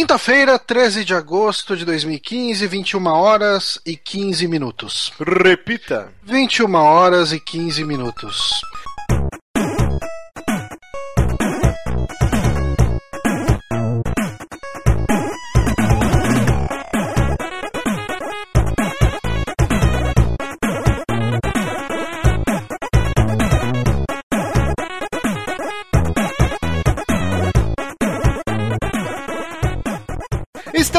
Quinta-feira, 13 de agosto de 2015, 21 horas e 15 minutos. Repita. 21 horas e 15 minutos.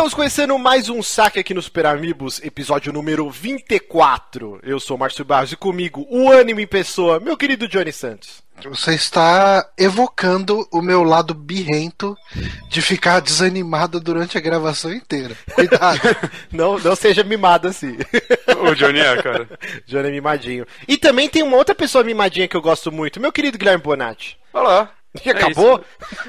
Estamos conhecendo mais um saque aqui no Super Amigos, episódio número 24. Eu sou Márcio Barros e comigo, o ânimo em pessoa, meu querido Johnny Santos. Você está evocando o meu lado birrento de ficar desanimado durante a gravação inteira. Cuidado. não, não seja mimado assim. O Johnny é, cara. Johnny é mimadinho. E também tem uma outra pessoa mimadinha que eu gosto muito, meu querido Guilherme Bonatti. Olá. E acabou? É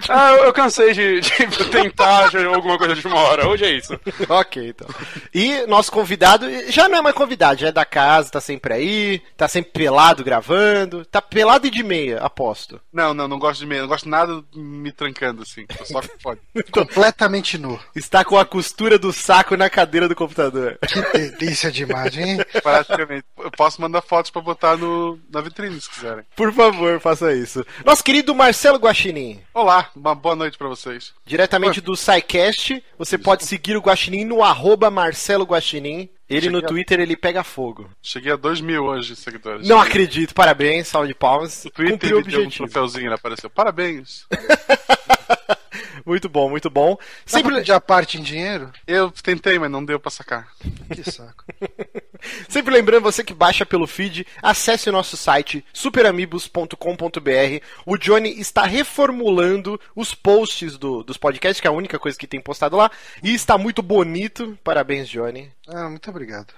ah, eu, eu cansei de, de tentar alguma coisa de uma hora. Hoje é isso. ok, então. E nosso convidado já não é mais convidado, já é da casa, tá sempre aí, tá sempre pelado gravando. Tá pelado e de meia, aposto. Não, não, não gosto de meia. Não gosto nada me trancando assim. Só que pode. Completamente nu. Está com a costura do saco na cadeira do computador. Que delícia de imagem, hein? Praticamente. Eu posso mandar fotos pra botar no, na vitrine se quiserem. Por favor, faça isso. Nosso querido Marcelo Marcelo Guaxinim. Olá, uma boa noite para vocês. Diretamente Oi. do SciCast, você pode seguir o Guaxinim no arroba Marcelo Guaxinim. Ele Cheguei no Twitter a... ele pega fogo. Cheguei a 2 mil hoje seguidores. Não acredito, parabéns, salve de palmas. O Twitter Cumpriu o objetivo. um troféuzinho, apareceu. Parabéns. muito bom, muito bom. Sempre de a parte em dinheiro? Eu tentei, mas não deu pra sacar. Que saco. Sempre lembrando você que baixa pelo feed, acesse o nosso site superamigos.com.br. O Johnny está reformulando os posts do, dos podcasts, que é a única coisa que tem postado lá, e está muito bonito. Parabéns, Johnny. Ah, muito obrigado.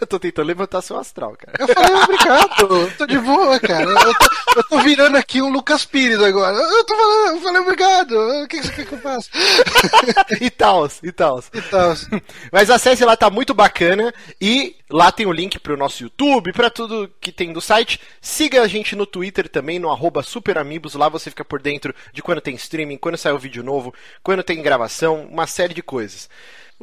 eu tô tentando levantar seu astral, cara. Eu falei obrigado. tô de boa, cara. Eu tô, eu tô, virando aqui um Lucas Pires agora. Eu tô falando, eu falei obrigado. O que você quer que eu faça? e tal, e tal. E tal. Mas acesse lá, tá muito bacana. E lá tem o link pro nosso YouTube, para tudo que tem do site. Siga a gente no Twitter também, no arroba superamigos. Lá você fica por dentro de quando tem streaming, quando sai o vídeo novo, quando tem gravação, uma série de coisas.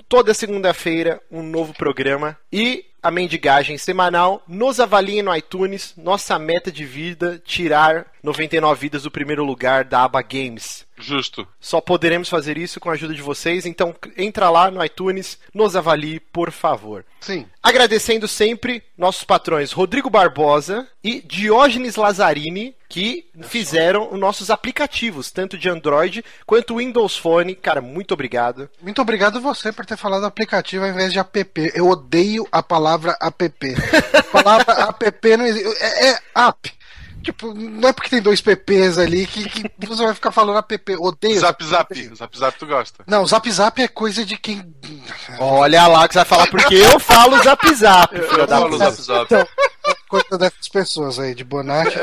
Toda segunda-feira, um novo programa e a mendigagem semanal. Nos avaliem no iTunes. Nossa meta de vida: tirar 99 vidas do primeiro lugar da aba Games. Justo. Só poderemos fazer isso com a ajuda de vocês, então entra lá no iTunes, nos avalie, por favor. Sim. Agradecendo sempre nossos patrões Rodrigo Barbosa e Diógenes Lazzarini, que é fizeram os nossos aplicativos, tanto de Android quanto Windows Phone. Cara, muito obrigado. Muito obrigado você por ter falado aplicativo ao invés de app. Eu odeio a palavra app. A palavra app não existe. É, é app. Tipo, não é porque tem dois PPs ali que, que você vai ficar falando app. Odeio. Zap Zap. Zap Zap tu gosta. Não, Zap Zap é coisa de quem. Olha lá que você vai falar porque eu falo Zap Zap. Eu, eu falo Zap Zap. Então, coisa dessas pessoas aí, de Bonatti.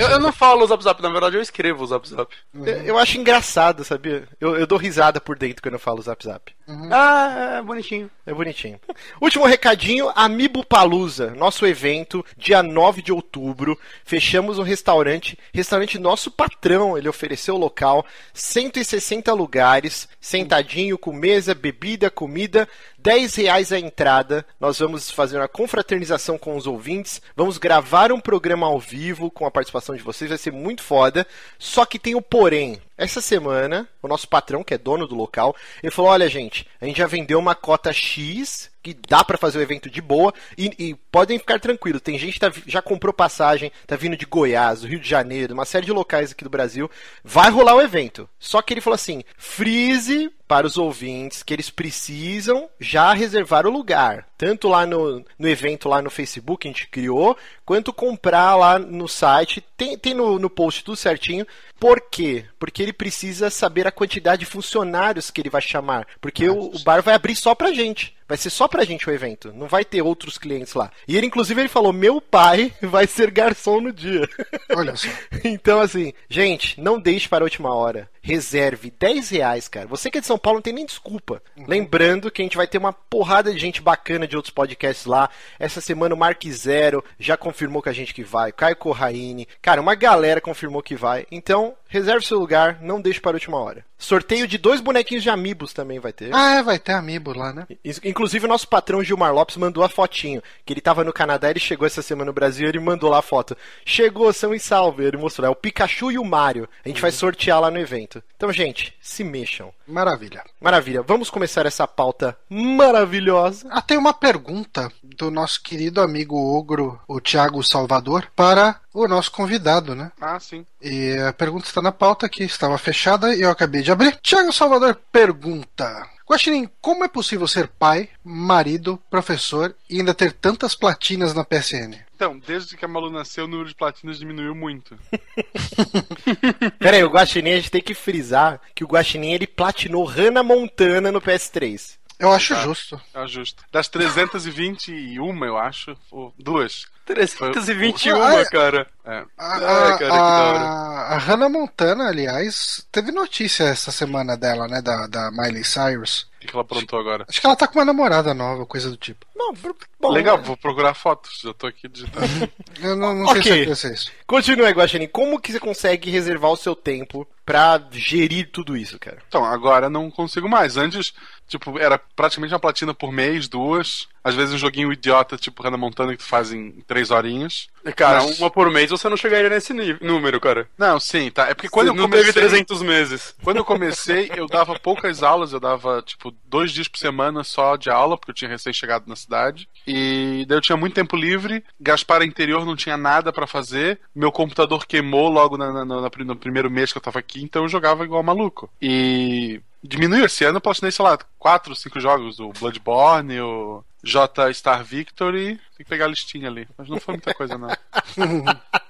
Eu, eu, não falo o Zap Zap, na verdade eu escrevo o Zap Zap. Uhum. Eu, eu, acho engraçado, sabia? Eu, eu dou risada por dentro quando eu falo o Zap Zap. Uhum. Ah, é bonitinho. É bonitinho. Último recadinho, Amiibo Palusa, nosso evento, dia 9 de outubro. Fechamos um restaurante, restaurante nosso patrão, ele ofereceu o local, 160 lugares, sentadinho, com mesa, bebida, comida, 10 reais a entrada. Nós vamos fazer uma confraternização com os ouvintes, vamos gravar um programa ao vivo com a participação de vocês, vai ser muito foda. Só que tem o porém. Essa semana, o nosso patrão, que é dono do local, ele falou: olha, gente, a gente já vendeu uma cota X que dá para fazer o evento de boa e, e, podem ficar tranquilos. Tem gente que tá, já comprou passagem, tá vindo de Goiás, do Rio de Janeiro, uma série de locais aqui do Brasil. Vai rolar o evento. Só que ele falou assim: freeze para os ouvintes que eles precisam já reservar o lugar. Tanto lá no, no evento, lá no Facebook que a gente criou, quanto comprar lá no site. Tem, tem no, no post tudo certinho. Por quê? Porque ele precisa saber a quantidade de funcionários que ele vai chamar. Porque o, o bar vai abrir só pra gente. Vai ser só pra gente o evento. Não vai ter outros clientes lá. E ele, inclusive, ele falou: meu pai vai ser garçom no dia. Olha só. então, assim, gente, não deixe para a última hora. Reserve 10 reais, cara. Você que é de São Paulo não tem nem desculpa. Uhum. Lembrando que a gente vai ter uma porrada de gente bacana de outros podcasts lá. Essa semana o Mark Zero já confirmou que a gente que vai. Caio Corraine. Cara, uma galera confirmou que vai. Então, reserve seu lugar, não deixe para a última hora. Sorteio de dois bonequinhos de amigos também vai ter. Ah, é, vai ter amiibo lá, né? Inclusive, o nosso patrão Gilmar Lopes mandou a fotinho. Que ele tava no Canadá, ele chegou essa semana no Brasil ele mandou lá a foto. Chegou, são e salve. Ele mostrou. É o Pikachu e o Mario. A gente vai sortear lá no evento. Então, gente, se mexam. Maravilha. Maravilha. Vamos começar essa pauta maravilhosa. Ah, tem uma pergunta do nosso querido amigo ogro, o Thiago Salvador, para o nosso convidado, né? Ah, sim. E a pergunta está na pauta aqui, estava fechada e eu acabei de abrir. Thiago Salvador pergunta: Guaxinim, como é possível ser pai, marido, professor e ainda ter tantas platinas na PSN? Então, desde que a Malu nasceu, o número de platinas diminuiu muito. Pera aí, o Guaxinim, a gente tem que frisar que o Guaxinim, ele platinou Hannah Montana no PS3. Eu acho Tá. justo. É justo. Das 321, eu acho, ou duas. 321, Ah, cara. É. A, Ai, cara, que da hora. a, a Hannah Montana, aliás, teve notícia essa semana dela, né? Da, da Miley Cyrus. O que que ela aprontou agora? Acho que ela tá com uma namorada nova, coisa do tipo. Br- bom, Legal, né? vou procurar fotos. Já tô aqui digitando. Eu não, não Ok. tenho certeza se é isso. Continua aí, Guaxinim. Como que você consegue reservar o seu tempo pra gerir tudo isso, cara? Então, agora não consigo mais. Antes, tipo, era praticamente uma platina por mês, duas. Às vezes um joguinho idiota, tipo Hannah Montana, que tu faz em três horinhas. Cara, Mas- uma por mês você não chegaria nesse nível, número, cara. Não, sim, tá. É porque quando Você eu não comecei... teve 300 meses. Quando eu comecei, eu dava poucas aulas, eu dava, tipo, dois dias por semana só de aula, porque eu tinha recém-chegado na cidade. E daí eu tinha muito tempo livre, Gaspar interior não tinha nada pra fazer, meu computador queimou logo na- na- na- no primeiro mês que eu tava aqui, então eu jogava igual maluco. E diminuiu esse ano, eu platinei, sei lá, quatro, cinco jogos, o Bloodborne, o J Star Victory, tem que pegar a listinha ali, mas não foi muita coisa não.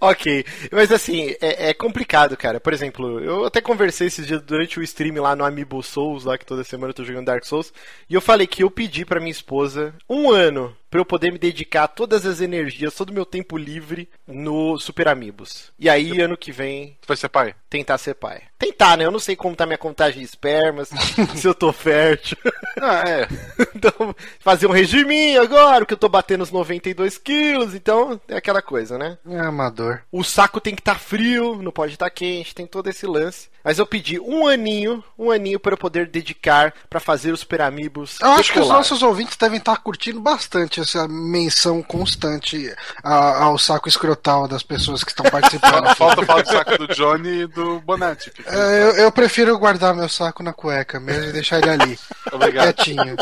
Ok, mas assim, é, é complicado, cara. Por exemplo, eu até conversei esses dias durante o stream lá no Amiibo Souls, lá que toda semana eu tô jogando Dark Souls, e eu falei que eu pedi pra minha esposa um ano pra eu poder me dedicar todas as energias, todo o meu tempo livre no Super Amigos. E aí, ano que vem, Tu vai ser pai? tentar ser pai. Tentar, né? Eu não sei como tá minha contagem de espermas, se eu tô fértil. Ah, é. então, fazer um regiminho agora, porque eu tô batendo os 92 quilos, então é aquela coisa, né? É amador. O saco tem que estar frio, não pode estar quente, tem todo esse lance. Mas eu pedi um aninho, um aninho para eu poder dedicar pra fazer os Super Amigos. Eu acho que os nossos ouvintes devem estar curtindo bastante essa menção constante ao saco escrotal das pessoas que estão participando. Falta falar do saco do Johnny e do Bonatti. É, eu, eu prefiro guardar meu saco na cueca mesmo e deixar ele ali, Obrigado. quietinho.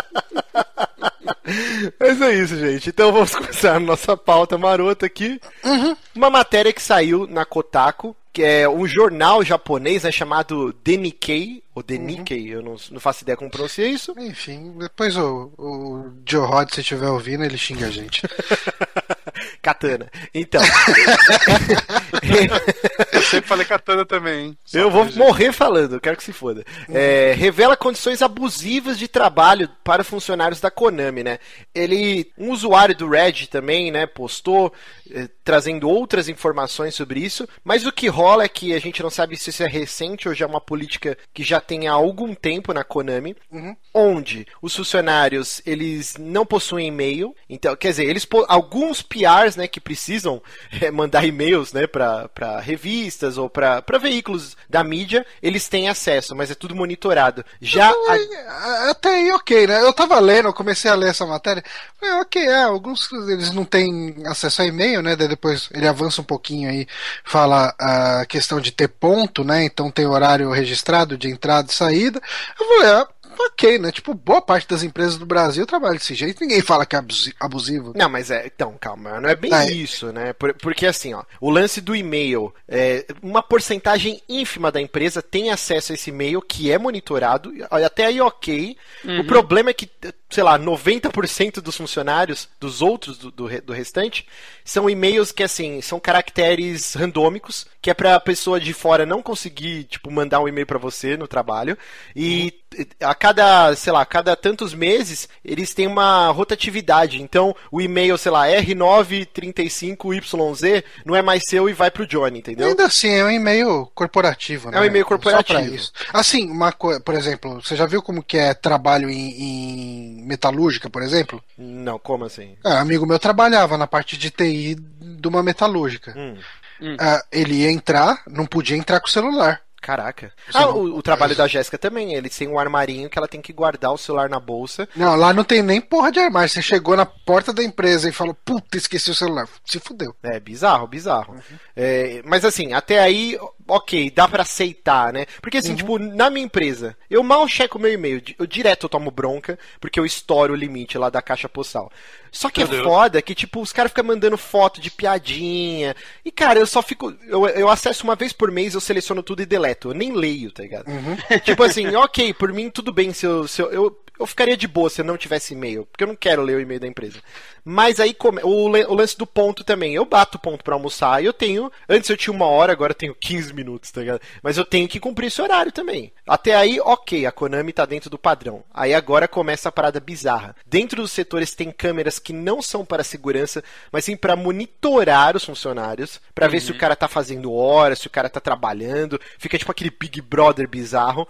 Mas é isso, gente. Então vamos começar a nossa pauta marota aqui. Uma matéria que saiu na Kotaku, que é um jornal japonês né, chamado Denikkei, ou Denikkei, eu não, não faço ideia como pronuncia isso. Enfim, depois o, o Joe Rod, se estiver ouvindo, ele xinga a gente. Katana. Então. Eu sempre falei katana também, hein? Só Eu vou gente- morrer falando, quero que se foda. É, revela condições abusivas de trabalho para funcionários da Konami, né? Ele, um usuário do Reddit também, né, postou eh, trazendo outras informações sobre isso, mas o que rola é que a gente não sabe se isso é recente ou já é uma política que já tem há algum tempo na Konami, onde os funcionários eles não possuem e-mail, então, quer dizer, eles alguns PRs, né, que precisam eh, mandar e-mails, né, para revistas ou para veículos da mídia, eles têm acesso, mas é tudo monitorado. Já a- É, Até aí, ok, né? Eu tava lendo, eu comecei a ler essa matéria. Falei, ok, é, alguns eles não têm acesso a e-mail, né? Daí depois ele avança um pouquinho aí, fala a questão de ter ponto, né? Então tem horário registrado de entrada e saída. Eu falei, ah, ok, né? Tipo, boa parte das empresas do Brasil trabalham desse jeito, ninguém fala que é abusi- abusivo. Não, mas é. Então, calma, não é bem Ah, é. isso, né? Por- porque assim, ó, o lance do e-mail, é, uma porcentagem ínfima da empresa tem acesso a esse e-mail que é monitorado, até aí ok. O problema é que, sei lá, 90% dos funcionários, dos outros do, do, do restante, são e-mails que, assim, são caracteres randômicos, que é pra pessoa de fora não conseguir, tipo, mandar um e-mail pra você no trabalho. E a cada, sei lá, a cada tantos meses, eles têm uma rotatividade. Então, o e-mail, sei lá, R935YZ não é mais seu e vai pro Johnny, entendeu? Ainda assim, é um e-mail corporativo, né? É um e-mail Só corporativo. pra isso. Assim, uma coisa, por exemplo, você já viu como que é trabalho em, em metalúrgica, por exemplo? Não, como assim? Ah, amigo meu trabalhava na parte de TI de uma metalúrgica. Hum. Hum. ah, ele ia entrar, não podia entrar com o celular. Caraca. Você Ah, não- o, o trabalho da Jéssica também. Eles têm um armarinho que ela tem que guardar o celular na bolsa. Não, lá não tem nem porra de armário. Você chegou na porta da empresa e falou, puta, esqueci o celular. Se fudeu. É bizarro, bizarro. É, mas assim, até aí, ok, dá pra aceitar, né? Porque assim, tipo, na minha empresa, eu mal checo meu e-mail. Eu direto eu tomo bronca, porque eu estouro o limite lá da caixa postal. Só que é foda que, tipo, os caras ficam mandando foto de piadinha. E, cara, eu só fico. Eu, eu acesso uma vez por mês, eu seleciono tudo e deleto. Eu nem leio, tá ligado? tipo assim, ok, por mim tudo bem se eu. Se eu, eu eu ficaria de boa se eu não tivesse e-mail, porque eu não quero ler o e-mail da empresa. Mas aí come... o, le- o lance do ponto também. Eu bato ponto pra almoçar e eu tenho. Antes eu tinha uma hora, agora eu tenho 15 minutos, tá ligado? Mas eu tenho que cumprir esse horário também. Até aí, ok, a Konami tá dentro do padrão. Aí agora começa a parada bizarra. Dentro dos setores tem câmeras que não são para segurança, mas sim para monitorar os funcionários, pra ver se o cara tá fazendo hora, se o cara tá trabalhando. Fica tipo aquele Big Brother bizarro.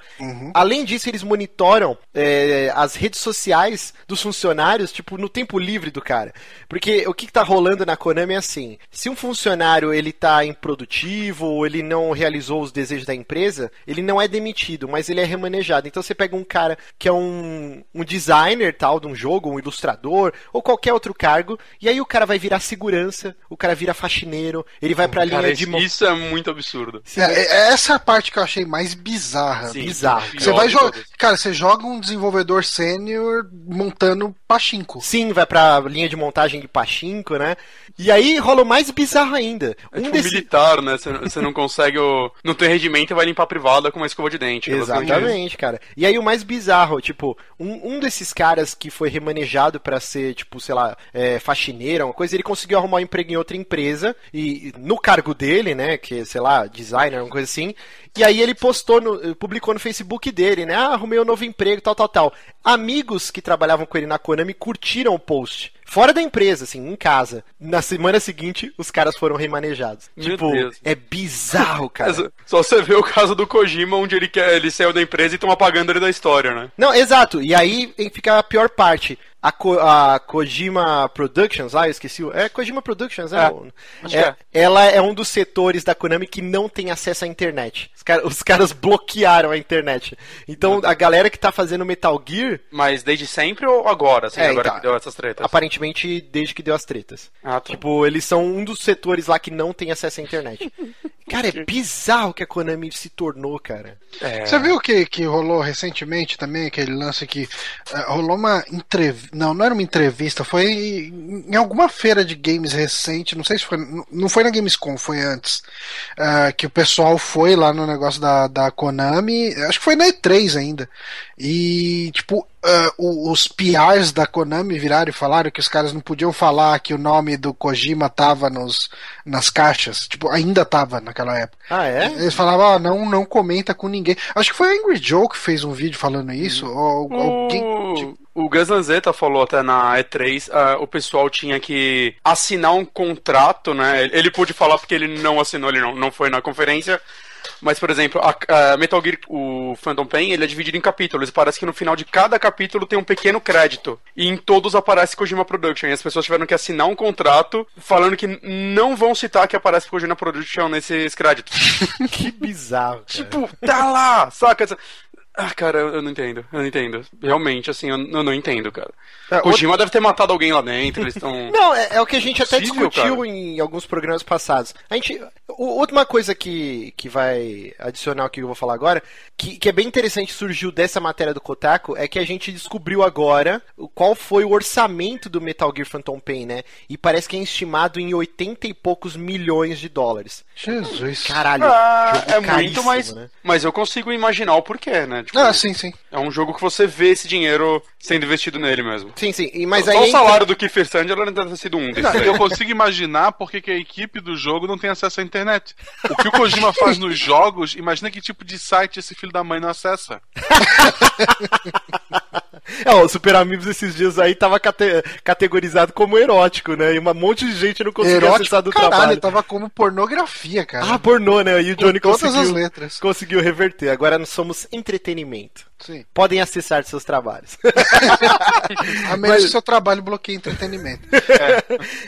Além disso, eles monitoram é, as redes sociais dos funcionários, tipo, no tempo livre do cara. Porque o que, que tá rolando na Konami é assim: se um funcionário ele tá improdutivo, ou ele não realizou os desejos da empresa, ele não é demitido, mas ele é remanejado. Então você pega um cara que é um, um designer tal de um jogo, um ilustrador, ou qualquer outro cargo, e aí o cara vai virar segurança, o cara vira faxineiro, ele vai pra Cara, linha de isso, mão. isso é muito absurdo. É, é- essa é a parte que eu achei mais bizarra. Sim, bizarro. pior Você vai jogar. Cara, você joga um desenvolvedor sênior montando pachinko. Sim, vai pra linha de montagem de pachinko, né? E aí rola o mais bizarro ainda. É Um tipo desse... militar, né? Você, não consegue o. Não tem regimento e vai limpar a privada com uma escova de dente. é. Exatamente, cara. E aí o mais bizarro, tipo, um, um desses caras que foi remanejado pra ser, tipo, sei lá, é, faxineiro, uma coisa, ele conseguiu arrumar um emprego em outra empresa, e e no cargo dele, né, que, sei lá, designer, uma coisa assim, e aí ele postou, no, publicou no Facebook dele, né, ah, arrumei um novo emprego, tal, tal, tal. Amigos que trabalhavam com ele na Konami curtiram o post. Fora da empresa, assim, em casa. Na semana seguinte, os caras foram remanejados. Meu tipo, Deus. é bizarro, cara. Só você vê o caso do Kojima, onde ele, quer, ele saiu da empresa e estão apagando ele da história, né? Não, exato. E aí fica a pior parte. A, Ko- a Kojima Productions, ah, eu esqueci. É Kojima Productions? É, é- que é. Ela é um dos setores da Konami que não tem acesso à internet. Os, cara- os caras bloquearam a internet. Então a galera que tá fazendo Metal Gear, Mas desde sempre ou agora? Assim, É, agora então, que deu essas tretas? aparentemente desde que deu as tretas. Ah, tá. Tipo, eles são um dos setores lá que não tem acesso à internet. Cara, é bizarro que a Konami se tornou, cara. É. Você viu que, que rolou recentemente também aquele lance que eh, rolou uma entrevista. Não, não era uma entrevista, foi em em alguma feira de games recente, não sei se foi. Não foi na Gamescom, foi antes. ah, que o pessoal foi lá no negócio da, da Konami, acho que foi na E3 ainda. E, tipo, o- os PRs da Konami viraram e falaram que os caras não podiam falar que o nome do Kojima tava nos, nas caixas. Tipo, ainda tava naquela época. Ah, é? Eles falavam, ah, não, não comenta com ninguém. Acho que foi a Angry Joe que fez um vídeo falando isso. Ou alguém. tipo, O, o Gus Lanzetta falou até na E3, ah, o pessoal tinha que assinar um contrato, né? Ele pôde falar porque ele não assinou, ele não, não foi na conferência. Mas, por exemplo, a, a Metal Gear, o Phantom Pain, ele é dividido em capítulos. E parece que no final de cada capítulo tem um pequeno crédito. E em todos aparece Kojima Production. E as pessoas tiveram que assinar um contrato falando que não vão citar que aparece Kojima Production nesses créditos. Que bizarro. Cara. Tipo, tá lá, saca? Ah, cara, eu não entendo, eu não entendo. Realmente, assim, eu, eu não entendo, cara. É, Kojima deve ter matado alguém lá dentro, eles estão. Não, é, é o que a gente até Possível, discutiu cara. em alguns programas passados. A gente, o- última coisa que, que vai adicionar o que eu vou falar agora, que, que é bem interessante, surgiu dessa matéria do Kotaku, é que a gente descobriu agora o- qual foi o orçamento do Metal Gear Phantom Pain, né? E parece que é estimado em 80 e poucos milhões de dólares. Jesus. Caralho, Ah, é muito, mas, né? mas eu consigo imaginar o porquê, né? Tipo, Ah, sim, sim. É um jogo que você vê esse dinheiro sendo investido nele mesmo. Sim, sim, e- mas Só aí... o entra- salário do Kiefer Sandler deve ter sido um. Não, eu consigo imaginar porque que a equipe do jogo não tem acesso à internet. O que o Kojima faz nos jogos, imagina que tipo de site esse filho da mãe não acessa. É, Não, o Super Amigos esses dias aí tava cate categorizado como erótico, né? E um monte de gente não conseguia Erótico, acessar do caralho, trabalho. tava como pornografia, cara. Ah, pornô, né? E o Com Johnny todas conseguiu, as letras. conseguiu reverter. Agora nós somos entretenimento. Sim. Podem acessar seus trabalhos. A menos Mas- que seu trabalho bloqueie entretenimento.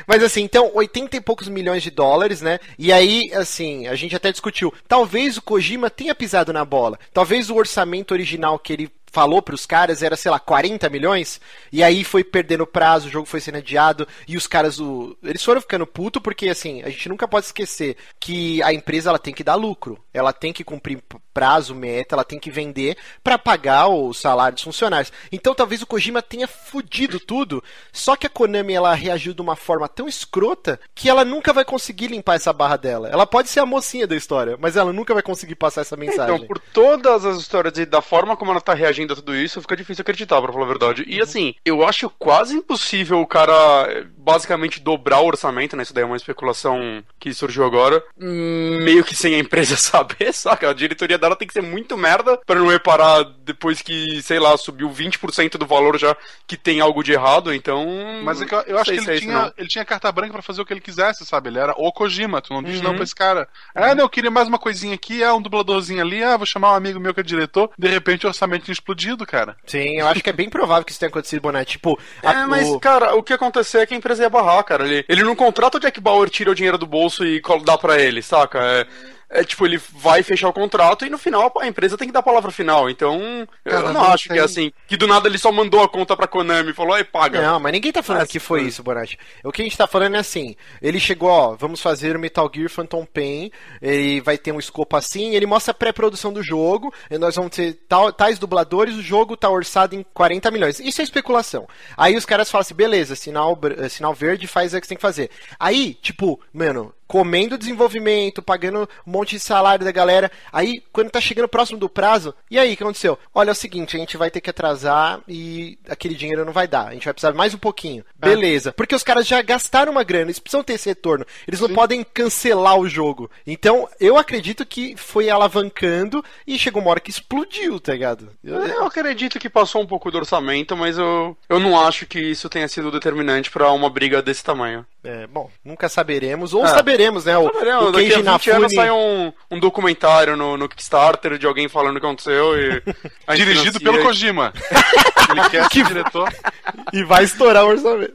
Mas assim, então, 80 e poucos milhões de dólares, né? E aí, assim, a gente até discutiu. Talvez o Kojima tenha pisado na bola. Talvez o orçamento original que ele falou pros caras era, sei lá, 40 milhões. E aí foi perdendo prazo, o jogo foi sendo adiado. E os caras, o... eles foram ficando puto porque, assim, a gente nunca pode esquecer que a empresa ela tem que dar lucro. Ela tem que cumprir prazo, meta, ela tem que vender pra pagar o salário dos funcionários. Então talvez o Kojima tenha fudido tudo. Só que a Konami ela reagiu de uma forma tão escrota que ela nunca vai conseguir limpar essa barra dela. Ela pode ser a mocinha da história, mas ela nunca vai conseguir passar essa mensagem. Então, por todas as histórias e da forma como ela tá reagindo a tudo isso, fica difícil acreditar, pra falar a verdade. E assim, eu acho quase impossível o cara eh, basicamente dobrar o orçamento, né? Isso daí é uma especulação que surgiu agora. Meio que sem a empresa saber, saca? A diretoria dela tem que ser muito merda pra não reparar depois que, sei lá, subiu 20% do valor já que tem algo de errado, então. Mas é que eu, eu acho que é ele isso, tinha, não. ele tinha carta branca pra fazer o que ele quisesse, sabe? Ele era o Kojima, tu não diz Uhum. não pra esse cara. Ah, não, eu queria mais uma coisinha aqui, ah, um dubladorzinho ali, ah, vou chamar um amigo meu que é diretor. De repente o orçamento tinha explodido, cara. Sim, eu acho que é bem provável que isso tenha acontecido, Boné. Tipo, a- É, mas, o- cara, o que aconteceu é que a empresa ia barrar, cara. Ele, ele não contrata o Jack Bauer, tira o dinheiro do bolso e dá pra ele, saca? É, é tipo, ele vai fechar o contrato e no final a empresa tem que dar a palavra final. Então, eu não acho que tem- é assim, que do nada ele só mandou a conta pra Konami e falou, aí paga. Não, mas ninguém tá falando Ah, que foi isso, Bonatti. O que a gente tá falando é assim: ele chegou, ó, vamos fazer o Metal Gear Phantom Pain, ele vai ter um escopo assim, ele mostra a pré-produção do jogo, e nós vamos ter tal- tais dubladores, o jogo tá orçado em 40 milhões. Isso é especulação. Aí os caras falam assim: beleza, sinal, sinal verde, faz o que você tem que fazer. Aí, tipo, mano, comendo desenvolvimento, pagando um monte de salário da galera. Aí, quando tá chegando próximo do prazo, e aí, o que aconteceu? Olha, é o seguinte, a gente vai ter que atrasar e aquele dinheiro não vai dar. A gente vai precisar mais um pouquinho. Beleza. Porque os caras já gastaram uma grana, eles precisam ter esse retorno. Eles não podem cancelar o jogo. Então, eu acredito que foi alavancando e chegou uma hora que explodiu, tá ligado? Eu- Eu acredito que passou um pouco do orçamento, mas eu, eu não acho que isso tenha sido determinante pra uma briga desse tamanho. É, bom, nunca saberemos. Ou Ah. saberemos, né? O, Não, o daqui a Keiji 20 anos Inafune- sai um, um documentário no, no Kickstarter de alguém falando o que aconteceu e... a Dirigido pelo e- Kojima. ele quer ser diretor. E vai estourar o orçamento.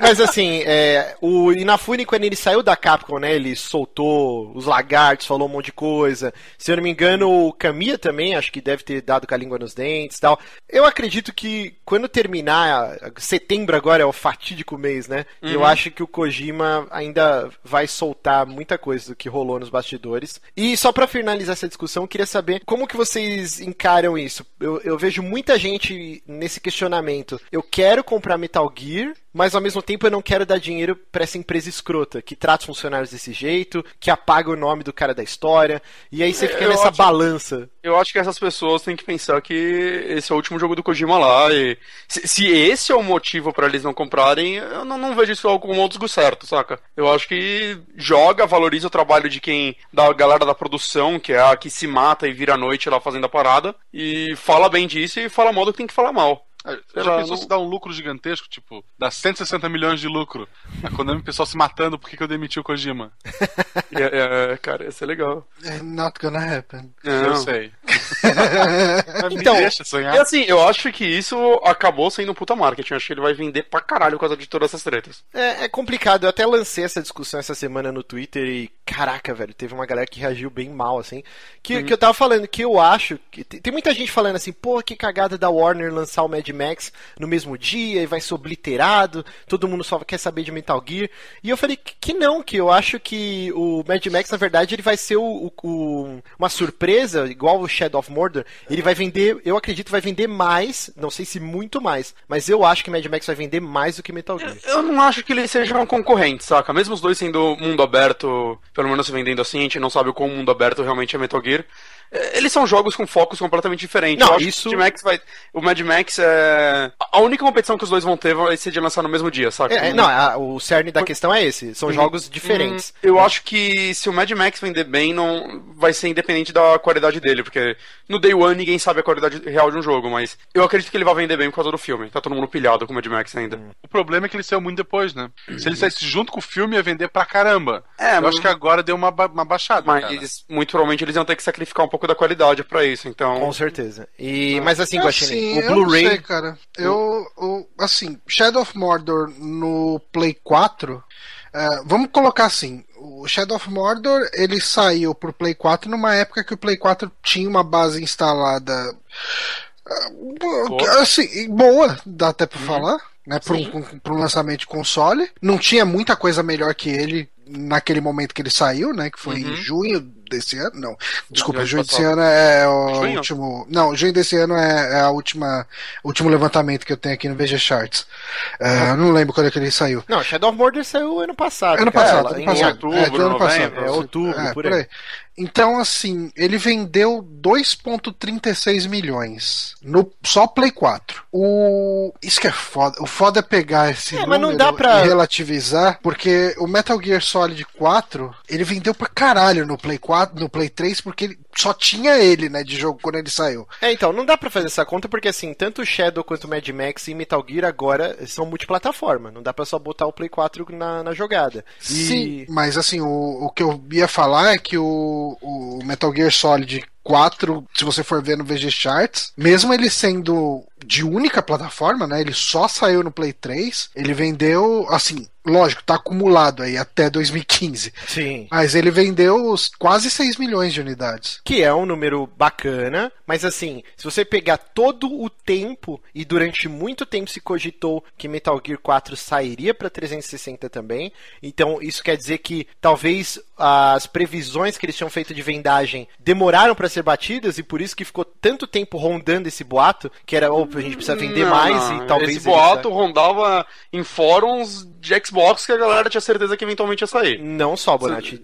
Mas assim, é, o Inafune, quando ele saiu da Capcom, né? Ele soltou os lagartos, falou um monte de coisa. Se eu não me engano, o Kamiya também, acho que deve ter dado com a língua nos dentes e tal. Eu acredito que quando terminar, setembro agora é o fatídico mês, né? Eu acho que o Kojima ainda vai soltar muita coisa do que rolou nos bastidores. E só pra finalizar essa discussão, eu queria saber como que vocês encaram isso. Eu, eu vejo muita gente nesse questionamento. Eu quero comprar Metal Gear, mas ao mesmo tempo eu não quero dar dinheiro pra essa empresa escrota, que trata os funcionários desse jeito, que apaga o nome do cara da história. E aí você fica Eu nessa acho- balança. Eu acho que essas pessoas têm que pensar que esse é o último jogo do Kojima lá e se, se esse é o motivo pra eles não comprarem, eu não, não vejo isso como um desgo certo, saca? Eu acho que joga, valoriza o trabalho de quem, da galera da produção, que é a que se mata e vira a noite lá fazendo a parada, e fala bem disso e fala mal do que tem que falar mal. É, Sei Já lá, pensou não- se dá um lucro gigantesco, tipo, dá 160 milhões de lucro. A Konami, o pessoal se matando porque que eu demiti o Kojima. É- é, cara, ia ser legal. É Not gonna happen. Eu Não. sei. Mas Então, E assim, eu acho que isso acabou sendo um puta marketing. Eu acho que ele vai vender pra caralho por causa de todas essas tretas. É, é complicado. Eu até lancei essa discussão essa semana no Twitter e, caraca, velho, teve uma galera que reagiu bem mal, assim. Que, que eu tava falando que eu acho. que Tem, muita gente falando assim, pô, que cagada da Warner lançar o Mad Max no mesmo dia e vai ser obliterado, todo mundo só quer saber de Metal Gear. E eu falei que, não, que eu acho que o Mad Max, na verdade, ele vai ser o, o- uma surpresa, igual o Shadow of Mordor. Ele vai vender, eu acredito, vai vender mais, não sei se muito mais, mas eu acho que Mad Max vai vender mais do que Metal Gear. Eu não acho que eles sejam concorrentes, saca? Mesmo os dois sendo mundo aberto, pelo menos vendendo assim, a gente não sabe como o mundo aberto realmente é Metal Gear. É, eles são jogos com focos completamente diferentes. Não, Eu acho que isso- O Mad Max vai. O Mad Max é. A única competição que os dois vão ter vai ser de lançar no mesmo dia, saca? É, é, não, a- o cerne da questão é esse. São jogos diferentes. Hum, Eu acho que se o Mad Max vender bem, não vai ser independente da qualidade dele, porque no Day One ninguém sabe a qualidade real de um jogo, mas eu acredito que ele vai vender bem por causa do filme. Tá todo mundo pilhado com o Mad Max ainda. O problema é que ele saiu muito depois, né? Se ele saísse junto com o filme, ia vender pra caramba. É, Eu mas- acho que agora deu uma, ba- uma baixada. cara. Mas muito provavelmente eles iam ter que sacrificar um pouco da qualidade pra isso, então. Com certeza. E, mas assim, É Guaxinim, assim, o eu Blu-ray. sei, cara. Eu, eu- assim, Shadow of Mordor no Play 4, é, vamos colocar assim, o Shadow of Mordor, ele saiu pro Play 4 numa época que o Play 4 tinha uma base instalada ah, Boa. assim, boa, dá até pra falar, né, para um, lançamento de console. Não tinha muita coisa melhor que ele naquele momento que ele saiu, né, que foi em junho desse ano, não, desculpa, ano junho desse passado. ano é o Junho? último, não, junho desse ano é, é a última, o último levantamento que eu tenho aqui no VG Charts. Eu não lembro quando é que ele saiu. Não, Shadow of Mordor saiu ano passado. Ano cara. passado, ano em passado. outubro, é, novembro, passado. é, outubro, É, por aí. Então, assim, ele vendeu 2,36 milhões no só Play 4. O isso que é foda. O foda é pegar esse É, número dá pra- e relativizar, porque o Metal Gear Solid 4, ele vendeu pra caralho no Play 4, no Play 3, porque ele só tinha ele, né, de jogo quando ele saiu. É, então, não dá pra fazer essa conta porque, assim, tanto o Shadow quanto o Mad Max e Metal Gear agora são multiplataforma. Não dá pra só botar o Play 4 na, na jogada. E- Sim, mas assim, o, o que eu ia falar é que o, o Metal Gear Solid 4, se você for ver no VG Charts, mesmo ele sendo de única plataforma, né? Ele só saiu no Play 3, ele vendeu, assim, lógico, tá acumulado aí até 2015. Sim. Mas ele vendeu os quase 6 milhões de unidades. Que é um número bacana, mas assim, se você pegar todo o tempo, e durante muito tempo se cogitou que Metal Gear 4 sairia para 360 também, então isso quer dizer que talvez as previsões que eles tinham feito de vendagem demoraram para ser batidas, e por isso que ficou tanto tempo rondando esse boato, que era, opa, a gente precisa vender Não, mais, não, e talvez... Esse boato rondava em fóruns de Xbox que a galera tinha certeza que eventualmente ia sair. Não só, Bonatti.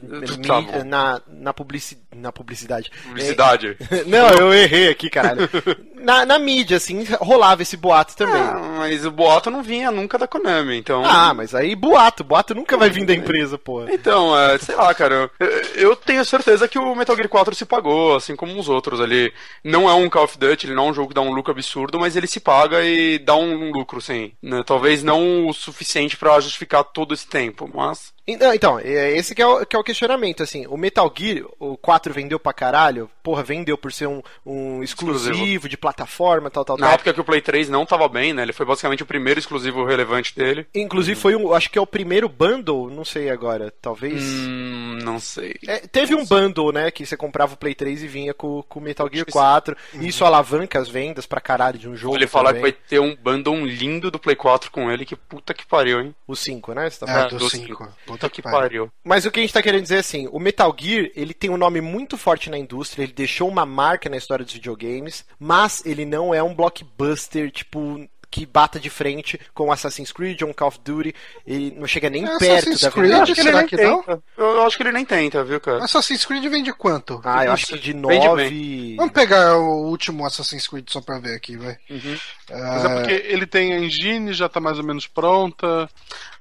Tá na, na, publici, na publicidade. Publicidade. Não, eu errei aqui, caralho. Na, na mídia, assim, rolava esse boato também. Ah, mas o boato não vinha nunca da Konami, então. Ah, mas aí boato. Boato nunca vai vir da empresa, porra. Então, é, sei lá, cara. Eu, eu tenho certeza que o Metal Gear 4 se pagou, assim como os outros ali. Não é um Call of Duty, ele não é um jogo que dá um lucro absurdo, mas ele se paga e dá um lucro, sim. né? Talvez não o suficiente pra justificar todo esse tempo, mas. Então, é esse que é, o, que é o questionamento, assim, o Metal Gear, o 4 vendeu pra caralho, porra, vendeu por ser um, um exclusivo, Exclusivo. de plataforma, tal, tal, Na tal. época que o Play 3 não tava bem, né? Ele foi basicamente o primeiro exclusivo relevante dele. Inclusive foi um, acho que é o primeiro bundle, não sei agora, talvez... Hum, não sei. É, teve um bundle, né, que você comprava o Play 3 e vinha com com o Metal Gear 4, isso alavanca as vendas pra caralho de um jogo Ele falar que vai ter um bundle lindo do Play 4 com ele, que puta que pariu, hein? O 5, né, você tá É, falando? do do 5. Puta que pariu. Mas o que a gente tá querendo dizer é assim, o Metal Gear, ele tem um nome muito forte na indústria, ele deixou uma marca na história dos videogames, mas ele não é um blockbuster, tipo, que bata de frente com Assassin's Creed ou um Call of Duty, ele não chega nem Assassin's perto da Creed, Eu verdade. acho que ele será nem que não? tenta. Eu acho que ele nem tenta, viu, cara? Assassin's Creed vende quanto? Ah, eu acho que de Vende 9... Vamos pegar o último Assassin's Creed só pra ver aqui, vai. Mas é porque ele tem a engine, já tá mais ou menos pronta.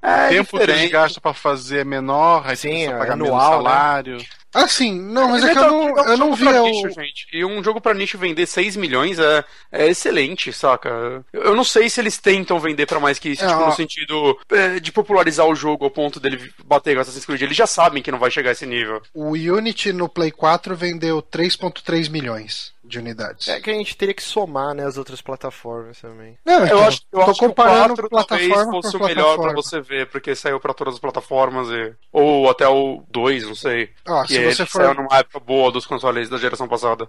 É, o tempo que diferente. eles gastam pra fazer é menor, aí Sim, precisa é pagar menos anual, né? Ah, sim, não, mas é que eu não, é um eu não jogo vi pra o. nicho, gente. E um jogo pra nicho vender 6 milhões é, é excelente, saca? Eu eu não sei se eles tentam vender pra mais que isso, É, tipo, no sentido é, de popularizar o jogo ao ponto dele bater com Assassin's Creed. Eles já sabem que não vai chegar a esse nível. O Unity no Play 4 vendeu 3.3 milhões de unidades. É que a gente teria que somar, né, as outras plataformas também. Não, Eu então, acho, eu tô acho que o comparando 4 talvez plataforma fosse por o melhor pra plataforma. você ver, porque saiu pra todas as plataformas, e... ou até o 2, não sei. Que se ele você for- saiu numa época boa dos consoles da geração passada.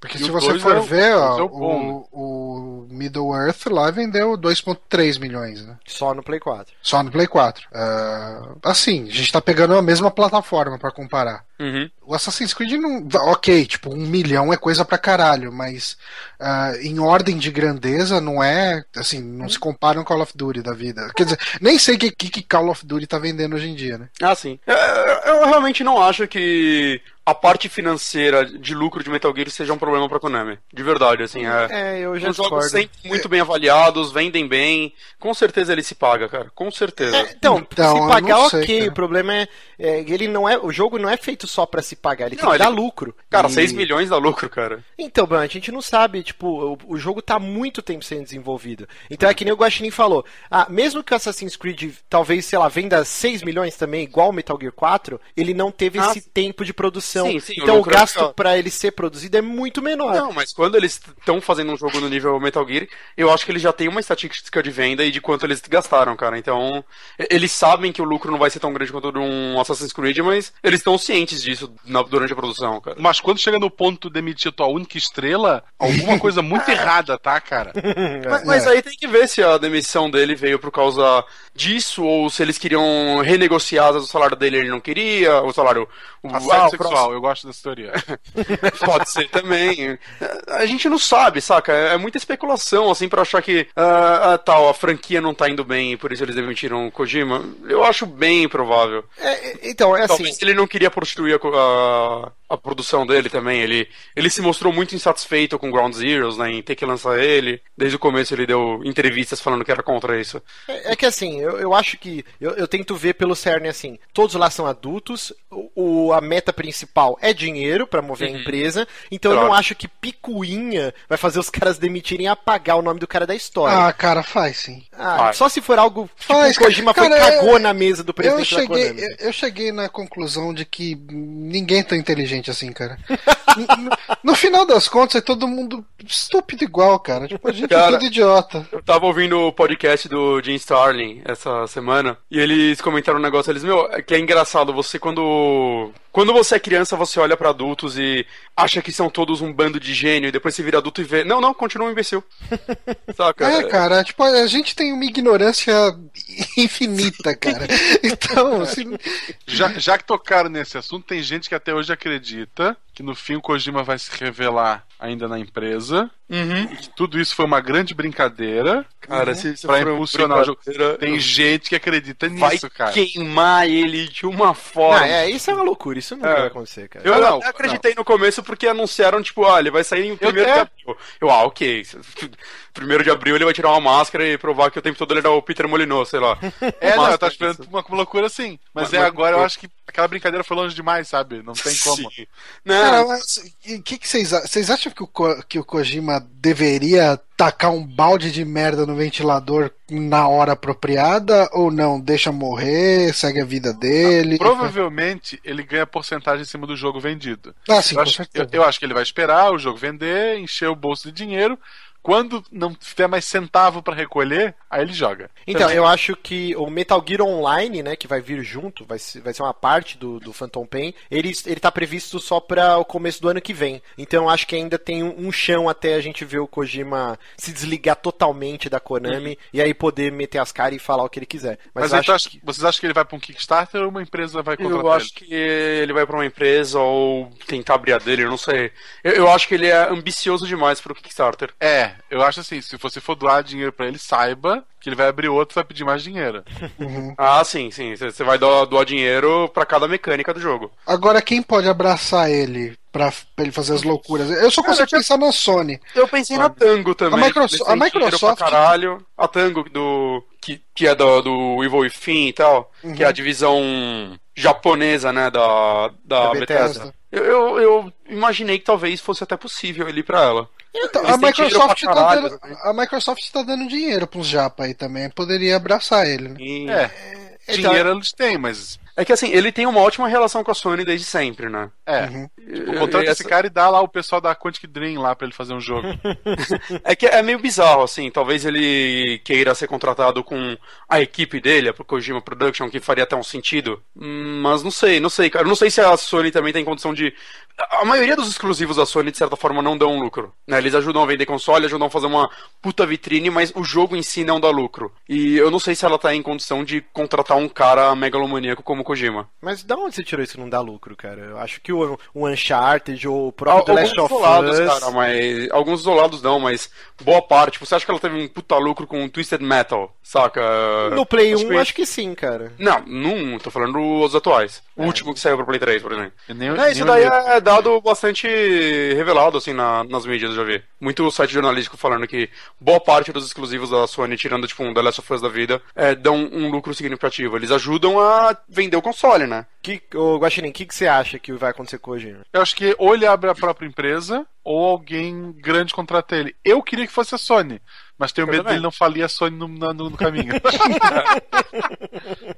Porque E se o você for é o- ver, o ó, dois é o bom, né? o, o Middle Earth lá vendeu 2.3 milhões, né? Só no Play 4. Só no Play 4. Ah, assim, a gente tá pegando a mesma plataforma pra comparar. Uhum. O Assassin's Creed não. Ok, tipo, um milhão é coisa pra caralho, mas ah, em ordem de grandeza não é. Assim, não se compara um Call of Duty da vida. Quer dizer, nem sei o que, que, que Call of Duty tá vendendo hoje em dia, né? Ah, sim. Eu, eu- eu realmente não acho que a parte financeira de lucro de Metal Gear seja um problema pra Konami. De verdade, assim. É, É, eu já os jogos sempre muito bem avaliados, vendem bem. Com certeza ele se paga, cara. Com certeza. É, então, Então, se pagar, sei, ok. cara. o problema é, é, ele não é. O jogo não é feito só pra se pagar, ele Não, tem que ele- dar lucro. Cara, E- 6 milhões dá lucro, cara. Então, Bruno, a gente não sabe, tipo, o, o jogo tá muito tempo sendo desenvolvido. Então é que nem o Guaxinim falou. Ah, mesmo que o Assassin's Creed talvez, sei lá, venda 6 milhões também, igual o Metal Gear 4, ele não teve Ah, esse tempo de produção. Sim, sim, o então o é gasto pra ele ser produzido é muito menor. Não, mas quando eles estão fazendo um jogo no nível Metal Gear, eu acho que eles já têm uma estatística de venda e de quanto eles gastaram, cara. Então, eles sabem que o lucro não vai ser tão grande quanto o de um Assassin's Creed, mas eles estão cientes disso na- durante a produção, cara. Mas quando chega no ponto de demitir tua única estrela, alguma coisa muito errada, tá, cara? Mas, mas aí tem que ver se a demissão dele veio por causa disso, ou se eles queriam renegociar o salário dele ele não queria, o salário. O, Assédio ah, o sexual, eu gosto dessa teoria. Pode ser também. A gente não sabe, saca? É muita especulação, assim, pra achar que ah, ah, tal, a franquia não tá indo bem e por isso eles demitiram o Kojima. Eu acho bem provável. É, é, então, é assim. Talvez ele não queria prostituir a, a, a produção dele também. Ele, ele se mostrou muito insatisfeito com Ground Zeroes, né? Em ter que lançar ele. Desde o começo ele deu entrevistas falando que era contra isso. É, é que assim, eu, eu acho que. Eu, eu tento ver pelo cerne assim: todos lá são adultos, o, o- a meta principal é dinheiro pra mover a empresa, então eu não acho que picuinha vai fazer os caras demitirem e apagar o nome do cara da história. Ah, cara, faz sim. Ah, vai. só se for algo tipo Faz, o Kojima cara, foi eu- cagou na mesa do Eu presidente cheguei, da Konami. eu, eu cheguei na conclusão de que ninguém é tão inteligente assim, cara. no, no final das contas, é todo mundo estúpido igual, cara. Tipo, a gente é Cara, tudo idiota. Eu tava ouvindo o podcast do Jim Starlin essa semana e eles comentaram um negócio, eles, meu, é que é engraçado, você quando quando você é criança, você olha pra adultos e acha que são todos um bando de gênio e depois você vira adulto e vê, não, não, continua um imbecil. Saca? É, cara, tipo, a gente tem uma ignorância infinita, cara. Então, assim, Já, já que tocaram nesse assunto, tem gente que até hoje acredita que no fim o Kojima vai se revelar ainda na empresa Uhum. e que tudo isso foi uma grande brincadeira Cara, se, se pra impulsionar o jogo. Tem gente que acredita vai nisso, cara. queimar ele de uma Não, forma. é, isso é uma loucura, isso não É. vai acontecer, cara. Eu Ah, não, até acreditei no começo porque anunciaram, tipo, ah, ele vai sair em 1 de é. abril. Eu, ah, ok. Primeiro de abril ele vai tirar uma máscara e provar que o tempo todo ele era o Peter Molinot, sei lá. É, não, eu tava esperando uma loucura assim. Mas Mas é muito agora, eu acho que aquela brincadeira foi longe demais, sabe? Não tem como. Sim. Não, mas o que, que vocês acham? Vocês acham que o, Ko- que o Kojima deveria tacar um balde de merda no ventilador na hora apropriada ou não? Deixa morrer, segue a vida dele? Provavelmente ele ganha porcentagem em cima do jogo vendido. Ah, sim, eu, com acho, certeza. eu- eu acho que ele vai esperar o jogo vender, encher o bolso de dinheiro. Quando não tiver mais centavo pra recolher, aí ele joga. Então, eu acho que o Metal Gear Online, né, que vai vir junto, vai ser, vai ser uma parte do, do Phantom Pain, ele, ele tá previsto só para o começo do ano que vem. Então, eu acho que ainda tem um, um chão até a gente ver o Kojima se desligar totalmente da Konami e aí poder meter as caras e falar o que ele quiser. Mas, Mas, eu então, acho acho- vocês acham que ele vai pra um Kickstarter ou uma empresa vai contratar eu acho ele? que ele vai pra uma empresa ou tentar abrir a dele, eu não sei. Eu, eu acho que ele é ambicioso demais pro Kickstarter. É, eu acho assim, se você for doar dinheiro pra ele, saiba que ele vai abrir outro e vai pedir mais dinheiro. Uhum. Ah, sim, sim. Você vai doar, doar dinheiro pra cada mecânica do jogo. Agora, quem pode abraçar ele pra, pra ele fazer as loucuras? Eu só consigo pensar na Sony. Eu pensei na Tango também. A têm a Microsoft- caralho. A Tango do. Que, que é do, do Evil Within e tal. Que é a divisão japonesa, né? Da, da, Da Bethesda. Bethesda. Eu, eu, eu imaginei que talvez fosse até possível ele ir pra ela. Então, Eles a, têm dinheiro Microsoft tá caralho dando, também. a Microsoft tá dando dinheiro pros japa aí também. Poderia abraçar ele, né? E- É, Então, dinheiro eles têm, mas. É que assim, ele tem uma ótima relação com a Sony desde sempre, né? É. Uhum. Tipo, contrata esse cara e dá lá o pessoal da Quantic Dream lá pra ele fazer um jogo. É que é meio bizarro, assim. Talvez ele queira ser contratado com a equipe dele, a Kojima Production, que faria até um sentido. Hum, Mas não sei, não sei, cara. Eu Não sei se a Sony também tem condição de a maioria dos exclusivos da Sony, de certa forma, não dão lucro. Né? Eles ajudam a vender console, ajudam a fazer uma puta vitrine, mas o jogo em si não dá lucro. E eu não sei se ela tá em condição de contratar um cara megalomaníaco como Kojima. Mas da onde você tirou isso que não dá lucro, cara? Eu acho que o, o Uncharted ou o próprio Al- The Last alguns of isolados, Us... cara, mas. Alguns isolados não, mas boa parte. Você acha que ela teve um puta lucro com Twisted Metal, saca? No Play 1, Acho que- acho que sim, cara. Não, não, tô falando dos atuais. O último que saiu pro Play 3, por exemplo. Nem- Não, isso nem daí é dado bastante revelado, assim, na- nas mídias, eu já vi. Muito site jornalístico falando que boa parte dos exclusivos da Sony, tirando, tipo, um The Last of Us da vida, é, dão um lucro significativo. Eles ajudam a vender o console, né? Que, ô, Guaxinim, o que, que você acha que vai acontecer com o Kojima? Eu acho que ou ele abre a própria empresa, ou alguém grande contrata ele. Eu queria que fosse a Sony, mas tenho Eu medo também. dele não falir a Sony no, no- no caminho.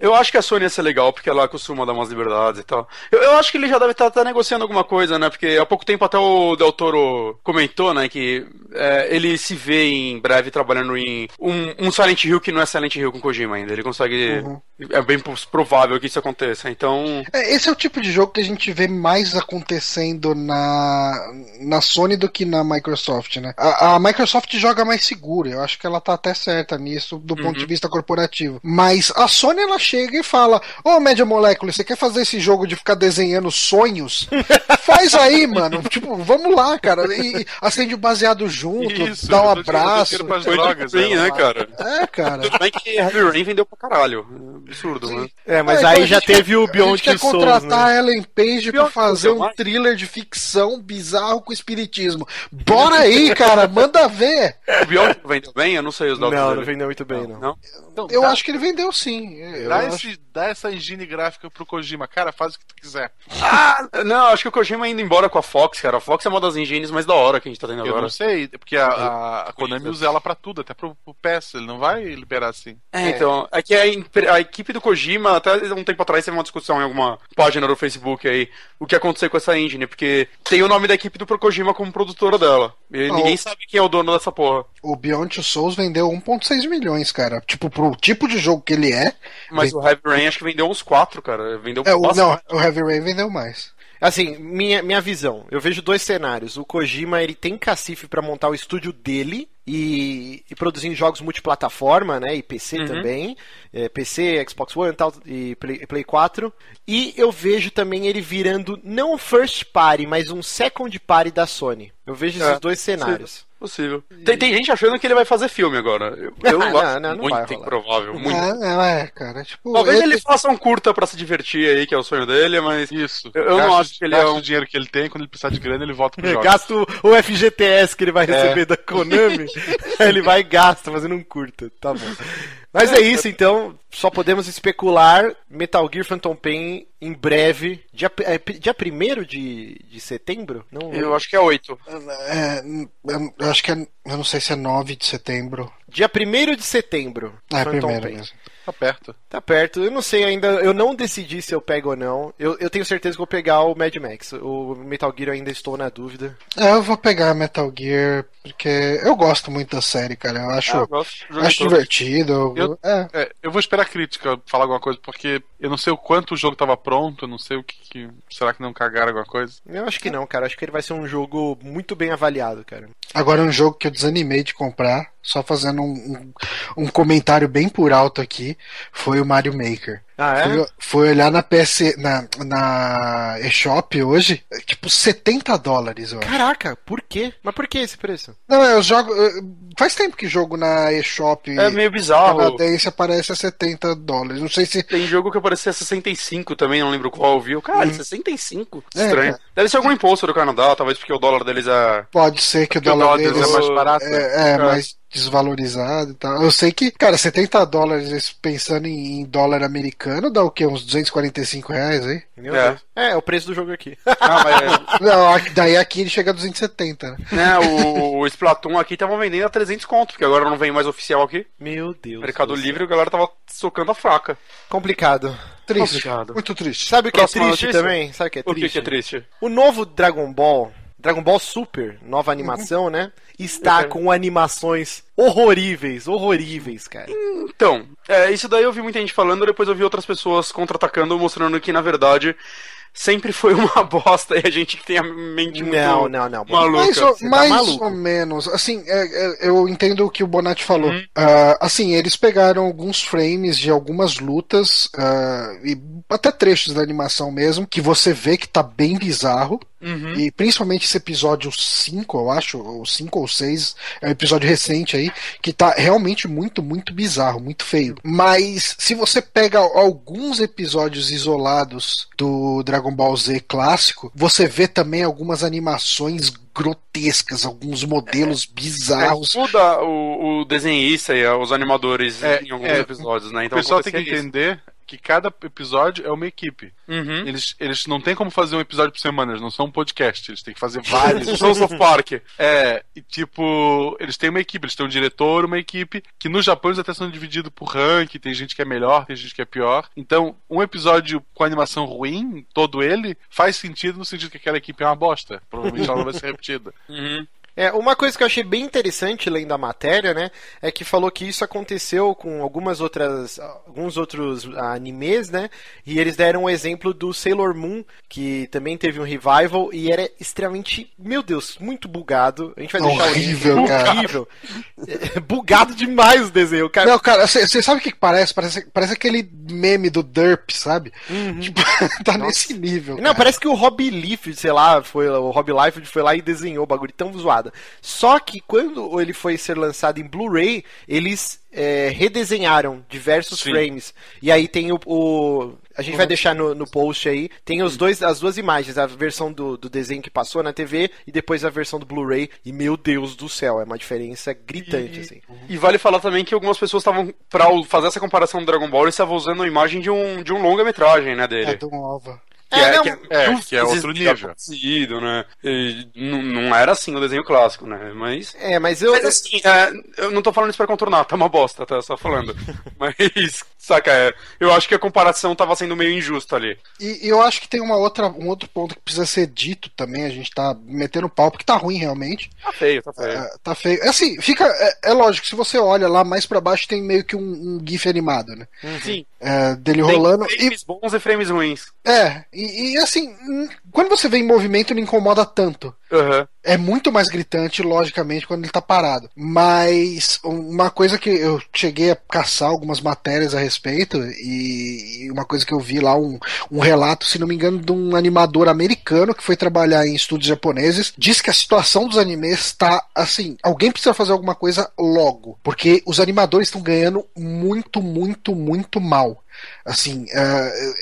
Eu acho que a Sony ia ser legal, porque ela costuma dar umas liberdades e tal. Eu, eu acho que ele já deve estar negociando alguma coisa, né? Porque há pouco tempo até o Del Toro comentou, né? Que é, ele se vê em breve trabalhando em um, um Silent Hill que não é Silent Hill com Kojima ainda. Ele consegue. É bem provável que isso aconteça. Então. É, Esse é o tipo de jogo que a gente vê mais acontecendo na, na Sony do que na Microsoft, né? A, a Microsoft joga mais seguro, eu acho que ela tá até certa nisso do ponto de vista corporativo. Mas a Sony ela chega e fala: Ô Media Molecule, você quer fazer esse jogo de ficar desenhando sonhos? Faz aí, mano. Tipo, vamos lá, cara. E, e acende o baseado junto, Isso, dá um abraço. drogas, bem, né? né, cara? É, cara. Tudo bem que Heavy Rain vendeu pra caralho. Absurdo, né? É, mas É, então aí a já gente teve o A Beyond gente quer Souls, contratar né? a Ellen Page pra fazer um thriller de ficção bizarro com espiritismo. Bora aí, cara, manda ver. O Beyond vendeu bem? Eu não sei os Não, dados não dele. vendeu muito bem, não. Não? Então, Eu dá, acho que ele vendeu sim. Eu dá, acho- esse, dá essa engine gráfica pro Kojima. Cara, faz o que tu quiser. Ah, não, acho que o Kojima indo embora com a Fox, cara. A Fox é uma das engines mais da hora que a gente tá tendo Eu agora. não sei, porque a, a, a Konami usa ela pra tudo, até pro, pro PS. Ele não vai liberar assim. É, então, é que a, a equipe do Kojima, até um tempo atrás teve uma discussão em alguma página do Facebook aí, o que aconteceu com essa engine, porque tem o nome da equipe do Kojima como produtora dela. E Oh. ninguém sabe quem é o dono dessa porra. O Beyond Two Souls vendeu 1.6 milhões, cara. Tipo, pro tipo de jogo que ele é. Mas o Heavy Rain acho que vendeu uns quatro, cara. Vendeu é o, não, o Heavy Rain vendeu mais. Assim, minha, minha visão, eu vejo dois cenários. O Kojima, ele tem cacife pra montar o estúdio dele e, e produzir jogos multiplataforma, né? E PC Uhum. também. É, PC, Xbox One tal, e Play, Play 4. E eu vejo também ele virando não um first party, mas um second party da Sony. Eu vejo esses É, dois cenários. Possível. Tem, tem gente achando que ele vai fazer filme agora. Eu, eu Não, acho não, não muito improvável. Muito. É, não é, cara. Tipo, Talvez ele faça um curta pra se divertir aí, que é o sonho dele, mas. Isso. Eu- eu não Gasta- acho que ele é gasta um- o dinheiro que ele tem, quando ele precisar de grana, ele volta pro É, jogo. Gasta o, FGTS que ele vai É. receber da Konami, ele vai e gasta fazendo um curta. Tá bom. Mas é isso, então. Só podemos especular Metal Gear Phantom Pain em breve. Dia, é, dia 1 de, de setembro? Não, Eu acho que é oito. É, eu acho que é. Eu não sei se é 9 de setembro. Dia 1 de setembro. Ah, é Phantom primeiro Pain. mesmo. Tá perto. Tá perto. Eu não sei ainda. Eu não decidi se eu pego ou não. Eu, eu tenho certeza que vou pegar o Mad Max. O Metal Gear eu ainda estou na dúvida. É, eu vou pegar Metal Gear, porque eu gosto muito da série, cara. Eu acho, Ah, eu gosto. Acho todos. divertido. eu- Eu- é. É, eu vou esperar a crítica falar alguma coisa, porque eu não sei o quanto o jogo tava pronto, eu não sei o que. que- será que não cagaram alguma coisa? Eu acho que não, cara. Acho que ele vai ser um jogo muito bem avaliado, cara. Agora um jogo que eu desanimei de comprar, só fazendo um, um, um comentário bem por alto aqui, foi o Mario Maker. Ah, Fui, fui olhar na PS, na, na eShop hoje, é tipo 70 dólares, eu acho. Caraca, por quê? Mas por que esse preço? Não, eu jogo. Faz tempo que jogo na eShop É meio bizarro. canadense aparece a 70 dólares. Não sei se. Tem jogo que aparecia 65 também, não lembro qual eu vi. Caralho, 65? É, Estranho. cara. Deve ser algum imposto do Canadá, talvez porque o dólar deles é. Pode ser que o Porque o dólar dólar deles deles é mais barato. é, é, mais desvalorizado e tal. Eu sei que, cara, 70 dólares pensando em, dólar americano dá o quê? Uns 245 reais aí? Meu É. Deus. É, é o preço do jogo aqui. Ah, mas. Não, aqui- daí aqui ele chega a 270, né? né, o, o Splatoon aqui tava vendendo a 300 conto, porque agora não vem mais oficial aqui. Meu Deus. Mercado do céu. Livre, a galera tava socando a faca. Complicado. Triste. Complicado. Muito triste. Sabe o que Próxima é triste também? Sabe o que é O triste? que, que é triste? O novo Dragon Ball, Dragon Ball Super, nova animação, né? Está com animações horroríveis, horroríveis, cara. Então, é, isso daí eu vi muita gente falando, depois eu vi outras pessoas contra-atacando, mostrando que, na verdade, sempre foi uma bosta e a gente que tem a mente muito Não, não, não. maluca. Mais, ou, tá mais maluco. ou menos. Assim, é, é, eu entendo o que o Bonatti falou. Uhum. Ah, assim, eles pegaram alguns frames de algumas lutas ah, e até trechos da animação mesmo, que você vê que tá bem bizarro. Uhum. E principalmente esse episódio 5, eu acho, ou 5 ou 6, é um episódio recente aí, que tá realmente muito, muito bizarro, muito feio. Mas se você pega alguns episódios isolados do Dragon Ball Z clássico, você vê também algumas animações grotescas, alguns modelos bizarros. É, muda o, o desenhista e os animadores É, em alguns é, episódios, né? o Então pessoal tem que entender que cada episódio é uma equipe. Uhum. Eles, eles não tem como fazer um episódio por semana, eles não são um podcast, eles têm que fazer vários. Show of Park. É, e tipo, eles têm uma equipe, eles têm um diretor, uma equipe, que no Japão eles até são divididos por rank, tem gente que é melhor, tem gente que é pior. Então, um episódio com animação ruim, todo ele, faz sentido no sentido que aquela equipe é uma bosta. Provavelmente ela não vai ser repetida. Uhum. É, uma coisa que eu achei bem interessante lendo a matéria, né, é que falou que isso aconteceu com algumas outras, alguns outros animes, né, e eles deram um exemplo do Sailor Moon, que também teve um revival e era extremamente, meu Deus, muito bugado. A gente vai deixar Horrível, o cara. Horrível. É, bugado demais o desenho, cara. Não, cara, você sabe o que parece? parece? Parece aquele meme do Derp, sabe? Tipo, tá nesse nível. Não, cara. parece que o Rob Liefeld, sei lá, foi, o Rob Liefeld foi lá e desenhou o bagulho tão zoado. Só que quando ele foi ser lançado em Blu-ray, eles é, redesenharam diversos Sim. frames. E aí tem o. o- a gente vai deixar no, no post aí. Tem os dois, as duas imagens, a versão do, do desenho que passou na TV e depois a versão do Blu-ray. E meu Deus do céu, é uma diferença gritante, assim. E vale falar também que algumas pessoas estavam, pra fazer essa comparação do Dragon Ball, eles estavam usando a imagem de um, de um longa-metragem, né, dele. É do Ova. Que É, não, é, que é vezes outro nível. né? E não, não era assim o desenho clássico, né? Mas. É, mas eu. Mas assim, é, eu não tô falando isso pra contornar, tá uma bosta, tá só falando. Mas, saca, é, eu acho que a comparação tava sendo meio injusta ali. E, e eu acho que tem uma outra, um outro ponto que precisa ser dito também. A gente tá metendo pau, porque tá ruim realmente. Tá feio, tá feio. É, tá feio. É assim, fica. É, é lógico, se você olha lá mais pra baixo, tem meio que um, um GIF animado, né? Sim, É, dele tem rolando. E, frames bons e frames ruins. é, e, e assim, quando você vê em movimento, não incomoda tanto. Aham. É muito mais gritante, logicamente, quando ele tá parado. Mas uma coisa que eu cheguei a caçar algumas matérias a respeito, e, e uma coisa que eu vi lá, um, um relato, se não me engano, de um animador americano que foi trabalhar em estúdios japoneses, diz que a situação dos animes tá assim, alguém precisa fazer alguma coisa logo, porque os animadores estão ganhando muito, muito, muito mal. Assim, é,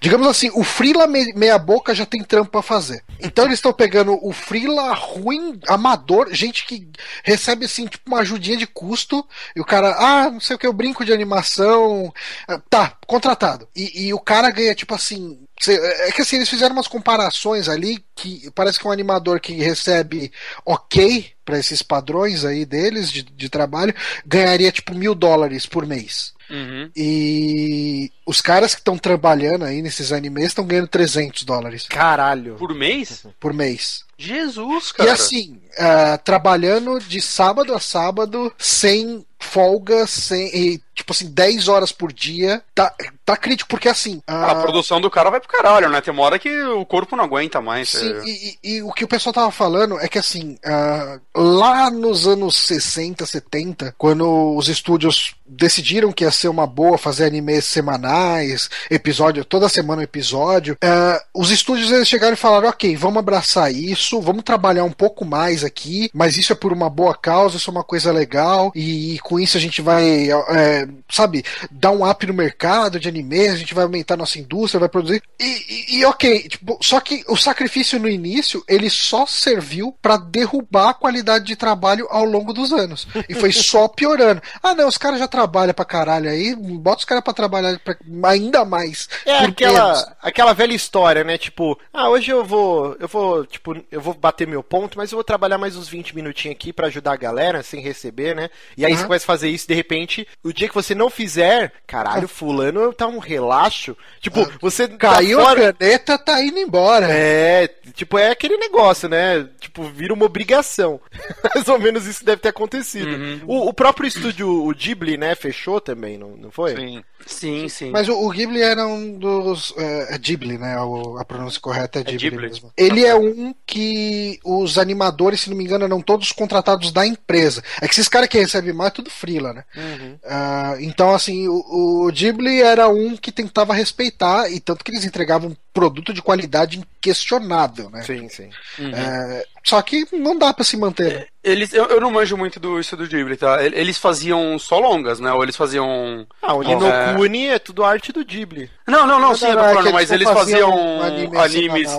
digamos assim, o Freela me- meia boca já tem trampo pra fazer. Então eles estão pegando o Freela ruim, amador, gente que recebe assim, tipo uma ajudinha de custo, e o cara, ah, não sei o que, eu brinco de animação, ah, tá, contratado. E, e o cara ganha, tipo assim, é que assim, eles fizeram umas comparações ali que parece que um animador que recebe ok pra esses padrões aí deles de, de trabalho ganharia tipo mil dólares por mês. Uhum. E os caras que estão trabalhando aí nesses animes estão ganhando 300 dólares Caralho. Por mês? por mês. Jesus, cara. E assim, ah, trabalhando de sábado a sábado, sem folga, sem. e, tipo assim, 10 horas por dia. Tá, tá crítico, porque assim. A ah, produção do cara vai pro caralho, né? Tem uma hora que o corpo não aguenta mais. Sim, é. e, e- e o que o pessoal tava falando é que assim, ah, lá nos anos 60, 70, quando os estúdios decidiram que ia ser uma boa fazer animes semanais, episódio, toda semana um episódio, ah, os estúdios eles chegaram e falaram, ok, vamos abraçar isso, vamos trabalhar um pouco mais aqui, mas isso é por uma boa causa, isso é uma coisa legal, e, com isso a gente vai, é, sabe, dar um up no mercado de animes, a gente vai aumentar nossa indústria, vai produzir. E, e- e ok, tipo, só que o sacrifício no início, ele só serviu pra derrubar a qualidade de trabalho ao longo dos anos. E foi só piorando. Ah, não, os caras já trabalham pra caralho aí, bota os caras pra trabalhar pra- ainda mais. É menos. aquela, aquela velha história, né? Tipo, ah, hoje eu vou, eu vou, tipo, eu vou bater meu ponto, mas eu vou trabalhar mais uns 20 minutinhos aqui pra ajudar a galera sem receber, né? E aí Uhum. você começa a fazer isso, de repente, o dia que você não fizer, caralho, fulano tá um relaxo. Tipo, você tá Caiu fora- a caneta, tá indo embora. É, tipo, é aquele negócio, né? Tipo, vira uma obrigação. Mais ou menos isso deve ter acontecido. O, o próprio estúdio, o Ghibli, né, fechou também, não, não foi? Sim. Sim, sim. Mas o, o Ghibli era um dos. É, é Ghibli, né? O- a pronúncia correta é Ghibli, Ghibli. mesmo. Ele é um que os animadores, se não me engano, eram todos contratados da empresa. É que esses caras que recebem mais é tudo frila, né? Ah, então, assim, o, o Ghibli era um que tentava respeitar, e tanto que eles entregavam produto de qualidade inquestionável, né? Sim, sim. É, só que não dá pra se manter. né? Eles, eu, eu não manjo muito do isso do Ghibli, tá? El- Eles faziam só longas, né? Ou eles faziam. Ah, o É. Ninokuni é tudo arte do Ghibli. Não, não, não, sim, eu tô é falando, mas eles faziam faziam um anime animes.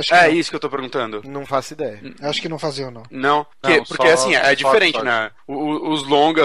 que, É não. isso que eu tô perguntando. Não faço ideia. Acho que não faziam, não. Não, que- Não, porque só- assim, é só diferente, episódio. né? O- os longa.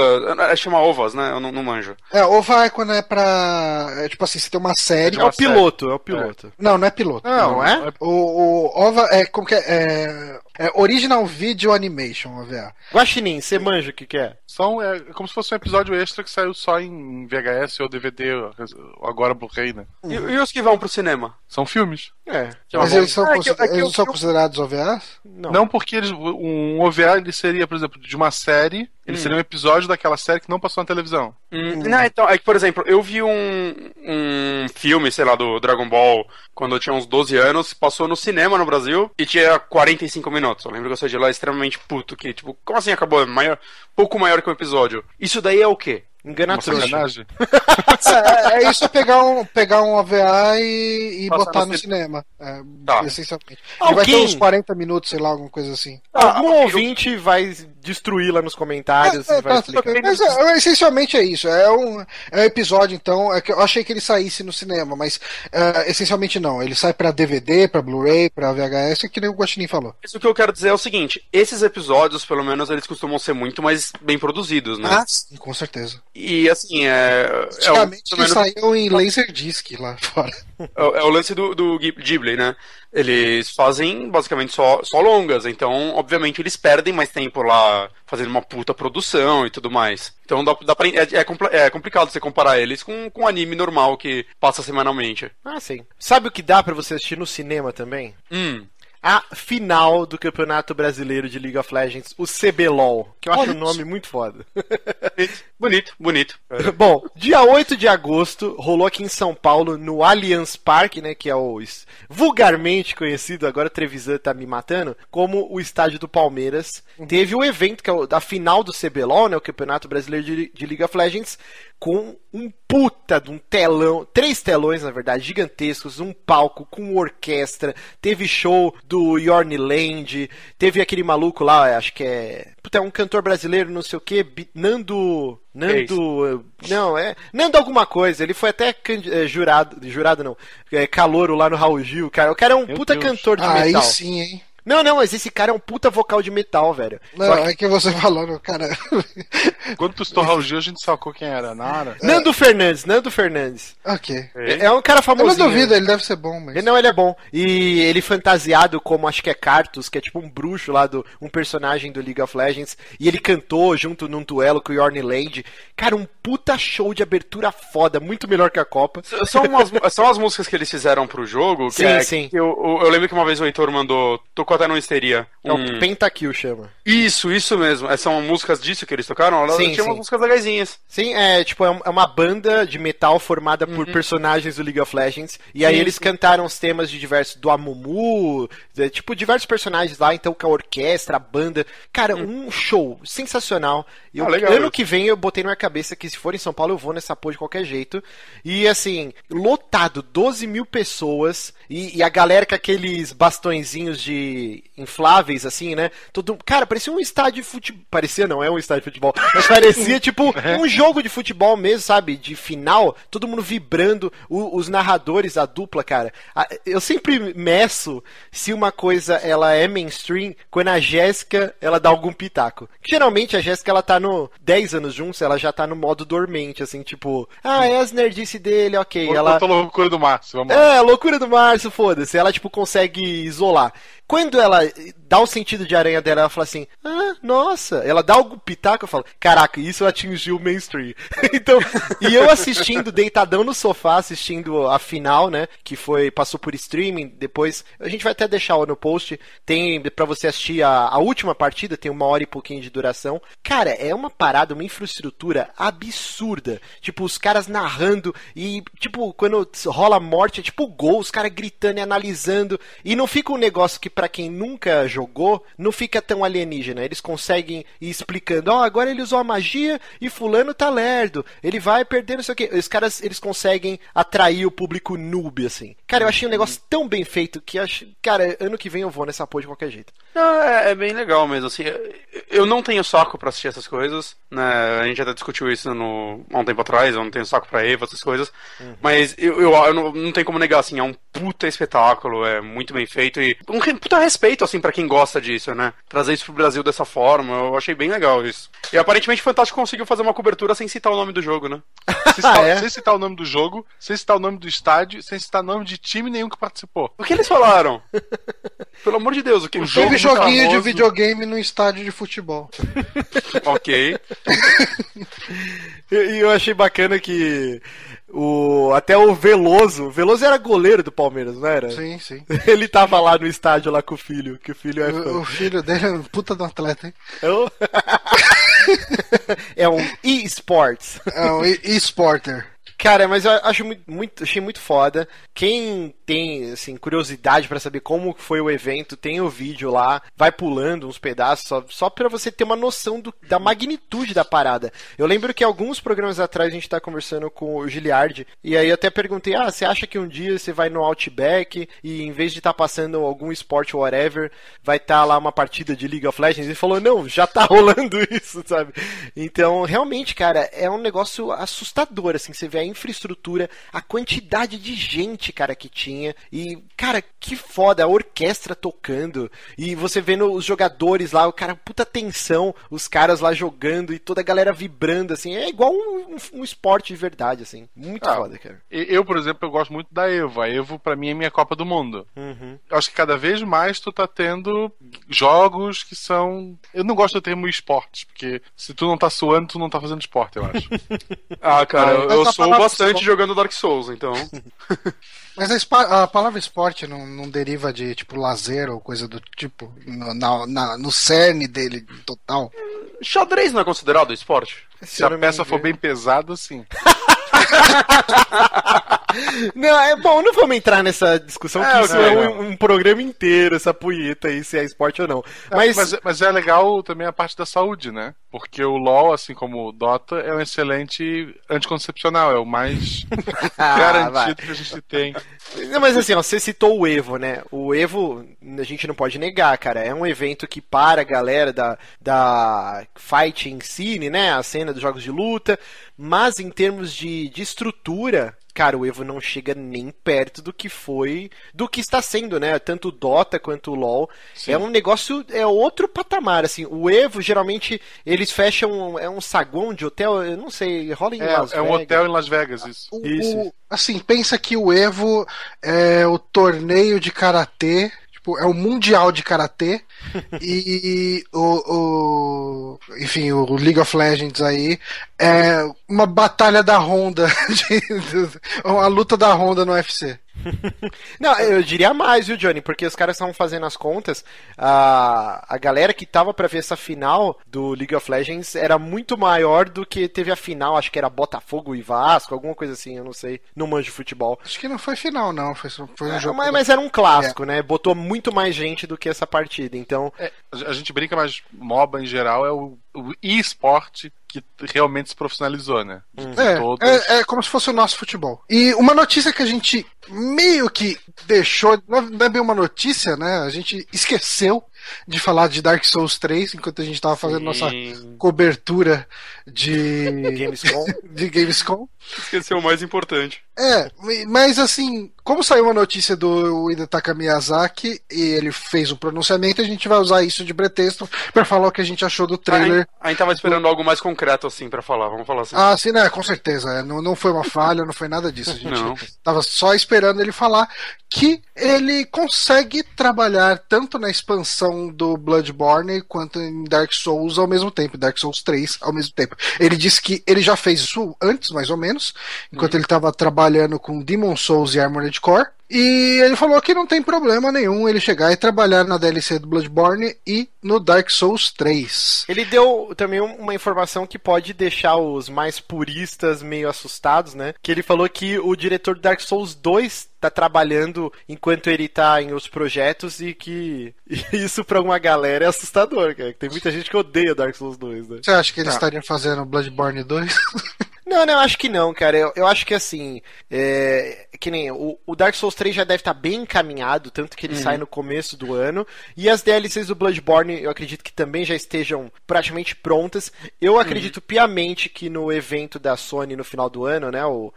é, Chama ovas, né? Eu não, não manjo. É, OVA é quando é pra. É, tipo assim, você tem uma série. É o piloto, é o piloto. Não, não é piloto. Não, não é? O, o OVA é como que é? É, é Original Video Animation, OVA. Guaxinim, você manja o que que é? São, é como se fosse um episódio extra que saiu só em VHS ou DVD, ou agora Blu-ray, né? E, e os que vão pro cinema? São filmes. É. Mas eles são, que eles são considerados OVAs? Não. Não porque eles, um OVA ele seria, por exemplo, de uma série, ele seria um episódio daquela série que não passou na televisão. Hum, Não, então, é que, por exemplo, eu vi um, um filme, sei lá, do Dragon Ball quando eu tinha uns 12 anos, passou no cinema no Brasil e tinha 45 minutos. Eu lembro que eu saí de lá extremamente puto, que, tipo, como assim acabou? Maior, pouco maior que um episódio. Isso daí é o quê? Engana trouxa. é, é isso é pegar um, pegar um OVA e, e botar no no cin- cinema. É, Tá. Essencialmente. Ele vai ter Alguém- uns 40 minutos, sei lá, alguma coisa assim. Algum Ah, eu- ouvinte vai destruir lá nos comentários É, é, e vai tá, bem. Mas é, essencialmente é isso. É um, é um episódio, então. É que eu achei que ele saísse no cinema, mas é, essencialmente não. Ele sai pra DVD, pra Blu-ray, pra VHS, que nem o Guaxinim falou. Isso que eu quero dizer é o seguinte: esses episódios, pelo menos, eles costumam ser muito mais bem produzidos, né? Ah, sim, com certeza. E assim, é. É o, Antigamente pelo eles menos- saíam em Laserdisc lá fora. É o- é o lance do, do Ghib- Ghibli, né? Eles fazem basicamente só, só longas, então, obviamente, eles perdem mais tempo lá fazendo uma puta produção e tudo mais. Então dá, dá pra, é, é é complicado você comparar eles com, com um anime normal que passa semanalmente. Ah, sim. Sabe o que dá pra você assistir no cinema também? Hum. A final do Campeonato Brasileiro de League of Legends, o CBLOL, que eu acho Olha o nome muito foda. Bonito, bonito. Bom, dia 8 de agosto, rolou aqui em São Paulo, no Allianz Parque, né, que é o vulgarmente conhecido, agora o Trevisan tá me matando, como o estádio do Palmeiras. Teve o evento, que é o- da final do CBLOL, né, o Campeonato Brasileiro de, de League of Legends, com um puta de um telão, três telões, na verdade, gigantescos, um palco com orquestra, teve show do Yorn Land, teve aquele maluco lá, acho que é... Puta, é um cantor brasileiro, não sei o que, Nando... Nando. Não, é. Nando alguma coisa. Ele foi até é, jurado. Jurado não. É, calouro lá no Raul Gil, cara. O cara é um Meu puta Deus. cantor de Aí metal. sim, hein? Não, não, mas esse cara é um puta vocal de metal, velho. Não, que- é que você falando, cara. Quando tu estourou o Gil, a gente sacou quem era. Nara. Nando Fernandes, Nando Fernandes. ok. É, é um cara Eu não duvido, ele deve ser bom, mas. Ele- Não, ele é bom. E ele fantasiado como acho que é Cartus, que é tipo um bruxo lá do um personagem do League of Legends. E ele cantou junto num duelo com o Yorn Land. Cara, um puta show de abertura foda, muito melhor que a Copa. São, umas, são as músicas que eles fizeram pro jogo. Que Sim, é, sim. que eu, eu, eu lembro que uma vez o Heitor mandou. Tocou até no Histeria. É um- o Pentakill chama. Isso, isso mesmo. É, São músicas disso que eles tocaram? Elas Sim, tinham sim. músicas legaisinhas. Sim, é tipo, é é uma banda de metal formada por personagens do League of Legends. E aí Sim, eles sim. cantaram os temas de diversos. do Amumu, de- tipo, diversos personagens lá, então com a orquestra, a banda. Cara, um show sensacional. E eu- Ah, legal ano que vem eu botei na minha cabeça que se for em São Paulo eu vou nessa porra de qualquer jeito. E assim, lotado, 12 mil pessoas. E, e a galera com aqueles bastõezinhos de infláveis, assim, né? Todo, cara, parecia um estádio de futebol. Parecia não, é um estádio de futebol. Mas parecia tipo um jogo de futebol mesmo, sabe? De final, todo mundo vibrando, o- os narradores, a dupla, cara. A- eu sempre meço se uma coisa ela é mainstream quando a Jéssica ela dá algum pitaco. Geralmente a Jéssica ela tá no 10 anos juntos, ela já tá no modo dormente, assim, tipo, ah, é as nerdice dele, ok. Ela... Ela, loucura do Márcio, vamos lá. é, loucura do Márcio, foda-se. Ela, tipo, consegue isolar. Quando ela dá o sentido de aranha dela, ela fala assim: ah, nossa. Ela dá algum pitaco, eu falo: caraca, isso atingiu o mainstream. então, e eu assistindo, deitadão no sofá, assistindo a final, né? Que foi, passou por streaming. Depois, a gente vai até deixar no post. Tem para você assistir a, a última partida, tem uma hora e pouquinho de duração. Cara, é uma parada, uma infraestrutura absurda. Tipo, os caras narrando e, tipo, quando rola morte, é tipo gol, os caras gritando e analisando. E não fica um negócio que, para quem nunca jogou, não fica tão alienígena. Eles conseguem ir explicando, ó, oh, agora ele usou a magia e fulano tá lerdo. Ele vai perder não sei o que. Os caras, eles conseguem atrair o público noob, assim. Cara, eu achei um negócio tão bem feito que, acho, cara, ano que vem eu vou nessa porra de qualquer jeito. Não, é, é, bem legal mesmo, assim. Eu não tenho saco para assistir essas coisas, né? A gente até discutiu isso no, há um tempo atrás, eu não tenho saco pra Eva, essas coisas. Uhum. Mas eu, eu, eu não, não tem como negar, assim, é um puta espetáculo, é muito bem feito e um puta respeito, assim, para quem gosta disso, né? Trazer isso pro Brasil dessa forma, eu achei bem legal isso. E aparentemente o Fantástico conseguiu fazer uma cobertura sem citar o nome do jogo, né? Sem citar, ah, é? sem citar o nome do jogo, sem citar o nome do estádio, sem citar o nome de time nenhum que participou. O que eles falaram? Pelo amor de Deus, o que o jogo joguinho famoso... de videogame no estádio de futebol. ok. e eu achei bacana que o, até o Veloso. O Veloso era goleiro do Palmeiras, não era? Sim, sim. Ele tava lá no estádio lá com o filho, que o filho é o, o filho dele é um puta do atleta, hein? Eu... é um e-sports. É um e-sporter. Cara, mas eu acho muito, muito, achei muito foda. Quem tem, assim, curiosidade para saber como foi o evento, tem o vídeo lá, vai pulando uns pedaços, só, só para você ter uma noção do, da magnitude da parada. Eu lembro que alguns programas atrás a gente tá conversando com o Giliard, e aí até perguntei, ah, você acha que um dia você vai no Outback e em vez de estar tá passando algum esporte whatever, vai estar tá lá uma partida de League of Legends? Ele falou, não, já tá rolando isso, sabe? Então, realmente, cara, é um negócio assustador, assim, você vê a infraestrutura, a quantidade de gente, cara, que tinha. E, cara, que foda, a orquestra tocando. E você vendo os jogadores lá, o cara, puta tensão, os caras lá jogando e toda a galera vibrando, assim. É igual um, um, um esporte de verdade, assim. Muito ah, foda, cara. Eu, por exemplo, eu gosto muito da Evo. A Evo, pra mim, é minha Copa do Mundo. Uhum. Eu acho que cada vez mais tu tá tendo jogos que são. Eu não gosto do termo esportes, porque se tu não tá suando, tu não tá fazendo esporte, eu acho. ah, cara, eu, eu sou bastante jogando Dark Souls, então. Mas a, a, palavra esporte não, não, deriva de tipo lazer ou coisa do tipo no, na, na, no cerne dele total. Xadrez não é considerado esporte? Se a peça for bem pesada, sim. não, é bom, não vamos entrar nessa discussão, é, que isso é um, um, programa inteiro, essa punheta aí, se é esporte ou não. É, mas... mas... Mas, é legal também a parte da saúde, né? Porque o LoL, assim como o Dota, é um excelente anticoncepcional, é o mais ah, garantido vai. que a gente tem. Não, mas assim, ó, você citou o Evo, né? O Evo, a gente não pode negar, cara, é um evento que para a galera da, da Fighting Scene, né? A cena dos jogos de luta, mas em termos de, de estrutura, cara, o Evo não chega nem perto do que foi, do que está sendo, né? Tanto o Dota quanto o LoL. Sim. É um negócio, é outro patamar, assim. O Evo, geralmente, eles fecham, é um saguão de hotel, eu não sei, rola em é, Las Vegas. É um hotel em Las Vegas, isso. O, isso. O, assim, pensa que o Evo é o torneio de karatê Tipo, é o mundial de karatê e o, o, enfim, o League of Legends aí é uma batalha da Honda, de, uma luta da Honda no UFC. Não, eu diria mais, viu, Johnny? Porque os caras estavam fazendo as contas. A, a galera que tava para ver essa final do League of Legends era muito maior do que teve a final, acho que era Botafogo e Vasco, alguma coisa assim, eu não sei. Não manjo futebol. Acho que não foi final, não. Foi, foi um é, jogo. Mas, mas, era um clássico, é. né? Botou muito mais gente do que essa partida. Então. É, a gente brinca, mas MOBA em geral é o, o e-sport que realmente se profissionalizou, né? É, todos... é, é, como se fosse o nosso futebol. E uma notícia que a gente meio que deixou, não é bem uma notícia, né? A gente esqueceu de falar de Dark Souls 3 enquanto a gente estava fazendo nossa cobertura de Gamescom. de Gamescom. Esqueceu o mais importante. É, mas assim, como saiu uma notícia do Hidetaka Miyazaki e ele fez um pronunciamento, a gente vai usar isso de pretexto pra falar o que a gente achou do trailer. A gente tava esperando algo mais concreto assim pra falar, vamos falar assim. Ah, sim, né? Com certeza. é, Não, não foi uma falha, não foi nada disso. A gente Não. tava só esperando ele falar que ele consegue trabalhar tanto na expansão do Bloodborne quanto em Dark Souls ao mesmo tempo, Dark Souls 3 ao mesmo tempo. Ele disse que ele já fez isso antes, mais ou menos, enquanto ele estava trabalhando com Demon Souls e Armored Core. E ele falou que não tem problema nenhum ele chegar e trabalhar na DLC do Bloodborne e no Dark Souls 3. Ele deu também um- uma informação que pode deixar os mais puristas meio assustados, né? Que ele falou que o diretor do Dark Souls 2 tá trabalhando enquanto ele tá em outros projetos e que isso pra uma galera é assustador, cara. Tem muita gente que odeia Dark Souls 2, né? Você acha que eles Tá. estariam fazendo Bloodborne 2? Não, não, eu acho que não, cara. Eu, eu acho que assim, é, que nem o, o Dark Souls 3 já deve estar bem encaminhado, tanto que ele sai no começo do ano. E as DLCs do Bloodborne, eu acredito que também já estejam praticamente prontas. Eu acredito piamente que no evento da Sony no final do ano, né? O,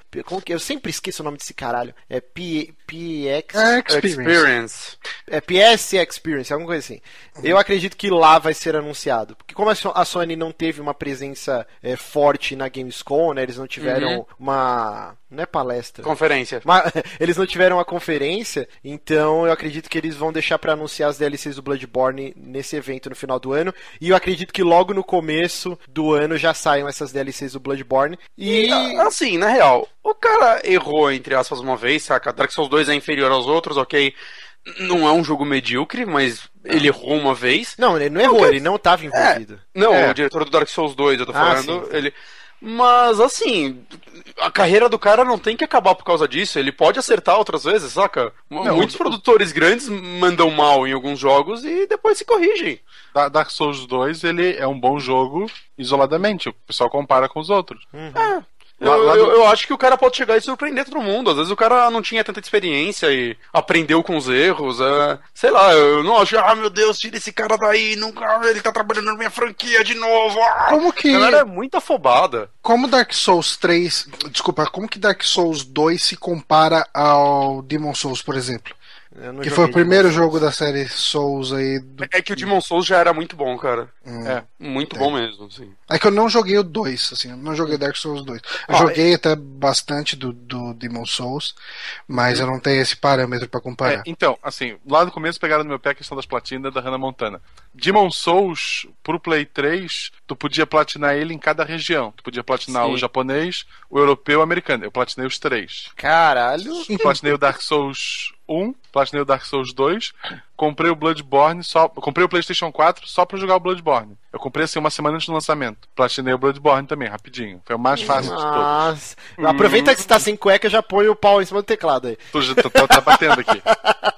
eu sempre esqueço o nome desse caralho. É P, PX. É, Experience. Experience. É PS Experience, alguma coisa assim. Eu acredito que lá vai ser anunciado. Porque como a Sony não teve uma presença é, forte na Gamescom, né? Eles não tiveram Uhum. uma. Não é palestra. Conferência. Mas eles não tiveram uma conferência, então eu acredito que eles vão deixar pra anunciar as DLCs do Bloodborne nesse evento no final do ano. E eu acredito que logo no começo do ano já saiam essas DLCs do Bloodborne. E. E, assim, na real, o cara errou, entre aspas, uma vez, saca? Dark Souls 2 é inferior aos outros, ok? Não é um jogo medíocre, mas ele errou uma vez. Não, ele não errou, ele não tava envolvido. Não, É. o diretor do Dark Souls 2, eu tô Ah, falando, sim. ele... Mas, assim, a carreira do cara não tem que acabar por causa disso. Ele pode acertar outras vezes, saca? Não, Muitos o- produtores grandes mandam mal em alguns jogos e depois se corrigem. Da- Dark Souls 2, ele é um bom jogo isoladamente. O pessoal compara com os outros. Eu, Lá- lá eu- do- eu acho que o cara pode chegar e surpreender todo mundo. Às vezes o cara não tinha tanta experiência e aprendeu com os erros. é, sei lá, eu não acho, ah meu Deus, tira esse cara daí, nunca, ele tá trabalhando na minha franquia de novo. ah!" Como que. A galera é muito afobada. Como Dark Souls 3. Desculpa, como que Dark Souls 2 se compara ao Demon Souls, por exemplo? Eu não Que foi o primeiro Demon jogo da série Souls aí. do- É que o Demon Souls já era muito bom, cara. Hum. É. Muito bom mesmo, sim. É que eu não joguei o 2, assim, eu não joguei Dark Souls 2. Eu Ah, joguei até bastante do, do Demon Souls, mas eu não tenho esse parâmetro pra É, comparar. então, assim, lá no começo pegaram no meu pé a questão das platinas da Hannah Montana. Demon Souls, pro Play 3, tu podia platinar ele em cada região. Tu podia platinar Sim. o japonês, o europeu e o americano. Eu platinei os três. Caralho. Platinei o Dark Souls 1, platinei o Dark Souls 2, comprei o Bloodborne só. Comprei o PlayStation 4 só pra jogar o Bloodborne. Eu comprei assim uma semana antes do lançamento. Platinei o Bloodborne também, rapidinho. Foi o mais fácil de todos. Nossa. Aproveita que você tá sem cueca, já põe o pau em cima do teclado aí. Tu já tá batendo aqui.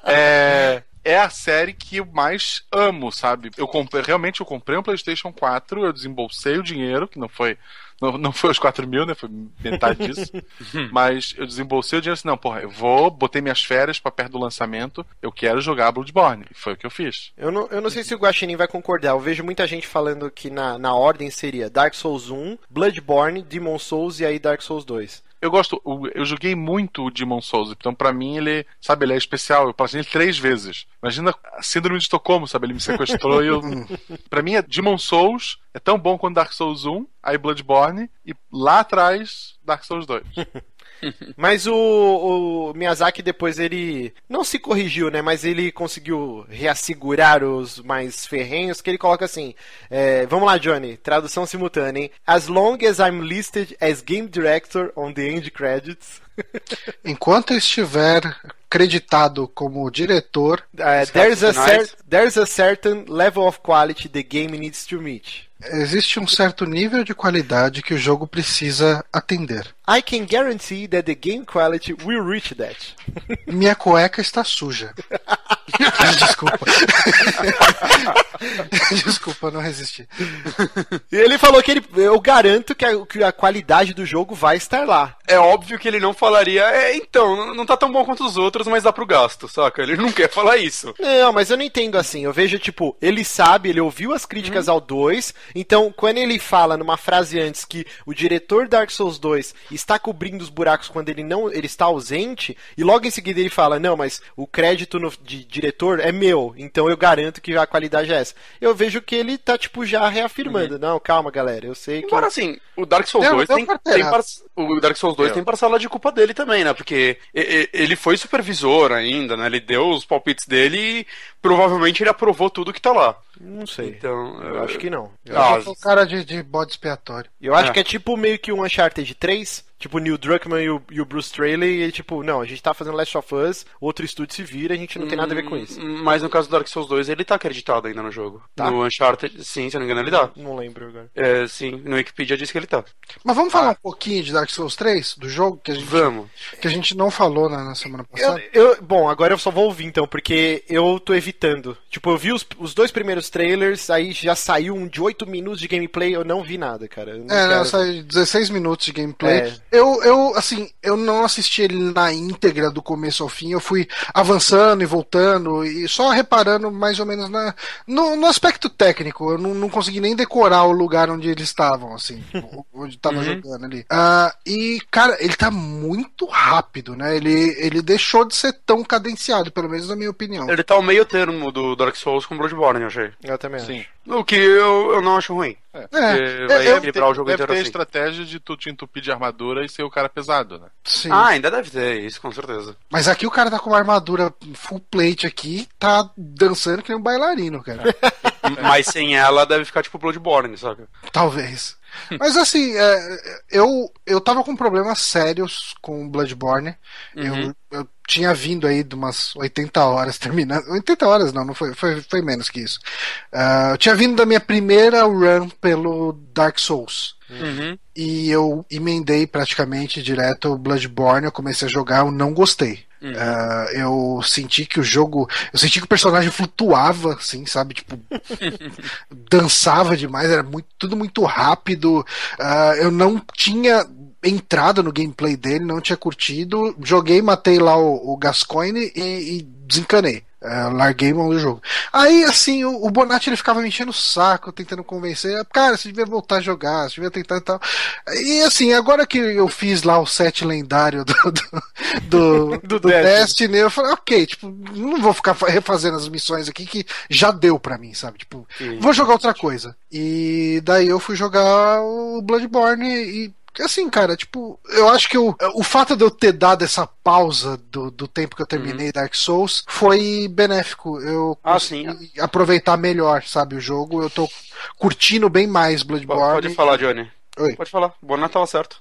É, é a série que eu mais amo, sabe? Eu comprei, realmente eu comprei um PlayStation 4, eu desembolsei o dinheiro, que não foi. Não, não foi os 4 mil, né? Foi metade disso. Mas eu desembolsei o dinheiro assim, não, porra, eu vou, botei minhas férias pra perto do lançamento, eu quero jogar Bloodborne. E foi o que eu fiz. Eu não, eu não sei se o Guaxinim vai concordar. Eu vejo muita gente falando que na, na ordem seria Dark Souls 1, Bloodborne, Demon Souls e aí Dark Souls 2. Eu gosto, eu joguei muito o Demon Souls, então pra mim ele, sabe, ele é especial. Eu platinei ele três vezes. Imagina a síndrome de Estocolmo, sabe? Ele me sequestrou e eu. Pra mim, é Demon Souls é tão bom quanto Dark Souls 1, aí Bloodborne, e lá atrás, Dark Souls 2. Mas o, o Miyazaki depois ele não se corrigiu, né? Mas ele conseguiu reassegurar os mais ferrenhos, que ele coloca assim: é, Vamos lá, Johnny, tradução simultânea, hein? As long as I'm listed as game director on the end credits, Enquanto eu estiver creditado como diretor, uh, there's, a there's a certain level of quality the game needs to meet. Existe um certo nível de qualidade que o jogo precisa atender. I can guarantee that the game quality will reach that. Minha cueca está suja. Desculpa. Desculpa, não resisti. E ele falou que ele, eu garanto que a, que a qualidade do jogo vai estar lá. é óbvio que ele não falaria, é, então, não tá tão bom quanto os outros, mas dá pro gasto, saca? Ele não quer falar isso. Não, mas eu não entendo assim. Eu vejo, tipo, ele sabe, ele ouviu as críticas ao 2, então quando ele fala numa frase antes que o diretor Dark Souls 2 está cobrindo os buracos quando ele não ele está ausente, e logo em seguida ele fala, não, mas o crédito no, de diretor é meu, então eu garanto que a qualidade é essa. Eu vejo que ele tá, tipo, já reafirmando. Não, calma, galera, eu sei que. Embora assim, o Dark Souls Deu- 2 deu tem, tem par- o Dark Souls 2 Deu. tem parcela de culpa dele também, né? Porque ele foi supervisor ainda, né? Ele deu os palpites dele e provavelmente ele aprovou tudo que tá lá. Não sei. Então, Eu acho que não. Eu, Ah, Eu sou o cara de, de bode expiatório. eu acho é. que é tipo meio que um Uncharted 3, tipo o Neil Druckmann e o, e o Bruce Straley, e tipo, não, a gente tá fazendo Last of Us, outro estúdio se vira, a gente não tem nada a ver com isso. Hum, Mas no caso do Dark Souls 2, ele tá acreditado ainda no jogo. Tá? No Uncharted, sim, se eu não me engano, ele tá. Não lembro agora. É, sim, no Wikipedia diz que ele tá. Mas vamos falar um pouquinho de Dark Souls 3, do jogo que a gente, Vamos. que a gente não falou na, na semana Eu, passada. eu- bom, agora eu só vou ouvir então, porque eu tô evitando. Tipo, eu vi os, os dois primeiros trailers, aí já saiu um de 8 minutos de gameplay, eu não vi nada, cara. Eu não É, quero- não, sai 16 minutos de gameplay. É. Eu, eu, assim, eu não assisti ele na íntegra do começo ao fim. Eu fui avançando e voltando e só reparando mais ou menos na, no, no aspecto técnico. Eu não, não consegui nem decorar o lugar onde eles estavam, assim, onde tava jogando ali. Ah, e, cara, ele tá muito rápido, né? Ele, ele deixou de ser tão cadenciado, pelo menos na minha opinião. Ele tá ao meio termo do Dark Souls com Bloodborne, eu achei. Eu também Sim. acho. O que eu, eu não acho ruim. É, Porque vai eu- equilibrar o jogo Deve inteiro ter a assim. estratégia de tu te entupir de armadura e ser o cara pesado, né? sim. Ah, ainda deve ter isso, com certeza. Mas aqui o cara tá com uma armadura full plate aqui, tá dançando que nem um bailarino, cara. Mas sem ela deve ficar tipo Bloodborne, saca? Talvez. Mas assim, é, eu, eu tava com problemas sérios com Bloodborne. Uhum. Eu, eu tinha vindo aí de umas 80 horas terminando. 80 horas não, não foi, foi, foi menos que isso. Ah, eu tinha vindo da minha primeira run pelo Dark Souls. Uhum. E eu emendei praticamente direto o Bloodborne. Eu comecei a jogar, eu não gostei. Ah, eu senti que o jogo. Eu senti que o personagem flutuava, assim, sabe? Tipo, dançava demais, era muito, tudo muito rápido. Ah, eu não tinha entrado no gameplay dele, não tinha curtido. Joguei, matei lá o, o Gascoigne e, e desencanei. Ah, larguei mão do jogo. Aí, assim, o, o Bonatti ele ficava me enchendo o saco, tentando convencer. Cara, você devia voltar a jogar, você devia tentar e tal. E assim, agora que eu fiz lá o set lendário do, do, do, Do do Destiny. Eu falei, ok, tipo, não vou ficar fa- refazendo as missões aqui que já deu pra mim, sabe? Tipo, Sim. vou jogar outra coisa. E daí eu fui jogar o Bloodborne e. Assim, cara, tipo, eu acho que o, o fato de eu ter dado essa pausa do, do tempo que eu terminei Dark Souls foi benéfico. Eu Uhum. Ah, aproveitar melhor, sabe, o jogo. Eu tô curtindo bem mais Bloodborne. Pode falar, Johnny. Oi. Pode falar. Bonato tava certo.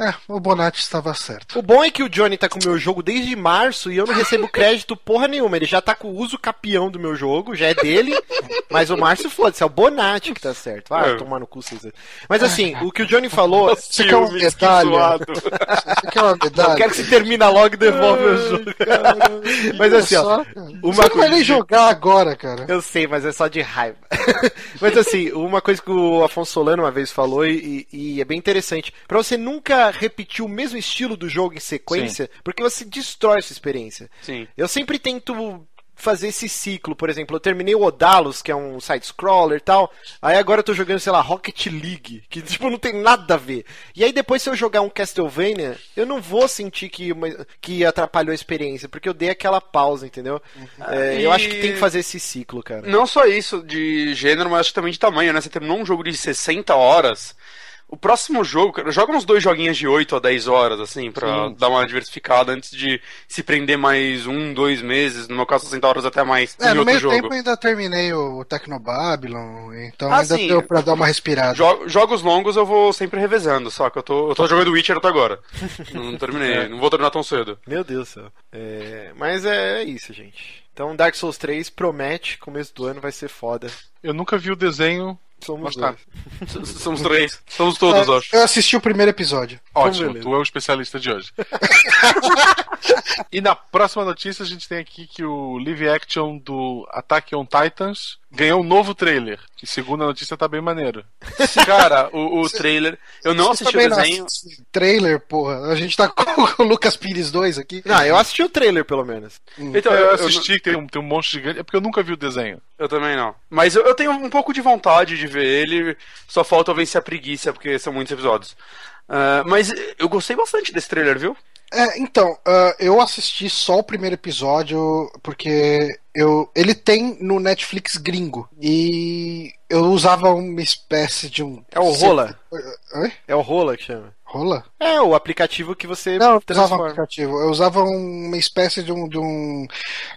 É, o Bonatti estava certo. O bom é que o Johnny tá com o meu jogo desde março e eu não recebo crédito porra nenhuma. Ele já tá com o uso capião do meu jogo, já é dele, mas o Márcio foda-se, é o Bonatti que tá certo. Ah, É. tomar no cu, César. Mas assim, o que o Johnny falou. Você quer uma Filmes, que medalha? Você quer uma medalha? Eu quero que você termina logo e devolve meu jogo. Mas assim, ó. Só, cara. uma Você não vai nem jogar agora, cara. Eu sei, mas é só de raiva. mas assim, uma coisa que o Afonso Solano uma vez falou, e, e é bem interessante, pra você nunca repetir o mesmo estilo do jogo em sequência, porque você destrói sua experiência. Sim. Eu sempre tento fazer esse ciclo, por exemplo, eu terminei o Odalos, que é um side-scroller e tal, aí agora eu tô jogando, sei lá, Rocket League, que tipo não tem nada a ver. E aí depois se eu jogar um Castlevania, eu não vou sentir que, uma- que atrapalhou a experiência, porque eu dei aquela pausa, entendeu? É, Eu E- acho que tem que fazer esse ciclo, cara. Não só isso de gênero, mas acho que também de tamanho, né? Você terminou um jogo de 60 horas. O próximo jogo, cara, joga uns dois joguinhos de 8 a 10 horas, assim, pra Sim. dar uma diversificada antes de se prender mais um, dois meses, no meu caso 60 horas até mais É, em no outro meio jogo. tempo eu ainda terminei o Tecnobabylon, então Ah, ainda sim. deu pra dar uma respirada. Jo- jogos longos eu vou sempre revezando, só que eu tô, eu tô jogando Witcher até agora. não terminei, não vou terminar tão cedo. Meu Deus do céu. É, Mas é isso, gente. Então Dark Souls 3 promete, começo do ano vai ser foda. Eu nunca vi o desenho. Somos tá. dois. Somos três. Somos todos, É, acho. eu assisti o primeiro episódio. Ótimo, beleza. tu é o especialista de hoje. e na próxima notícia a gente tem aqui que o live action do Attack on Titans ganhou um novo trailer. Que segundo a notícia tá bem maneiro. Cara, o, o trailer. Eu não assisti o não desenho. assiste Trailer, porra. A gente tá com o Lucas Pires 2 aqui. Não, eu assisti o trailer, pelo menos. Então, eu eu, eu, assisti que tem um, tem um monstro gigante. É porque eu nunca vi o desenho. eu também não. Mas eu, eu tenho um pouco de vontade de ver ele. Só falta eu vencer a preguiça, porque são muitos episódios. Ah, mas eu gostei bastante desse trailer, viu? É, então, ah, eu assisti só o primeiro episódio porque eu, ele tem no Netflix gringo. E eu usava uma espécie de um. É o Rola. Oi? É o Rola que chama. Rola? É, o aplicativo que você Não, eu usava um transforma. aplicativo. Eu usava uma espécie de um, de um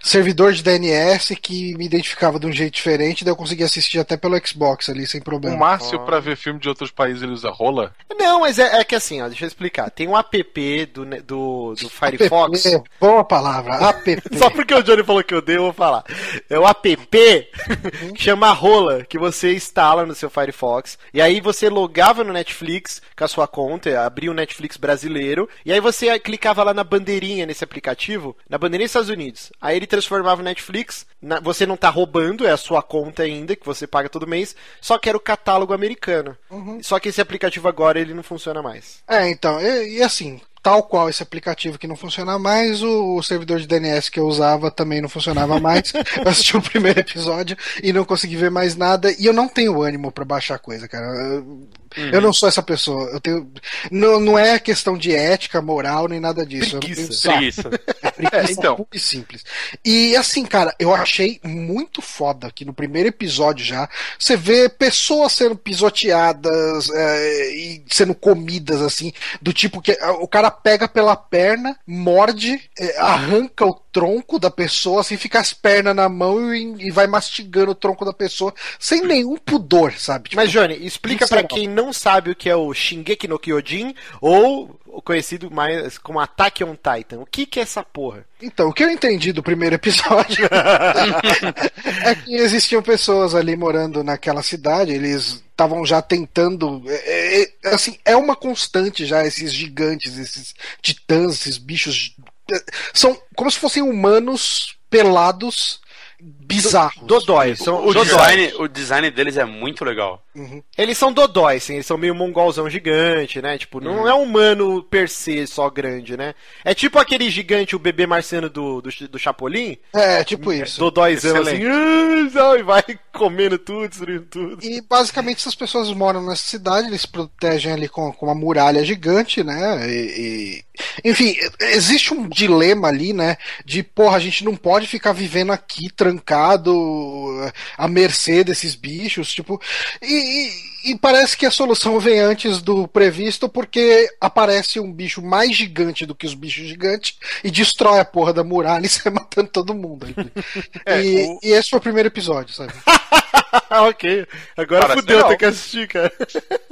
servidor de DNS que me identificava de um jeito diferente, daí eu conseguia assistir até pelo Xbox ali, sem O problema. Márcio, pra ver filme de outros países, ele usa rola? Não, mas é, é que assim, ó, deixa eu explicar. Tem um app do, ne- do, do Firefox. App, boa palavra, app. Só porque o Johnny falou que eu dei, eu vou falar. É o app que chama Rola, que você instala no seu Firefox. E aí você logava no Netflix com a sua conta, abria o Netflix brasileiro. E aí você clicava lá na bandeirinha nesse aplicativo, na bandeirinha dos Estados Unidos. Aí ele transformava o Netflix. na- você não tá roubando, é a sua conta ainda, que você paga todo mês. Só que era o catálogo americano. Só que esse aplicativo agora ele não funciona mais. É, então, e, e assim, tal qual esse aplicativo que não funciona mais, o, o servidor de DNS que eu usava também não funcionava mais. eu assisti o primeiro episódio e não consegui ver mais nada. E eu não tenho ânimo pra baixar coisa, cara. Eu, eu não sou essa pessoa. Eu tenho. Não, não é questão de ética, moral, nem nada disso. Eu não tenho Preguiça. Preguiça. É preguiça É, então. pura e simples. E assim, cara, eu achei muito foda que no primeiro episódio já você vê pessoas sendo pisoteadas é, e sendo comidas assim, do tipo que o cara pega pela perna, morde, é, arranca o tronco da pessoa, assim, fica as pernas na mão e, e vai mastigando o tronco da pessoa sem nenhum pudor, sabe? Tipo, Mas, Johnny, explica pra visceral. quem não sabe o que é o Shingeki no Kyojin ou conhecido mais como Attack on Titan. O que que é essa porra? Então, o que eu entendi do primeiro episódio é que existiam pessoas ali morando naquela cidade, eles estavam já tentando. é, é, é, assim, é uma constante já esses gigantes, esses titãs, esses bichos. São como se fossem humanos pelados bizarros. Dodóis. São O design, o design deles é muito legal. Eles são dodóis, assim, eles são meio mongolzão gigante, né? Tipo, não é um humano per se só grande, né? É tipo aquele gigante, o bebê marciano do, do, do Chapolin, É, tipo isso. dodóizão assim, "Ah", e vai comendo tudo, destruindo tudo. E basicamente essas pessoas moram nessa cidade, eles protegem ali com, com uma muralha gigante, né? E, e- enfim, existe um dilema ali, né? De porra, a gente não pode ficar vivendo aqui trancado à mercê desses bichos, tipo. E, e- e parece que a solução vem antes do previsto, porque aparece um bicho mais gigante do que os bichos gigantes e destrói a porra da muralha e sai matando todo mundo. ali. e, o- e esse foi o primeiro episódio, sabe? ok. Agora Parece fudeu, tem que assistir, cara.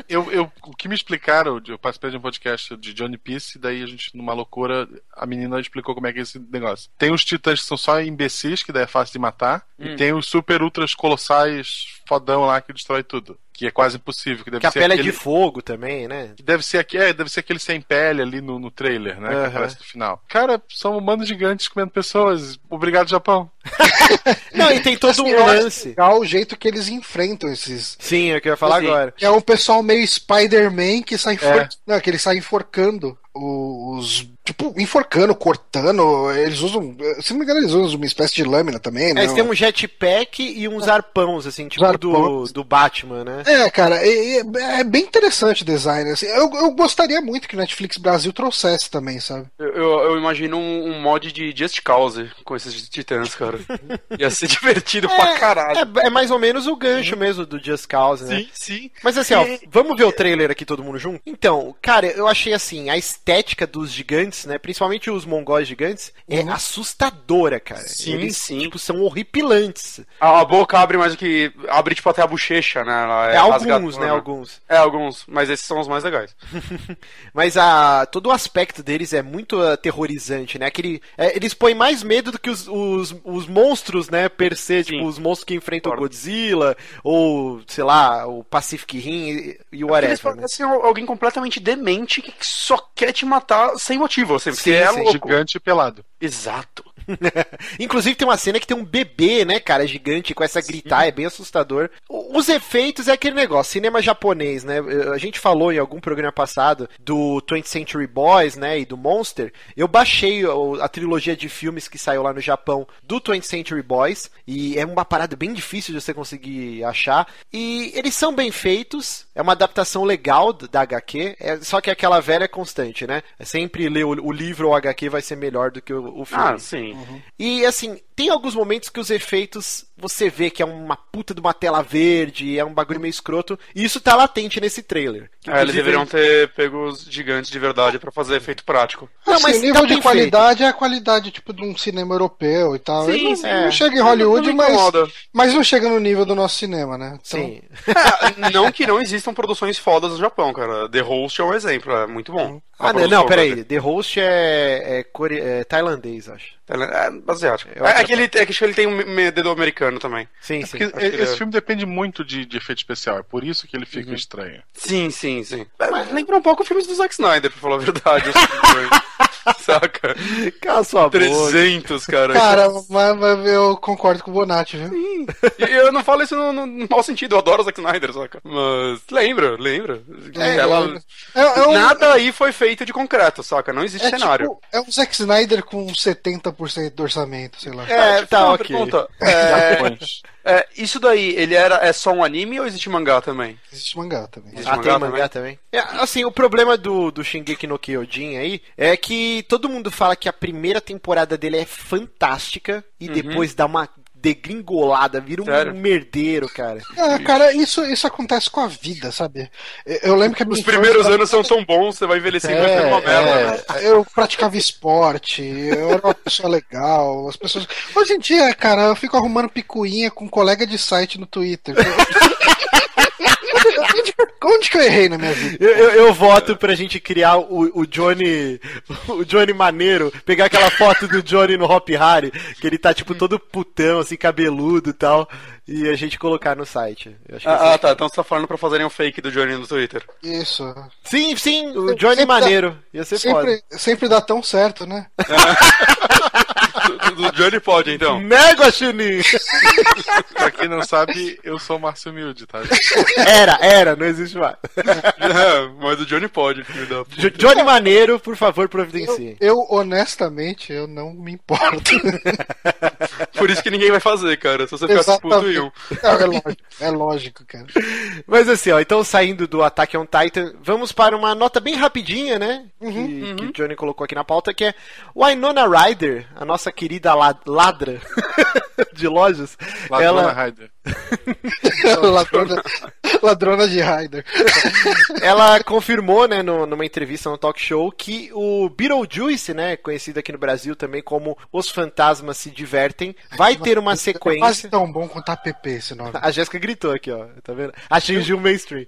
Eu, eu, o que me explicaram, eu participei de um podcast de Johnny Peace, daí a gente, numa loucura, a menina explicou como é que é esse negócio. Tem os titãs que são só imbecis, que daí é fácil de matar, e tem os super ultras colossais fodão lá que destrói tudo. Que é quase impossível, que deve Que a pele é aquele... de fogo também, né? que Deve ser, aqui, é, deve ser aquele sem pele ali no, no trailer, né? Aham. Que aparece no final. Cara, são humanos gigantes comendo pessoas. Obrigado, Japão. Não, e tem todo Assim, um lance. legal o jeito que eles enfrentam esses. Sim, é o que eu ia falar Assim, agora. É um pessoal meio Spider-Man que sai enfor... É. Não, que ele sai enforcando os. Tipo, enforcando, cortando. Eles usam. Se não me engano, eles usam uma espécie de lâmina também, É, né? eles têm um jetpack e uns arpões, assim, tipo do, arpões. do Batman, né? É, cara, é, é- é bem interessante o design. Assim. Eu, eu gostaria muito que o Netflix Brasil trouxesse também, sabe? Eu, eu- eu imagino um, um mod de Just Cause com esses titãs, cara. Ia ser divertido pra caralho. É, é mais ou menos o gancho mesmo do Just Cause, né? Sim, sim. Mas assim, ó, vamos ver o trailer aqui todo mundo junto? Então, cara, eu achei assim, a estética dos gigantes, né? Principalmente os mongóis gigantes, é assustadora, cara. Sim, Eles, sim. tipo, são horripilantes. A, a boca abre mais do que. Abre tipo até a bochecha, né? Ela É, é alguns, né? Alguns. É, alguns. Mas esses são os mais legais. Mas a, todo o aspecto deles é muito aterrorizante, né? Aquele, é, eles põem mais medo do que os, os, os monstros, né? Per se, tipo, os monstros que enfrentam o Concordo. Godzilla, ou, sei lá, o Pacific Rim e, e o Porque Eles whatever, né? parecem alguém completamente demente que só quer te matar sem motivo, assim, Sim, é sim. louco. Gigante pelado. Exato. Inclusive tem uma cena que tem um bebê, né, cara, gigante, com essa gritar, é bem assustador. Os efeitos é aquele negócio, cinema japonês, né? A gente falou em algum programa passado do 20th Century Boys, né, e do Monster. Eu baixei a trilogia de filmes que saiu lá no Japão do 20th Century Boys, e é uma parada bem difícil de você conseguir achar. E eles são bem feitos, é uma adaptação legal da HQ, é, só que aquela velha constante, né? É sempre ler o, o livro ou HQ vai ser melhor do que o, o filme. Ah, sim. E assim, tem alguns momentos que os efeitos você vê que é uma puta de uma tela verde, é um bagulho meio escroto, e isso tá latente nesse trailer. Que, É, eles deveriam ter pego os gigantes de verdade pra fazer efeito prático. Não, Assim, mas o nível tá de qualidade é a qualidade tipo de um cinema europeu e tal. Sim, não, sim. não chega em Hollywood, Não mas, mas não chega no nível do nosso cinema, né? Então, Sim. É, não que não existam produções fodas no Japão, cara. The Host é um exemplo, é muito bom. Ah, A não, não, peraí. The Host é, é, core... é tailandês, acho. É asiático. É, acho é que ele, é que acho que ele tem um dedo americano também. Sim, sim. Porque acho que ele esse é- filme depende muito de, de efeito especial, é por isso que ele fica estranho. Sim, sim, sim. É, lembra um pouco filmes do Zack Snyder, pra falar a verdade. Saca? Cala sua boca. 300, cara. Cara, mas, mas eu concordo com o Bonatti, viu? E eu não falo isso no, no mau sentido, eu adoro o Zack Snyder, saca? Mas lembra, lembra. É, Ela- é, é um, Nada aí foi feito de concreto, saca? Não existe é, cenário. tipo, é um Zack Snyder com 70% do orçamento, sei lá. É, eu tá, fazer uma ok. pergunta. É, é, isso daí, ele era é só um anime ou existe mangá também? Existe mangá também. Existe Ah, tem mangá mangá também? É, assim, o problema do, do Shingeki no Kyojin aí é que todo mundo fala que a primeira temporada dele é fantástica e depois dá uma degringolada, vira um Sério? merdeiro, cara. Ah, cara, isso, isso acontece com a vida, sabe? Eu lembro que a minha Os primeiros era- anos são tão bons, você vai envelhecendo e vai É, ficando uma merda. é. Eu praticava esporte, eu era uma pessoa legal, as pessoas. Hoje em dia, cara, eu fico arrumando picuinha com um colega de site no Twitter. Onde, onde que eu errei na minha vida? Eu, eu, eu voto pra gente criar o, o Johnny. O Johnny maneiro, pegar aquela foto do Johnny no Hop Harry, que ele tá tipo todo putão, assim, cabeludo e tal, e a gente colocar no site. Eu acho que Ah, ah, tá. Então você tá falando pra fazerem um fake do Johnny no Twitter. Isso. Sim, sim, o Johnny Sempre dá- maneiro. Ia ser foda. Sempre, sempre dá tão certo, né? do Johnny pode, então. Mega Chunin! Pra quem não sabe, eu sou o Márcio Humilde, tá? Era, era, não existe mais. É, mas o Johnny pode, filho da Jo- Johnny Maneiro, por favor, providencie. Eu, honestamente, eu não me importo. Por isso que ninguém vai fazer, cara. Se você ficar puto em um. É, lógico, é lógico, cara. Mas assim, ó, então saindo do Attack on Titan, vamos para uma nota bem rapidinha, né? que, que o Johnny colocou aqui na pauta, que é Winona Ryder, a nossa querida la- ladra de lojas. Ladrona ela, Raider. ladrona, ladrona de Ryder. ela confirmou, né, no- numa entrevista no talk show, que o Beetlejuice, né, conhecido aqui no Brasil também como Os Fantasmas Se Divertem, vai ter uma É quase sequência. tão bom quanto a PP esse nome. A Jéssica gritou aqui, ó. Tá vendo? Atingiu o mainstream.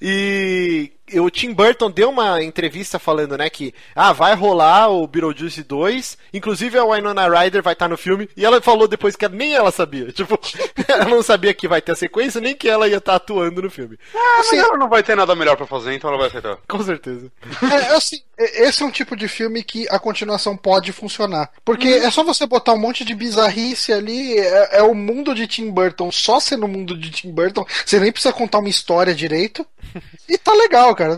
e o Tim Burton deu uma entrevista falando, né, que ah, vai rolar o Beetlejuice 2, inclusive a Winona Ryder vai estar no filme, e ela falou depois que nem ela sabia. Tipo, ela não sabia que vai ter a sequência, nem que ela ia estar atuando no filme. Ah, mas ela não vai ter nada melhor pra fazer, então ela vai aceitar. Com certeza. É, assim, é- esse é um tipo de filme que a continuação pode funcionar. Porque é só você botar um monte de bizarrice ali, é, é o mundo de Tim Burton, só sendo o mundo de Tim Burton, você nem precisa contar uma história direito. E tá legal, cara.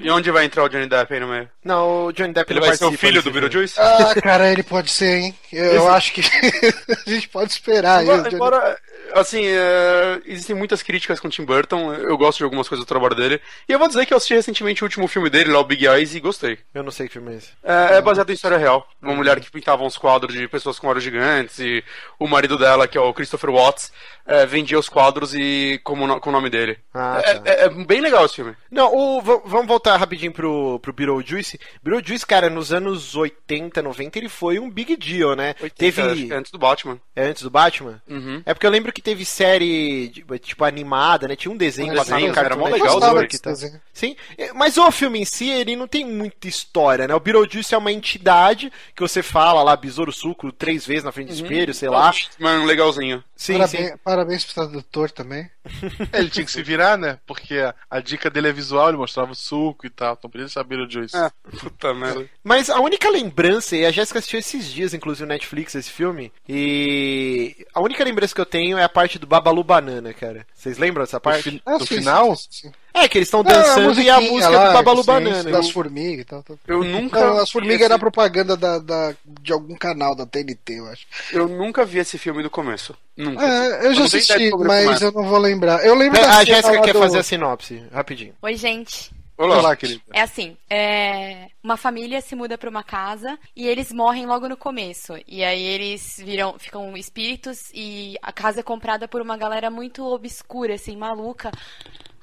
E, e onde vai entrar o Johnny Depp aí no meio? Não, o Johnny Depp Ele vai ser o filho do. Beetlejuice? Ah, cara, ele pode ser, hein? Eu acho que a gente pode esperar. Embora, embora, assim, é, existem muitas críticas com o Tim Burton, eu gosto de algumas coisas do trabalho dele. E eu vou dizer que eu assisti recentemente o último filme dele, lá, o Big Eyes, e gostei. Eu não sei que filme é esse. É, é baseado em história real. Uma mulher que pintava uns quadros de pessoas com olhos gigantes e o marido dela, que é o Christopher Watts, é, vendia os quadros e como com o nome dele. Ah, é, tá. é- é bem legal esse filme. Não, o, vamos voltar rapidinho pro, pro Beetlejuice. Beetlejuice, cara, nos anos 80, 90, ele foi um big deal, né? teve. Acho que é antes do Batman. É antes do Batman? Uhum. É porque eu lembro que teve série, tipo, animada, né? Tinha um desenho Um passado desenho, Cartoon era mó Network legal, tal. desenho. Sim, é, mas o filme em si, ele não tem muita história, né? O Beetlejuice é uma entidade que você fala lá, besouro suco, três vezes na frente do espelho, sei lá. Mano, legalzinho. Sim, parabéns, sim. parabéns pro tradutor também. Ele tinha que se virar, né? Porque a dica dele é visual, ele mostrava o suco e tal. Então podia saber o Juice. É, puta merda. Mas a única lembrança, e a Jéssica assistiu esses dias, inclusive, no Netflix, esse filme, e a única lembrança que eu tenho é a parte do Babalu Banana, cara. Vocês lembram dessa parte? fi- Ah, No sim, final? sim, sim. É, que eles estão dançando e a música lá, do Babalu sim, Banana. Das Eu- formigas e tal. tal. Eu nunca. Não, as vi formigas esse- era propaganda da, da- de algum canal da TNT, eu acho. Eu nunca vi esse filme do começo. Nunca. É, eu já assisti, sobre mas é. eu não vou lembrar. Eu lembro da A cena Jéssica quer do- fazer a sinopse, rapidinho. Oi, gente. Olá, Olá querido. É assim, é... uma família se muda pra uma casa e eles morrem logo no começo. E aí eles viram, ficam espíritos e a casa é comprada por uma galera muito obscura, assim, maluca.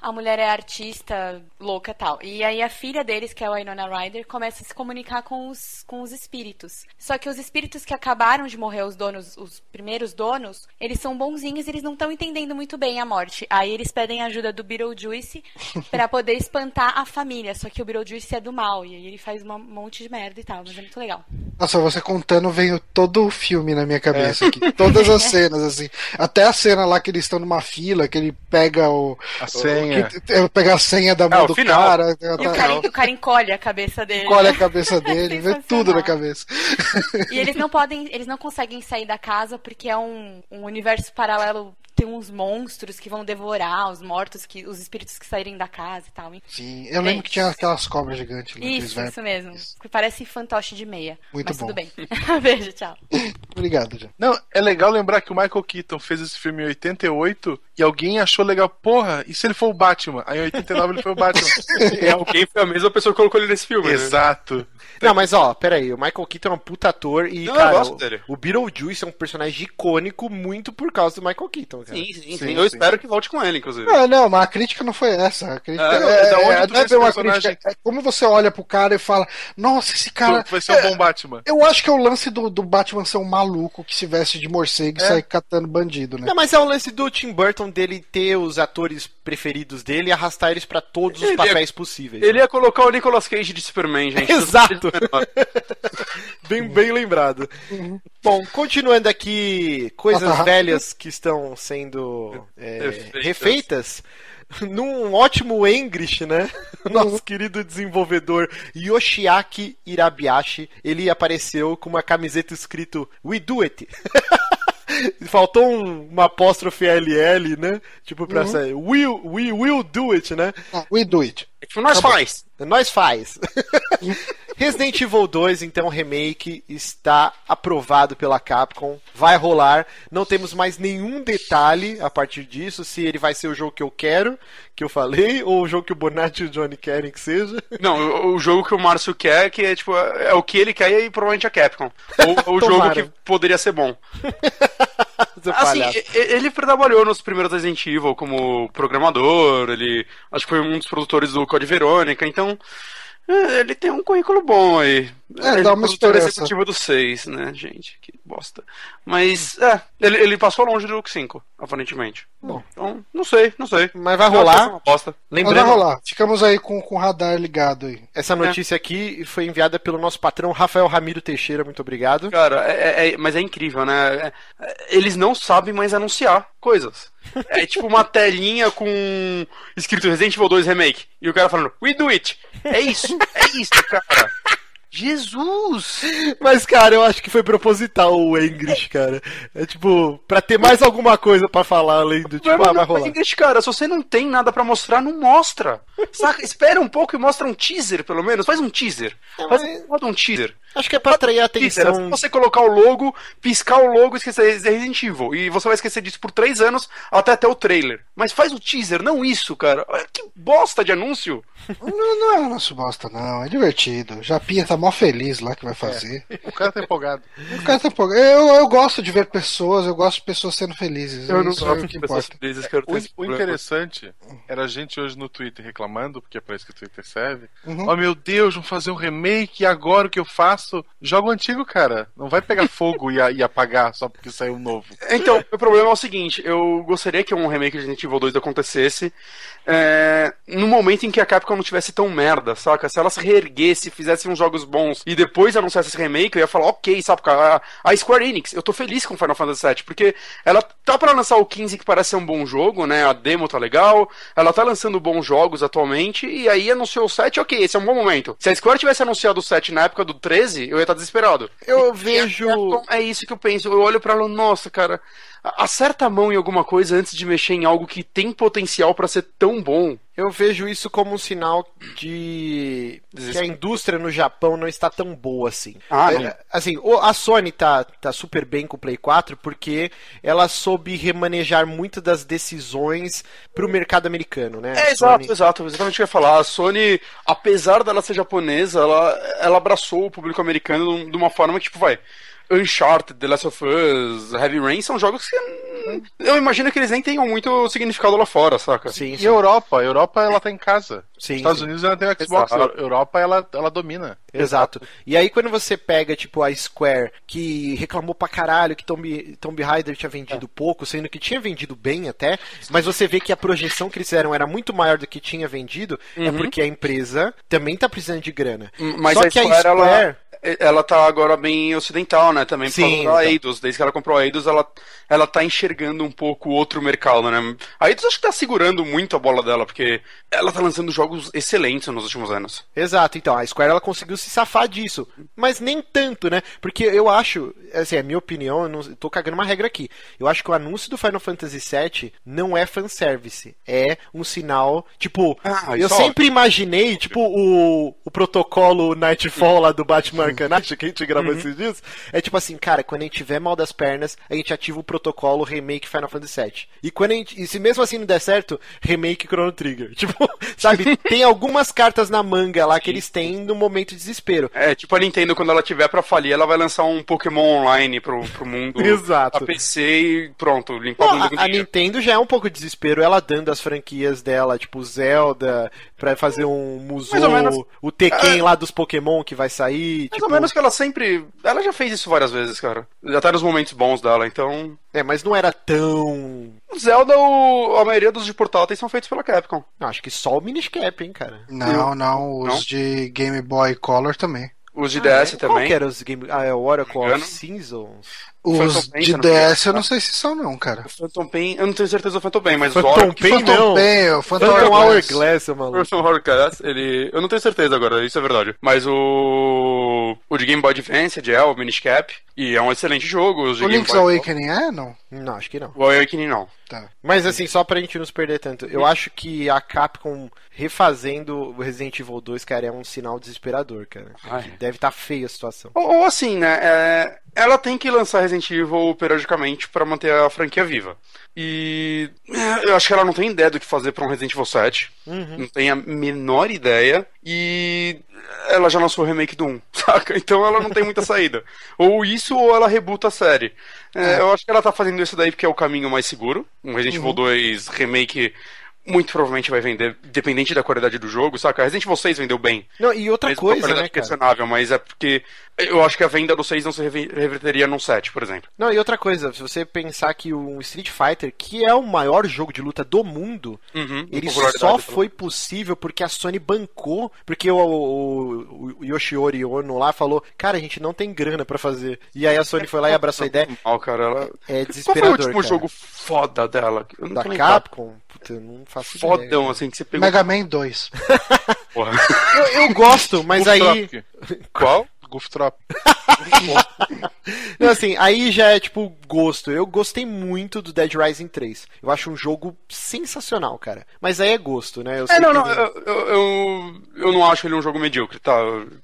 A mulher é artista, louca e tal. E aí a filha deles, que é a Winona Ryder, começa a se comunicar com os, com os espíritos. Só que os espíritos que acabaram de morrer, os donos, os primeiros donos, eles são bonzinhos e eles não estão entendendo muito bem a morte. Aí eles pedem ajuda do Beetlejuice pra poder espantar a família. Só que o Beetlejuice é do mal e aí ele faz um monte de merda e tal, mas é muito legal. Nossa, você contando veio todo o filme na minha cabeça aqui. Todas as cenas, assim. Até a cena lá que eles estão numa fila, que ele pega o. A senha. Que- é, pega a senha da mão É, do final. cara. E o tá- cara, o cara encolhe a cabeça dele. Colhe a cabeça dele, vê tudo na cabeça. E eles não podem, eles não conseguem sair da casa porque é um, um universo paralelo. Tem uns monstros que vão devorar os mortos, que os espíritos que saírem da casa e tal. Sim, eu lembro que tinha aquelas cobras gigantes lá. Isso, velhos. isso mesmo. Que parece fantoche de meia. Muito Mas bom. tudo bem. Beijo, tchau. Obrigado, já. Não, é legal lembrar que o Michael Keaton fez esse filme em 88 e alguém achou legal, porra, e se ele for o Batman? Aí em 89 ele foi o Batman. É, alguém foi a mesma pessoa que colocou ele nesse filme. né? Exato. Não, mas ó, peraí, o Michael Keaton é um puta ator e, Não, eu cara, gosto o, dele. o Beetlejuice é um personagem icônico muito por causa do Michael Keaton, cara. Sim, sim, sim. Sim, Eu sim. espero que volte com ele, inclusive. Não, não, mas a crítica não foi essa. A crítica É, é, não, é da onde é, tu é uma crítica. É como você olha pro cara e fala, nossa, esse cara. Vai ser um bom Batman. Eu acho que é o lance do, do Batman ser um maluco que se veste de morcego e É. sai catando bandido, né? Não, mas é o lance do Tim Burton dele ter os atores preferidos dele e arrastar eles pra todos os Ele papéis possíveis. Ele ia colocar o Nicolas Cage de Superman, gente. Exato. Bem, bem lembrado. Bom, continuando aqui, coisas velhas que estão sendo é, Refeitas. refeitas. Num ótimo English, né? Nosso querido desenvolvedor Yoshiaki Irabiashi, ele apareceu com uma camiseta escrito We Do It. Faltou um- uma apóstrofe LL, né? Tipo pra sair. Will, we will do it, né? Ah, we do it. Tipo, nós faz. Nós faz. Resident Evil 2, então, remake, está aprovado pela Capcom. Vai rolar. Não temos mais nenhum detalhe a partir disso. Se ele vai ser o jogo que eu quero, que eu falei, ou o jogo que o Bonatti e o Johnny querem que seja. Não, o, o jogo que o Márcio quer, que é tipo, é o que ele quer e provavelmente a Capcom. Ou o jogo que poderia ser bom. Assim, ele trabalhou nos primeiros Resident Evil como programador, ele acho que foi um dos produtores do Code Verônica, então é, ele tem um currículo bom aí. É, ele dá é uma produtor esperança. executivo do 6, né, gente? Que bosta. Mas, é, ele, ele passou longe do 5, aparentemente. Bom. Então, não sei, não sei. Mas vai rolar. é uma bosta. Mas vai Lembrando, rolar. Ficamos aí com, com o radar ligado aí. essa notícia aqui foi enviada pelo nosso patrão Rafael Ramiro Teixeira. Muito obrigado. Cara, é- é- é- mas é incrível, né? É- é- eles não sabem mais anunciar coisas. É tipo uma telinha com escrito Resident Evil 2 Remake. E o cara falando, we do it. É isso, é isso, cara. Jesus! Mas, cara, eu acho que foi proposital o English, cara. É tipo, pra ter mais alguma coisa pra falar além do tipo, ah, vai rolar. English, cara, se você não tem nada pra mostrar, não mostra. Saca? Espera um pouco e mostra um teaser, pelo menos. Faz um teaser. Mas- faz um teaser. Acho que é pra atrair Teaser, atenção. se você colocar o logo, piscar o logo e esquecer de Resident Evil. E você vai esquecer disso por três anos até até o trailer. Mas faz o teaser, não isso, cara. Olha Que bosta de anúncio. Não, não é nosso bosta, não. É divertido. Japinha tá mó feliz lá que vai fazer. O cara tá empolgado. O cara tá empolgado. Eu, eu gosto de ver pessoas, eu gosto de pessoas sendo felizes. Isso é o que importa. felizes, cara. O, o interessante era a gente hoje no Twitter reclamando, porque é pra isso que o Twitter serve. Uhum. Oh meu Deus, vão fazer um remake e agora o que eu faço? Espaço, joga o antigo, cara. Não vai pegar fogo e, e apagar só porque saiu um novo. Então, o problema é o seguinte, eu gostaria que um remake de Resident Evil 2 acontecesse é, no momento em que a Capcom não tivesse tão merda, saca? Se ela se reerguesse, fizesse uns jogos bons e depois anunciasse esse remake, eu ia falar, ok, sabe, cara, a, a Square Enix, eu tô feliz com Final Fantasy VII, porque ela tá pra lançar o 15 que parece ser um bom jogo, né? A demo tá legal, ela tá lançando bons jogos atualmente, e aí anunciou o 7, ok, esse é um bom momento. Se a Square tivesse anunciado o 7 na época do 13, eu ia estar desesperado. Eu E vejo. Capcom, É isso que eu penso. Eu olho pra ela, nossa, cara, acerta a mão em alguma coisa antes de mexer em algo que tem potencial pra ser tão bom. Eu vejo isso como um sinal de que a indústria no Japão não está tão boa assim. Ah, É, assim, o- a Sony tá, tá super bem com o Play 4 porque ela soube remanejar muito das decisões pro mercado americano, né? É, exato, Sony- exato. Exatamente o que eu ia falar. A Sony, apesar dela ser japonesa, ela, ela abraçou o público americano de uma forma que, tipo, vai. Uncharted, The Last of Us, Heavy Rain são jogos que eu imagino que eles nem tenham muito significado lá fora, saca? Sim, E sim. a Europa? A Europa, ela tá em casa. Sim, Estados sim. Unidos ela tem o Xbox. Exato. A Europa, ela, ela domina. Exato. E aí quando você pega, tipo, a Square, que reclamou pra caralho que Tomb, Tomb Raider tinha vendido pouco, sendo que tinha vendido bem até, mas você vê que a projeção que eles fizeram era muito maior do que tinha vendido, é porque a empresa também tá precisando de grana. Mas Só a que a Square, ela, Square- ela tá agora bem ocidental, né? Também por Sim, causa da então. Eidos. Desde que ela comprou a Eidos, ela, ela tá enxergando um pouco outro mercado, né? A Eidos acho que tá segurando muito a bola dela, porque ela tá lançando jogos excelentes nos últimos anos. Exato, então, a Square ela conseguiu se safar disso, mas nem tanto, né? Porque eu acho, assim, é a minha opinião, eu não, eu tô cagando uma regra aqui. Eu acho que o anúncio do Final Fantasy VII não é fanservice, é um sinal, tipo, Ah, eu é sempre imaginei, tipo, o, o protocolo Nightfall lá do Batman Arcanite, que a gente gravou esses dias, é tipo assim, cara, quando a gente tiver mal das pernas, a gente ativa o protocolo remake Final Fantasy VII. E quando a gente, e se mesmo assim não der certo, remake Chrono Trigger. Tipo, sabe, tem algumas cartas na manga lá que eles têm no momento de desespero. É, tipo a Nintendo, quando ela tiver pra falir, ela vai lançar um Pokémon online pro, pro mundo. Exato. A PC e pronto, limpar o mundo a, a. Nintendo já é um pouco de desespero, ela dando as franquias dela, tipo Zelda, pra fazer um. Musou, o Tekken lá dos Pokémon que vai sair. Mais tipo, ou menos que ela sempre. Ela já fez isso várias vezes, cara. Até nos momentos bons dela, então. É, mas não era tão. Zelda, o- a maioria dos de portáteis são feitos pela Capcom. Acho que só o Minish Cap, hein, cara. Não, não, os Não? de Game Boy Color também. Os de DS Qual também. que era os Game... Ah, é o Oracle of Seasons? Os Phantom Pain, de DS eu engano. não sei se são não, cara. O Phantom Pain, eu não tenho certeza do Phantom Pain, mas Phantom o Oracle- Pain Phantom não. Pain, o Phantom, Phantom Hourglass. Hourglass, seu maluco. Phantom Hourglass, ele. Eu não tenho certeza agora, isso é verdade. Mas o. O de Game Boy Advance é o Minish Cap. E é um excelente jogo. O Link's Boy- Awakening é, não? Não, acho que não. O Awakening não. Tá. Mas assim, só pra gente não se perder tanto, eu acho que a Capcom refazendo o Resident Evil 2, cara, é um sinal desesperador, cara. Ai. Deve estar feia a situação. Ou, ou assim, né? é, ela tem que lançar Resident Evil periodicamente pra manter a franquia viva. E é, eu acho que ela não tem ideia do que fazer pra um Resident Evil 7. Não tem a menor ideia. E ela já lançou o remake do 1, saca? Então ela não tem muita saída. ou isso, ou ela rebuta a série. É, Eu acho que ela tá fazendo isso daí porque é o caminho mais seguro. Um Resident Evil 2 remake muito provavelmente vai vender, dependente da qualidade do jogo, saca? Resident Evil 6 vendeu bem. Não, e outra Mesmo coisa, né, cara? questionável, mas é porque eu acho que a venda do 6 não se rever- reverteria num 7, por exemplo. Não, e outra coisa, se você pensar que o Street Fighter, que é o maior jogo de luta do mundo, Uhum, ele só foi possível porque a Sony bancou, porque o, o, o Yoshiori Ono lá falou, cara, a gente não tem grana pra fazer. E aí a Sony foi lá e abraçou a ideia. Mal, cara, ela... É Qual foi o desesperador, último cara. jogo foda dela? Da. Capcom? Puta, não faço ideia. Fodão, assim, que você pegou. Mega Man 2. Porra. Eu, eu gosto, mas Goof aí... Trop. Qual? Goof Trop. Não, assim, aí já é tipo gosto. Eu gostei muito do Dead Rising 3. Eu acho um jogo sensacional, cara. Mas aí é gosto, né? Eu É, não, não, eu, eu, eu, não acho ele um jogo medíocre, tá?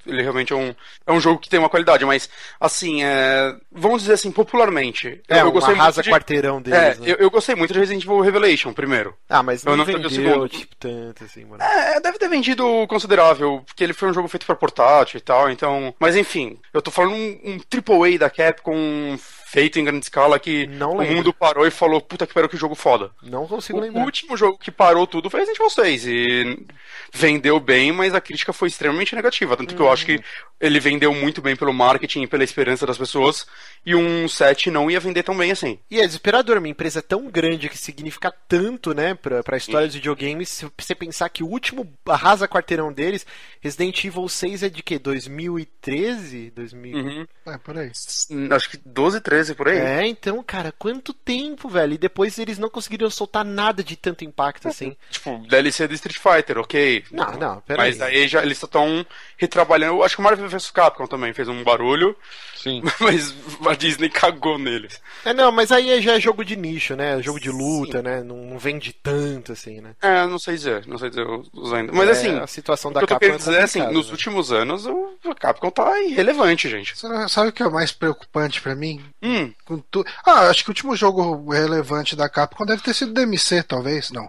Ele realmente é um, é um jogo que tem uma qualidade, mas, assim, é, vamos dizer assim, popularmente. É, eu, eu gostei arrasa muito de, quarteirão É, deles, né? eu, eu gostei muito de Resident Evil Revelation, primeiro. Ah, mas não, eu não o vendeu, segundo. tipo, tanto assim, mano. É, deve ter vendido considerável, porque ele foi um jogo feito pra portátil e tal, então. Mas enfim, eu tô falando um, um AAA da Capcom feito em grande escala que o mundo parou e falou, puta que pariu, que jogo foda. Não consigo O lembrar. último jogo que parou tudo foi Resident Evil 6 e vendeu bem, mas a crítica foi extremamente negativa. Tanto que eu acho que ele vendeu muito bem pelo marketing e pela esperança das pessoas, e um 7 não ia vender tão bem assim. E é desesperador, uma empresa tão grande que significa tanto, né, pra, pra história dos videogames, se você pensar que o último arrasa quarteirão deles, Resident Evil 6 é de quê? 2013? 2000... Uhum. É, por aí. Acho que 12, 13 por aí. É, então, cara, quanto tempo, velho? E depois eles não conseguiram soltar nada de tanto impacto assim. Tipo, DLC do Street Fighter, ok. Não, não, pera Mas aí. já eles estão retrabalhando. Eu acho que o Marvel vs Capcom também fez um barulho, Sim. mas a Disney cagou neles. É, não, mas aí já é jogo de nicho, né? Jogo de luta, né? Não, não vende tanto assim, né? É, não sei dizer, não sei dizer os ainda. Mas É, assim, a situação o da que eu tô Capcom querendo é dizer é assim, nos né? últimos anos o a Capcom tá irrelevante, gente. Sabe o que é o mais preocupante pra mim? Hum, Com tu... Ah, acho que o último jogo relevante da Capcom deve ter sido DMC, talvez, não.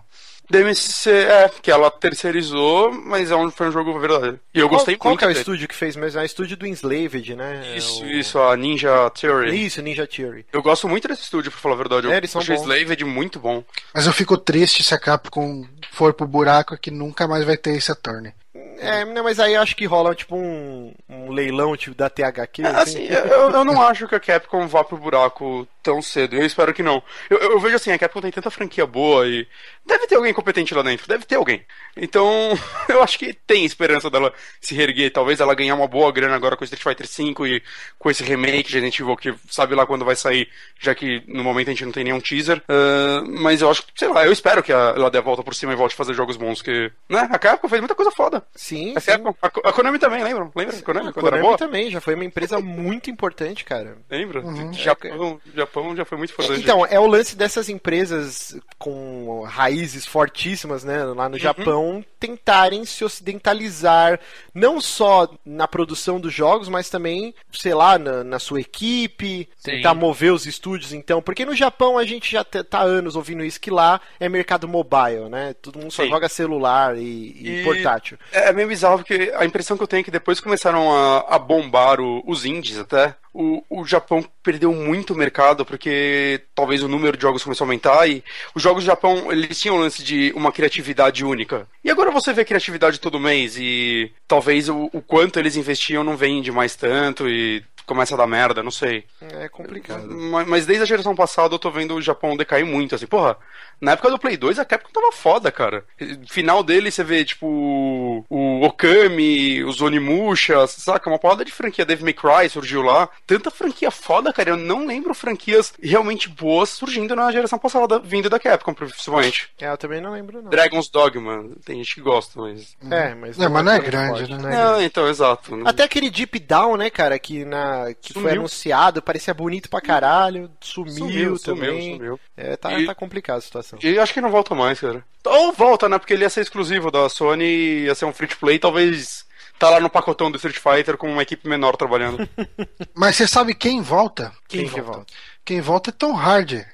DMC, é, que ela terceirizou, mas é um, foi um jogo verdadeiro. E eu gostei qual, qual muito que é o estúdio que fez mesmo? É o estúdio do Enslaved, né? Isso, O- isso, a Ninja Theory. Isso, Ninja Theory. Eu gosto muito desse estúdio, pra falar a verdade. Eu É, eles são achei bons. Slaved muito bom. Mas eu fico triste se a Capcom for pro buraco que nunca mais vai ter esse Attorney. É, não, mas aí eu acho que rola tipo um, um leilão tipo da THQ. É, Assim, eu, eu não acho que a Capcom vá pro buraco tão cedo. Eu espero que não. Eu, eu vejo assim, a Capcom tem tanta franquia boa e deve ter alguém competente lá dentro, deve ter alguém. Então, eu acho que tem esperança dela se reerguer, talvez ela ganhar uma boa grana agora com Street Fighter V e com esse remake de Resident Evil que sabe lá quando vai sair, já que no momento a gente não tem nenhum teaser. Ah, mas eu acho que, sei lá, eu espero que ela dê a volta por cima e volte a fazer jogos bons, que, né, a Capcom fez muita coisa foda. Sim, A, sim. Capcom, a, a Konami também, lembram? Lembra? A Konami, A Konami também já foi uma empresa muito importante, cara. Lembra? Uhum. Japão, Japão já foi muito importante. Então, é o lance dessas empresas com raízes fortíssimas, né, lá Uhum. no Japão, tentarem se ocidentalizar, não só na produção dos jogos, mas também, sei lá, na, na sua equipe, tentar mover os estúdios, então, porque no Japão a gente já tá há anos ouvindo isso, que lá é mercado mobile, né, todo mundo só Sim. joga celular e, e E- portátil. É meio bizarro porque a impressão que eu tenho é que depois começaram a, a bombar o- os indies até, o, o Japão perdeu muito mercado porque talvez o número de jogos começou a aumentar e os jogos do Japão, eles tinham o lance de uma criatividade única. E agora você vê criatividade todo mês e talvez o, o quanto eles investiam não vende mais tanto e começa a dar merda, não sei. É complicado. Ma- Mas desde a geração passada eu tô vendo o Japão decair muito, assim, porra. Na época do Play 2 a Capcom tava foda, cara. Final dele você vê, tipo, o Okami, os Onimusha, saca? Uma porrada de franquia. Devil May Cry surgiu lá. Tanta franquia foda, cara. Eu não lembro franquias realmente boas surgindo na geração passada, vindo da Capcom, principalmente. É, eu também não lembro, não. Dragon's Dogma, tem gente que gosta, mas. É, mas Não, mas não é grande, né? não é grande. Não, então, exato. Até aquele Deep Down, né, cara, que, na, que foi anunciado, parecia bonito pra caralho, sumiu, Sumiu, também. sumiu, sumiu. É, tá, E- tá complicada a situação. E acho que não volta mais, cara. Ou volta, né? Porque ele ia ser exclusivo da Sony, ia ser um free to play, talvez tá lá no pacotão do Street Fighter com uma equipe menor trabalhando. Mas você sabe quem volta? Quem que volta? Quem volta é Tom Hardy.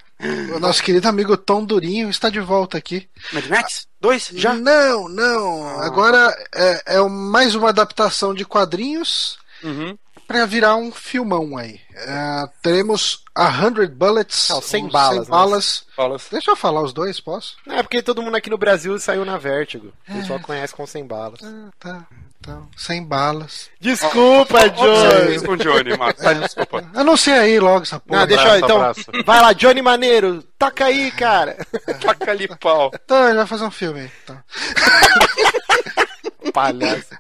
O nosso querido amigo Tom Durinho está de volta aqui. Mad Max? Dois? Já? Não, não. Agora é, é mais uma adaptação de quadrinhos Uhum. Pra virar um filmão aí. É, teremos a 100 Bullets. Não, 100 ou balas, 100 né? balas. Fala. Deixa eu falar os dois, posso? É porque todo mundo aqui no Brasil saiu na Vertigo. O pessoal conhece com 100 balas. Ah, tá. Então, 100 balas. Desculpa, Johnny. Johnny! com o Johnny, Marcos. Tá, desculpa. Anuncia aí logo essa porra. Não, deixa eu, então. abraço. Vai lá, Johnny Maneiro, toca aí, cara. Taca ali pau. Então, ele vai fazer um filme aí. Tá. Palhaço.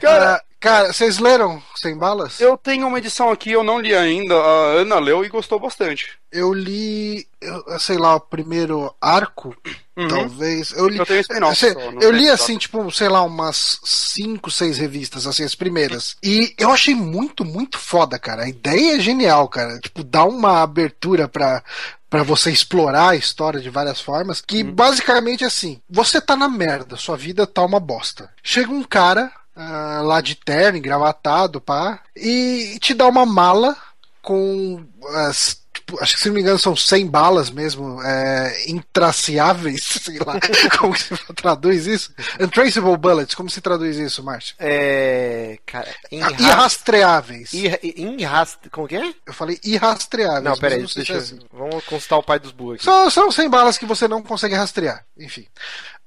Cara, cara, vocês leram 100 balas? Eu tenho uma edição aqui, eu não li ainda. A Ana leu e gostou bastante. Eu li, eu, sei lá, o primeiro arco, Uhum. talvez. Eu li, Eu tenho spin-off não eu li assim, tipo, sei lá, umas cinco, seis revistas, assim, as primeiras. E eu achei muito, muito foda, cara. A ideia é genial, cara. Tipo, dá uma abertura pra, pra você explorar a história de várias formas. Que basicamente assim, você tá na merda, sua vida tá uma bosta. Chega um cara. Ah, lá de terno, engravatado, pá, e te dá uma mala com as, tipo, acho que se não me engano são 100 balas mesmo, é, intraciáveis, sei lá, como se traduz isso? Untraceable bullets, como se traduz isso, Márcio? É. Cara, ah, irrastreáveis. Irrast... Como que é? Eu falei irrastreáveis. Não, peraí, deixa eu... assim. Vamos consultar o pai dos burros aqui. São, são 100 balas que você não consegue rastrear, enfim.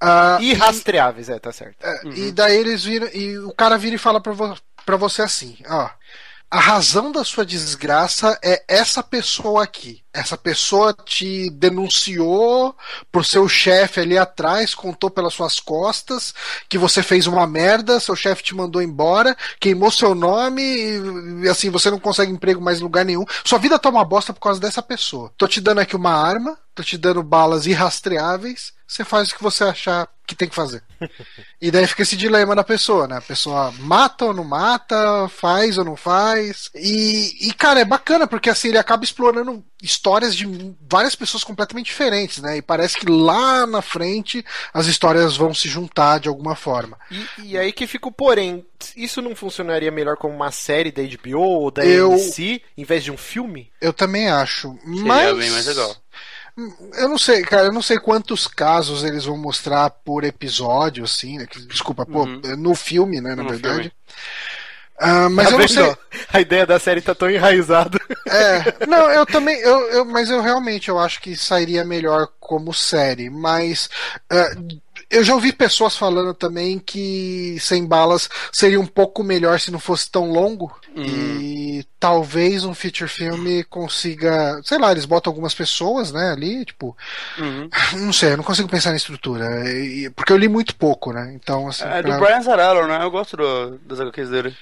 Uh, Irrastreáveis, é, tá certo. É, uhum. E daí eles viram, e o cara vira e fala pra, vo pra você assim, ó a razão da sua desgraça é essa pessoa aqui. Essa pessoa te denunciou pro seu chefe ali atrás, contou pelas suas costas que você fez uma merda, seu chefe te mandou embora, queimou seu nome e assim você não consegue emprego mais em lugar nenhum. Sua vida tá uma bosta por causa dessa pessoa. Tô te dando aqui uma arma, tô te dando balas irrastreáveis, você faz o que você achar que tem que fazer. e daí fica esse dilema da pessoa, né? A pessoa mata ou não mata, faz ou não faz. E, e, cara, é bacana, porque assim, ele acaba explorando histórias de várias pessoas completamente diferentes, né? E parece que lá na frente as histórias vão se juntar de alguma forma. E, e aí que fica o porém. Isso não funcionaria melhor como uma série da HBO ou da eu, AMC, em vez de um filme? Eu também acho. Seria mas... bem mais legal. Eu não sei, cara, eu não sei quantos casos eles vão mostrar por episódio, assim, né? Desculpa, pô, uhum. no filme, né, na no verdade. Uh, mas tá eu não sei. A ideia da série tá tão enraizada. É, não, eu também, eu, eu, mas eu realmente eu acho que sairia melhor como série, mas uh, eu já ouvi pessoas falando também que Sem Balas seria um pouco melhor se não fosse tão longo. Uhum. E talvez um feature filme consiga. Sei lá, eles botam algumas pessoas, né, ali, tipo. Uhum. Não sei, eu não consigo pensar na estrutura. Porque eu li muito pouco, né? Então, assim. É pra... do Brian Zarello, né? Eu gosto do, das HQs dele.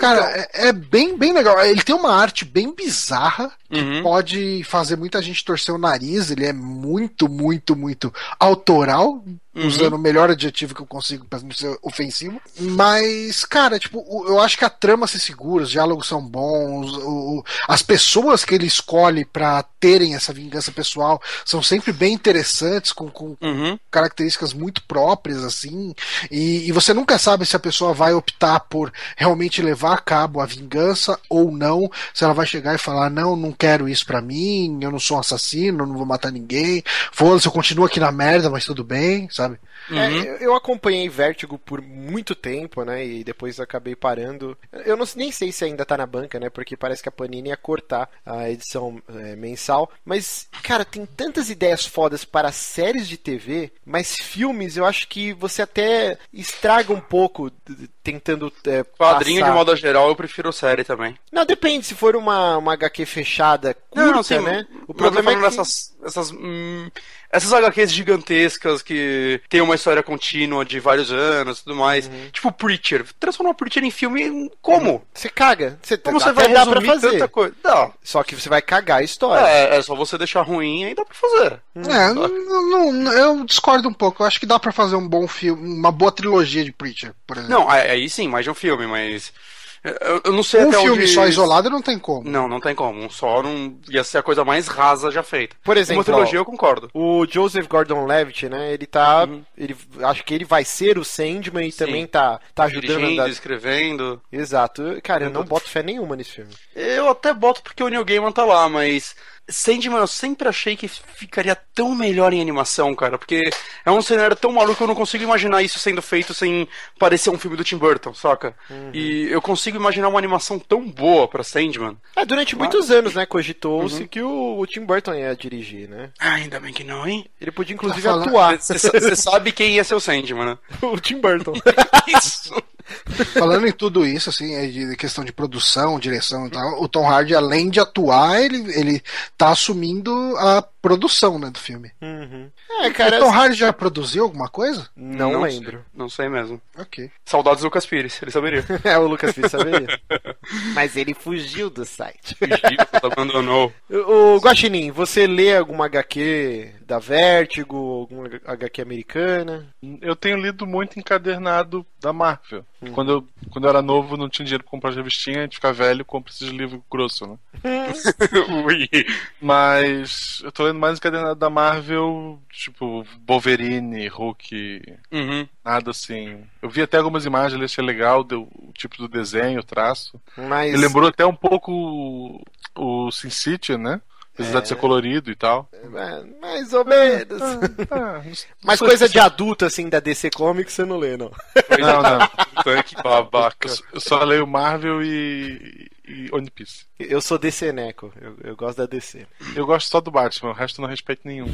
Cara, então... é, é, bem, bem legal. Ele tem uma arte bem bizarra que uhum. pode fazer muita gente torcer o nariz. Ele é muito, muito, muito autoral uhum. usando o melhor adjetivo que eu consigo para não ser ofensivo. Mas, cara, tipo, eu acho que a trama se segura, os diálogos são bons, o, as pessoas que ele escolhe para terem essa vingança pessoal são sempre bem interessantes, com, com uhum. características muito próprias, assim. E, e, você nunca sabe se a pessoa vai optar por realmente levar a cabo a vingança ou não, se ela vai chegar e falar: não, não quero isso para mim, eu não sou um assassino, não vou matar ninguém, foda-se, eu continuo aqui na merda, mas tudo bem, sabe? Sabe? É, uhum. É, eu acompanhei Vertigo por muito tempo, né? E depois acabei parando. Eu não, nem sei se ainda tá na banca, né? Porque parece que a Panini ia cortar a edição é, mensal. Mas, cara, tem tantas ideias fodas para séries de TV, mas filmes eu acho que você até estraga um pouco tentando. É, Quadrinho passar. de modo geral, eu prefiro série também. Não, depende. Se for uma, uma HQ fechada, curta, não, não, sim, né? O problema é que... essas, essas hum, essas HQs gigantescas que tem uma história contínua de vários anos e tudo mais. Uhum. Tipo Preacher. Transformar Preacher em filme, como? Você caga. Você, como você vai dar pra fazer? tanta coisa? Não. Só que você vai cagar a história. É, é só você deixar ruim e dá pra fazer. É, não, não, eu discordo um pouco. Eu acho que dá pra fazer um bom filme, uma boa trilogia de Preacher, por exemplo. Não, aí sim, mais de um filme, mas eu, eu não sei um até filme onde... só isolado não tem como. Não, não tem como. Um só não ia ser a coisa mais rasa já feita. Por exemplo, uma trilogia ó, eu concordo. O Joseph Gordon-Levitt, né? Ele tá, uhum. ele acho que ele vai ser o Sandman e Sim. também tá tá ajudando Dirigindo, a escrevendo. Exato. Cara, eu não boto fé nenhuma nesse filme. Eu até boto porque o Neil Gaiman tá lá, mas Sandman eu sempre achei que ficaria tão melhor em animação, cara, porque é um cenário tão maluco que eu não consigo imaginar isso sendo feito sem parecer um filme do Tim Burton, saca? Uhum. E eu consigo imaginar uma animação tão boa pra Sandman. É, durante Mas... muitos anos, né, cogitou-se uhum. que o, o, Tim Burton ia dirigir, né? Ah, ainda bem que não, hein? Ele podia inclusive tá atuar. Você sabe quem ia ser o Sandman, né? o Tim Burton. isso! Falando em tudo isso, assim, é de questão de produção, direção e tal, o Tom Hardy, além de atuar, ele, ele tá assumindo a produção, né, do filme. Uhum. É, cara, o Tom Hardy já produziu alguma coisa? Não, não lembro. Sei, não sei mesmo. Ok. Saudades do Lucas Pires, ele saberia. é, o Lucas Pires saberia. Mas ele fugiu do site. Fugiu, abandonou. O, o Guaxinim, você lê alguma HQ da Vertigo, alguma HQ americana? Eu tenho lido muito encadernado da Marvel. Hum. Quando, eu, quando eu era novo, não tinha dinheiro pra comprar revistinha, a gente fica velho, compra esses livros grossos, né? Mas eu tô lendo mais encadernado da Marvel, tipo Wolverine, Hulk, uhum. nada assim. Eu vi até algumas imagens ali, achei legal deu, o tipo do desenho, o traço. Mas... Me lembrou até um pouco o Sin City, né? Apesar de ser colorido e tal. É, mais ou menos. Ah, Mas coisa de adulto, assim, da DC Comics, você não lê, não. Não, não. Puta, que babaca. Eu só leio Marvel e, e One Piece. Eu sou DC Neco, eu, eu gosto da DC. Eu gosto só do Batman, o resto eu não respeito nenhum.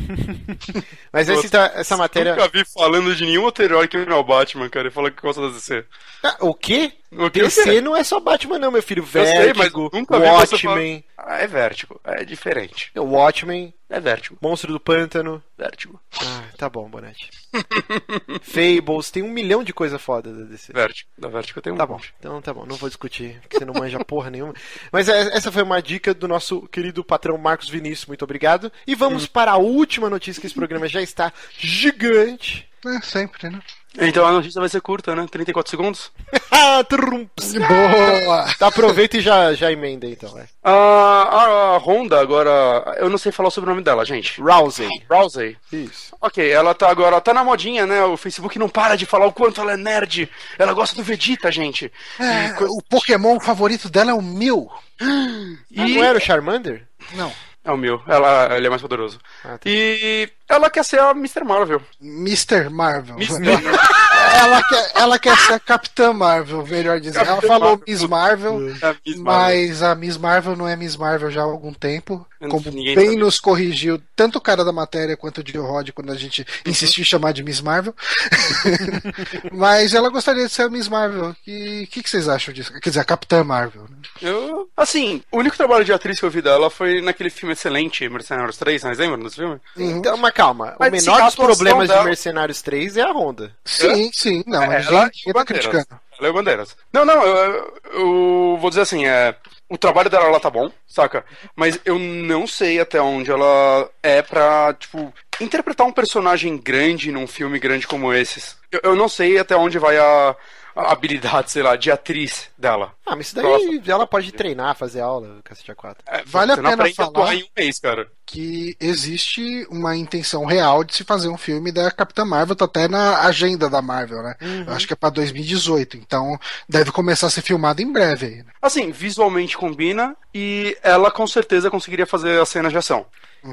Mas essa, essa matéria. Nunca vi falando de nenhum outro herói que não é o Batman, cara. Ele fala que gosta da DC. Ah, o quê? O que DC não é só Batman, não, meu filho. Eu sei, mas Vértigo, nunca vi você Watchmen. Ah, é Vértigo. É diferente. O Watchmen, É Vértigo. Monstro do Pântano. Vértigo. Ah, tá bom, Bonete. Fables, tem um milhão de coisa foda da DC. Vértigo. Da Vértigo tem um Tá bom, então tá bom, não vou discutir, porque você não manja porra nenhuma. Mas é- essa foi uma dica do nosso querido patrão Marcos Vinícius, muito obrigado. E vamos para a última notícia, que esse programa já está gigante. É, sempre, né? Então a notícia vai ser curta, né? 34 segundos. Ah, trumps. Boa! Tá, aproveita e já, já emenda então. Vai. A, a, a Honda agora. Eu não sei falar sobre o nome dela, gente. Rousey. Rousey. Isso. Ok, ela tá agora, tá na modinha, né? O Facebook não para de falar o quanto ela é nerd. Ela gosta do Vegeta, gente. É, o Pokémon favorito dela é o Mil. Ah, não era o Charmander? Não. É o meu, ela, ele é mais poderoso. Ah, tá. E ela quer ser a Mr. Marvel. Mr. Marvel. Mr. ela, quer, ela quer ser a Capitã Marvel, melhor dizendo. Ela Capitã falou Marvel. Miss Marvel, A Miss Marvel. mas a Miss Marvel não é Miss Marvel já há algum tempo. Como ninguém bem sabe. nos corrigiu tanto o cara da matéria quanto o Dio Rod quando a gente Uhum. insistiu em chamar de Miss Marvel. mas ela gostaria de ser a Miss Marvel. E o que, que vocês acham disso? Quer dizer, a Capitã Marvel. né? Eu, assim, o único trabalho de atriz que eu vi dela foi naquele filme excelente, Mercenários 3, vocês lembram desse filme? Então, mas calma. Mas, o menor dos problemas dela- de Mercenários 3 é a Honda. Sim, sim. Não, É, ela e o tá Bandeiras. criticando. Ela é o Bandeiras. Não, não, eu, eu vou dizer assim, é, o trabalho dela lá tá bom, saca? Mas eu não sei até onde ela é pra, tipo, interpretar um personagem grande num filme grande como esses. Eu, eu não sei até onde vai a, a habilidade, sei lá, de atriz dela. Ah, mas isso daí ela pode treinar, fazer aula, cacete A4. É, Vale a você pena falar- em um mês, cara. que existe uma intenção real de se fazer um filme da Capitã Marvel, tá até na agenda da Marvel, né? Eu acho que é pra 2018, então deve começar a ser filmado em breve aí. né? Assim, visualmente combina e ela com certeza conseguiria fazer a cena de ação.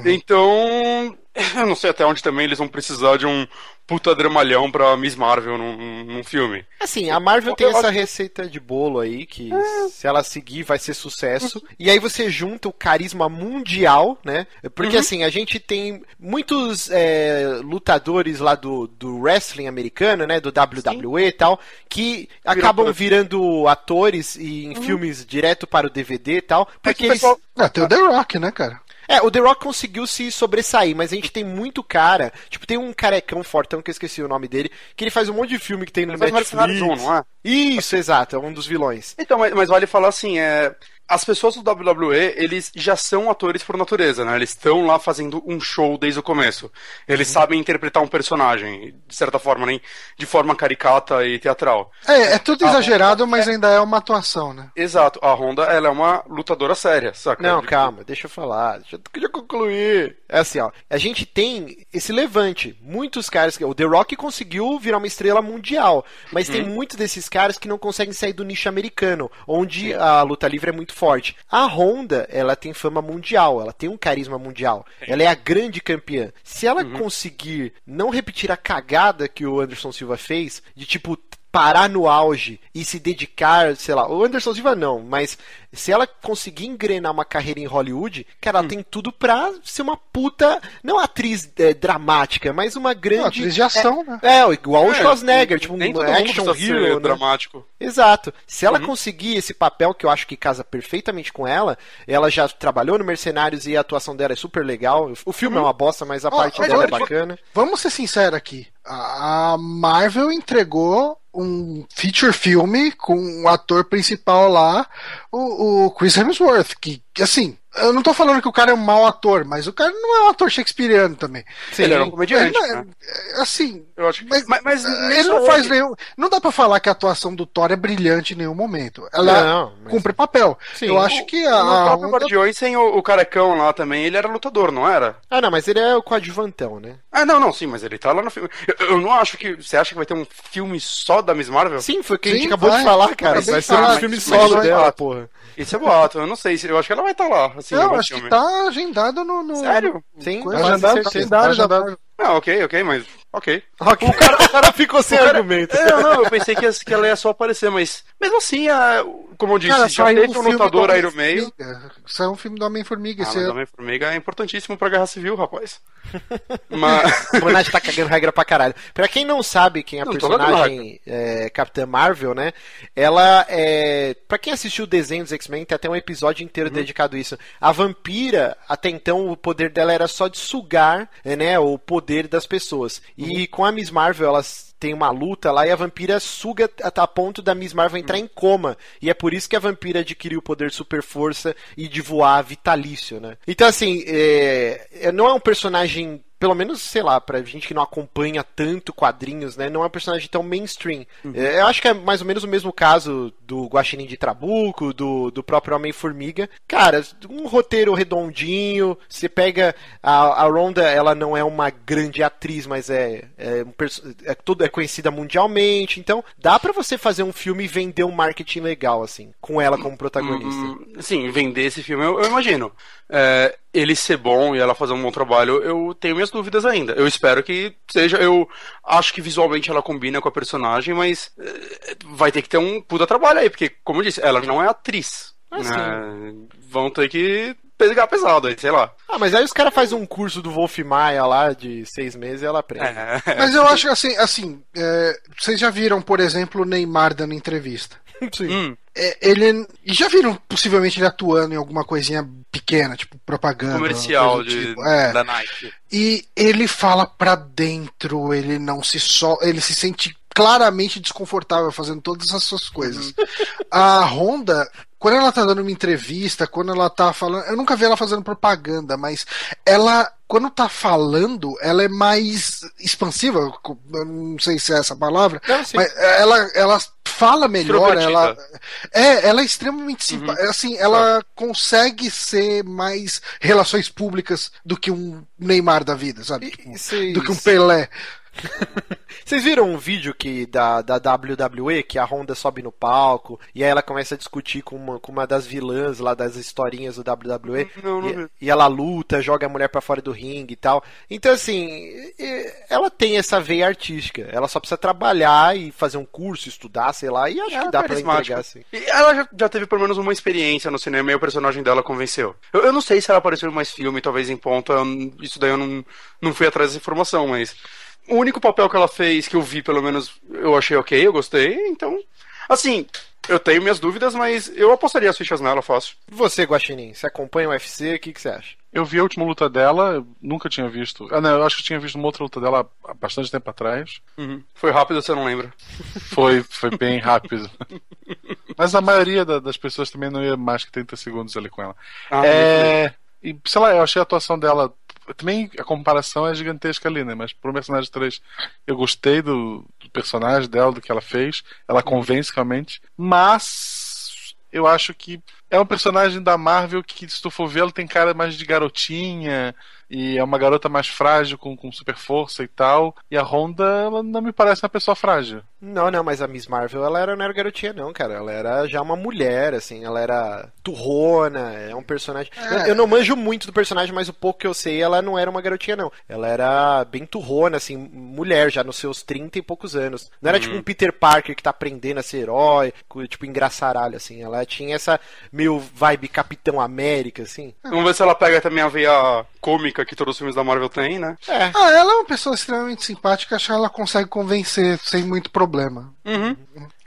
Então, eu não sei até onde também eles vão precisar de um puta dramalhão pra Miss Marvel num, num filme. Assim, a Marvel Eu tem essa receita de bolo aí, que se ela seguir vai ser sucesso. E aí você junta o carisma mundial, né? Porque assim, a gente tem muitos é, lutadores lá do, do wrestling americano, né? Do WWE e tal, que acabam por- virando atores e em filmes direto para o DVD e tal. É Porque que o eles. pessoal- Ah, tem o The Rock, né, cara? É, o The Rock conseguiu se sobressair, mas a gente tem muito cara. Tipo, tem um carecão fortão que eu esqueci o nome dele, que ele faz um monte de filme que tem no Ele faz Netflix. Mercenários 1, não é? Isso, exato, é um dos vilões. Então, mas, mas vale falar assim, é. As pessoas do WWE, eles já são atores por natureza, né? Eles estão lá fazendo um show desde o começo. Eles sabem interpretar um personagem, de certa forma, nem de forma caricata e teatral. É, é tudo exagerado, mas ainda é uma atuação, né? Exato, a Honda, ela é uma lutadora séria, saca? Não, De- calma, deixa eu falar, deixa eu, deixa eu concluir. É assim, ó, a gente tem esse levante, muitos caras, o The Rock conseguiu virar uma estrela mundial, mas tem muitos desses caras que não conseguem sair do nicho americano, onde a luta livre é muito forte. A Honda, ela tem fama mundial, ela tem um carisma mundial, ela é a grande campeã. Se ela conseguir não repetir a cagada que o Anderson Silva fez, de tipo parar no auge e se dedicar, sei lá, o Anderson Silva não, mas se ela conseguir engrenar uma carreira em Hollywood, cara, ela tem tudo pra ser uma puta, não atriz é, dramática, mas uma grande Não, atriz de ação, né? É, igual o É, Schwarzenegger, tipo nem um todo mundo action hero, né? dramático. Exato. Se ela conseguir esse papel que eu acho que casa perfeitamente com ela, ela já trabalhou no Mercenários e a atuação dela é super legal. O filme é uma bosta, mas a Ó, parte mas dela é olha, bacana. Vamos ser sinceros aqui. A Marvel entregou um feature filme com o ator principal lá, o, o Chris Hemsworth, que, assim, eu não tô falando que o cara é um mau ator, mas o cara não é um ator shakespeariano também. Ele era um comediante, Ele é- né? é, assim, Eu acho que... mas, mas, mas nem ele não faz ele. nenhum. Não dá pra falar que a atuação do Thor é brilhante em nenhum momento. Ela Não, mas- cumpre papel. Sim. eu acho que a. No a próprio Honda- Guardiões, o, o carecão lá também, ele era lutador, não era? Ah, não, mas ele é o coadjuvantão, né? Ah, não, não, sim, mas ele tá lá no filme. Eu, eu não acho que. Você acha que vai ter um filme só da Miss Marvel? Sim, foi o que a gente Sim, acabou vai. de falar, cara. Vai ser um filme solo dela, porra. Isso é boato, eu não sei. se- Eu acho que ela vai estar lá. Sim, é Não, acho que tá agendado no. no Sério? Sim, quase agendado, Tá agendado. agendado. Ah, ok, ok, mas. Ok. Ok. O, cara, o cara ficou sem argumento. É, não, eu pensei que, que ela ia só aparecer, mas. Mesmo assim, a- como eu disse, Cara, já teve um filme lutador do aí no meio. Saiu um filme do Homem-Formiga Ah, esse mas ano. Homem-Formiga é importantíssimo pra Guerra Civil, rapaz. Mas. O Bonatti tá cagando regra pra caralho. Pra quem não sabe quem é a Não, personagem é, Capitã Marvel, né? Ela é. Pra quem assistiu o desenho dos X-Men, tem até um episódio inteiro dedicado a isso. A vampira, até então, o poder dela era só de sugar, né? O poder das pessoas. E com a Miss Marvel, elas tem uma luta lá e a vampira suga a, a ponto da Miss Marvel entrar em coma. E é por isso que a vampira adquiriu o poder super força e de voar vitalício, né? Então, assim, é, é- não é um personagem pelo menos, sei lá, pra gente que não acompanha tanto quadrinhos, né? Não é um personagem tão mainstream. É, Eu acho que é mais ou menos o mesmo caso do Guaxinim de Trabuco, do, do próprio Homem-Formiga. Cara, um roteiro redondinho, você pega a, a Ronda, ela não é uma grande atriz, mas é, é, um é, tudo é conhecida mundialmente, então dá pra você fazer um filme e vender um marketing legal, assim, com ela como protagonista. Hum, Sim, vender esse filme, eu, eu imagino. É, ele ser bom e ela fazer um bom trabalho, eu tenho minhas dúvidas ainda. Eu espero que seja. Eu acho que visualmente ela combina com a personagem, mas é, vai ter que ter um puta trabalho aí, porque, como eu disse, ela não é atriz. Ah, né? Vão ter que pegar pesado aí, sei lá. Ah, mas aí os caras fazem um curso do Wolf Maia lá de seis meses e ela aprende. É, Mas eu acho que assim, assim é, vocês já viram, por exemplo, o Neymar dando entrevista. Sim. Hum, ele. E já viram possivelmente ele atuando em alguma coisinha pequena, tipo propaganda. comercial de, tipo. É. da Nike. E ele fala pra dentro, ele não se só. Ele se sente claramente desconfortável fazendo todas essas coisas. A Honda, quando ela tá dando uma entrevista, quando ela tá falando. Eu nunca vi ela fazendo propaganda, mas ela. Quando tá falando, ela é mais expansiva. Eu não sei se é essa palavra. Não. Mas ela, ela fala melhor, ela. É, ela é extremamente simpática. Assim, ela consegue ser mais relações públicas do que um Neymar da vida, sabe? Tipo, e vocês- do que um Pelé. Vocês viram um vídeo que da, da WWE que a Honda sobe no palco e aí ela começa a discutir com uma, com uma das vilãs lá das historinhas do WWE Não, não e, e ela luta, joga a mulher pra fora do ringue e tal. Então assim, ela tem essa veia artística. Ela só precisa trabalhar e fazer um curso, estudar, sei lá, e acho Ela que é dá pra carismática. entregar assim. E ela já, já teve pelo menos uma experiência no cinema e o personagem dela convenceu. Eu, eu não sei se ela apareceu em mais filme, talvez em ponta, isso daí eu não, não fui atrás dessa informação, mas o único papel que ela fez, que eu vi pelo menos, eu achei ok, eu gostei, então, assim, eu tenho minhas dúvidas, mas eu apostaria as fichas nela fácil. E você, Guaxinim, você acompanha o UFC, o que, que você acha? Eu vi a última luta dela, eu nunca tinha visto. Ah, não, eu acho que eu tinha visto uma outra luta dela há bastante tempo atrás. Foi rápido, você não lembra. Foi, foi bem rápido. Mas a maioria da- das pessoas também não ia mais que 30 segundos ali com ela. Ah, É. E, sei lá, eu achei a atuação dela. Também a comparação é gigantesca ali, né? Mas pro personagem 3, eu gostei do, do personagem dela, do que ela fez. Ela convence realmente. Mas. Eu acho que é um personagem da Marvel que, se tu for ver, ela tem cara mais de garotinha. E é uma garota mais frágil, com, com super força e tal. E a Honda, ela não me parece uma pessoa frágil. Não, não, mas a Miss Marvel, ela era, não era garotinha, não, cara. Ela era já uma mulher, assim, ela era turrona, é um personagem. Eu, eu não manjo muito do personagem, mas o pouco que eu sei, ela não era uma garotinha, não. Ela era bem turrona, assim, mulher, já nos seus 30 e poucos anos. Não era tipo um Peter Parker que tá aprendendo a ser herói, tipo, engraçaralho, assim. Ela tinha essa meio vibe Capitão América, assim. Vamos ver se ela pega também a veia cômica que todos os filmes da Marvel têm, né? É. Ah, ela é uma pessoa extremamente simpática, acho que ela consegue convencer sem muito problema. Uhum.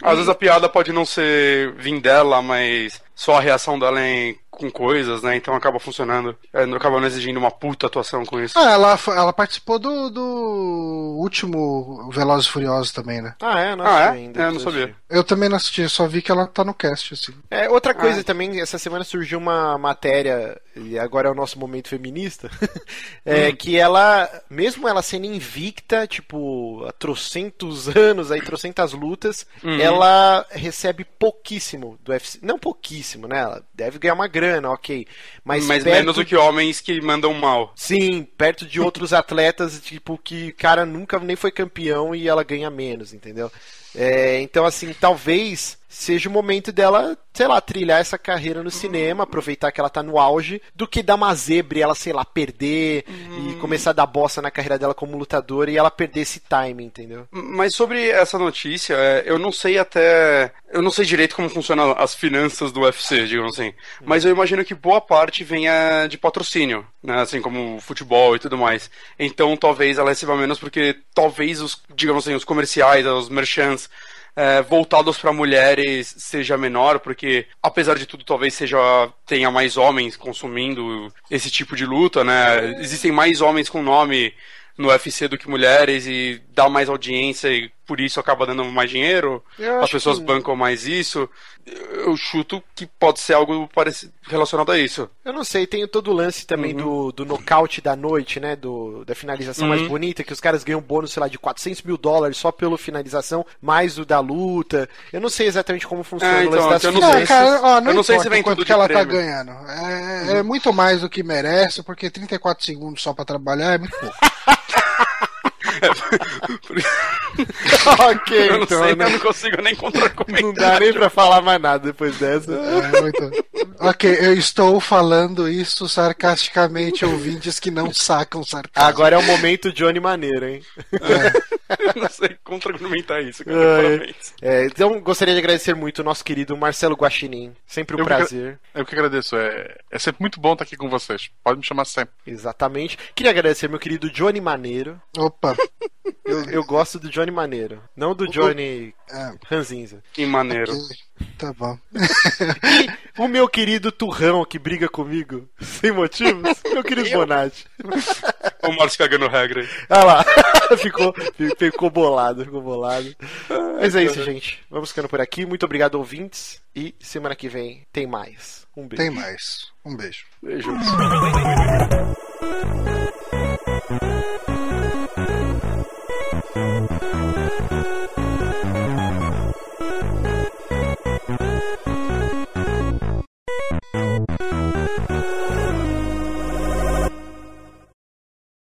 Às vezes a piada pode não ser vir dela, mas só a reação dela em, com coisas, né? Então acaba funcionando. É, não acaba não exigindo uma puta atuação com isso. Ah, ela, ela participou do, do último Velozes e Furiosos também, né? Ah, é? Não Ah, é? ainda. É, não preciso sabia. Eu também não assisti, eu só vi que ela tá no cast, assim. É, outra coisa Ah. também, essa semana surgiu uma matéria, e agora é o nosso momento feminista, é que ela, mesmo ela sendo invicta, tipo, há trocentos anos, aí trocentas lutas, ela recebe pouquíssimo do UFC. Não pouquíssimo, né? Ela deve ganhar uma grana, ok. Mas, Mas, perto- menos do que homens que mandam mal. Sim, perto de outros atletas, tipo, que cara nunca nem foi campeão e ela ganha menos, entendeu? É, então, assim, talvez seja o momento dela, sei lá, trilhar essa carreira no cinema, aproveitar que ela tá no auge, do que dar uma zebra e ela, sei lá, perder e começar a dar bosta na carreira dela como lutadora e ela perder esse time, entendeu? Mas sobre essa notícia, é, eu não sei até. Eu não sei direito como funcionam as finanças do UFC, digamos assim. Mas eu imagino que boa parte venha de patrocínio, né? Assim como futebol e tudo mais. Então talvez ela receba menos porque talvez os, digamos assim, os comerciais, os merchants é, voltados para mulheres seja menor, porque apesar de tudo talvez seja tenha mais homens consumindo esse tipo de luta, né? Existem mais homens com nome no UFC do que mulheres e dá mais audiência e por isso acaba dando mais dinheiro. Eu As pessoas que- bancam mais isso. Eu chuto que pode ser algo parecido, relacionado a isso. Eu não sei, tem todo o lance também do, do nocaute da noite, né? Do, da finalização mais bonita, que os caras ganham um bônus, sei lá, de 400 mil dólares só pela finalização, mais o da luta. Eu não sei exatamente como funciona É, o lance então, das eu não Não, sei. cara, ó, não Eu não sei se importa vem quanto que ela tá prêmio. ganhando. É, é muito mais do que merece, porque 34 segundos só pra trabalhar é muito pouco. ok, Eu não então, sei, né? eu não consigo nem contra-argumentar. Não dá nem pra falar mais nada depois dessa. É muito- ok, eu estou falando isso sarcasticamente, ouvintes que não sacam sarcasmo. Agora é o momento Johnny Maneiro, hein? Eu não sei contra-argumentar isso, cara. Parabéns. É, então, gostaria de agradecer muito o nosso querido Marcelo Guaxinim. Sempre um Eu que prazer. Eu que agradeço. É, é sempre muito bom estar aqui com vocês. Pode me chamar sempre. Exatamente. Queria agradecer meu querido Johnny Maneiro. Opa, Eu, eu gosto do Johnny Maneiro, não do Johnny é, Ranzinza. Que maneiro. tá bom. O meu querido Turrão que briga comigo sem motivos, meu querido Bonatti. O Márcio cagando regra. aí. Olha lá, ficou, ficou bolado, ficou bolado. Mas é isso, gente. Vamos ficando por aqui. Muito obrigado, ouvintes. E semana que vem tem mais. Um beijo. Tem mais. Um beijo. Beijo.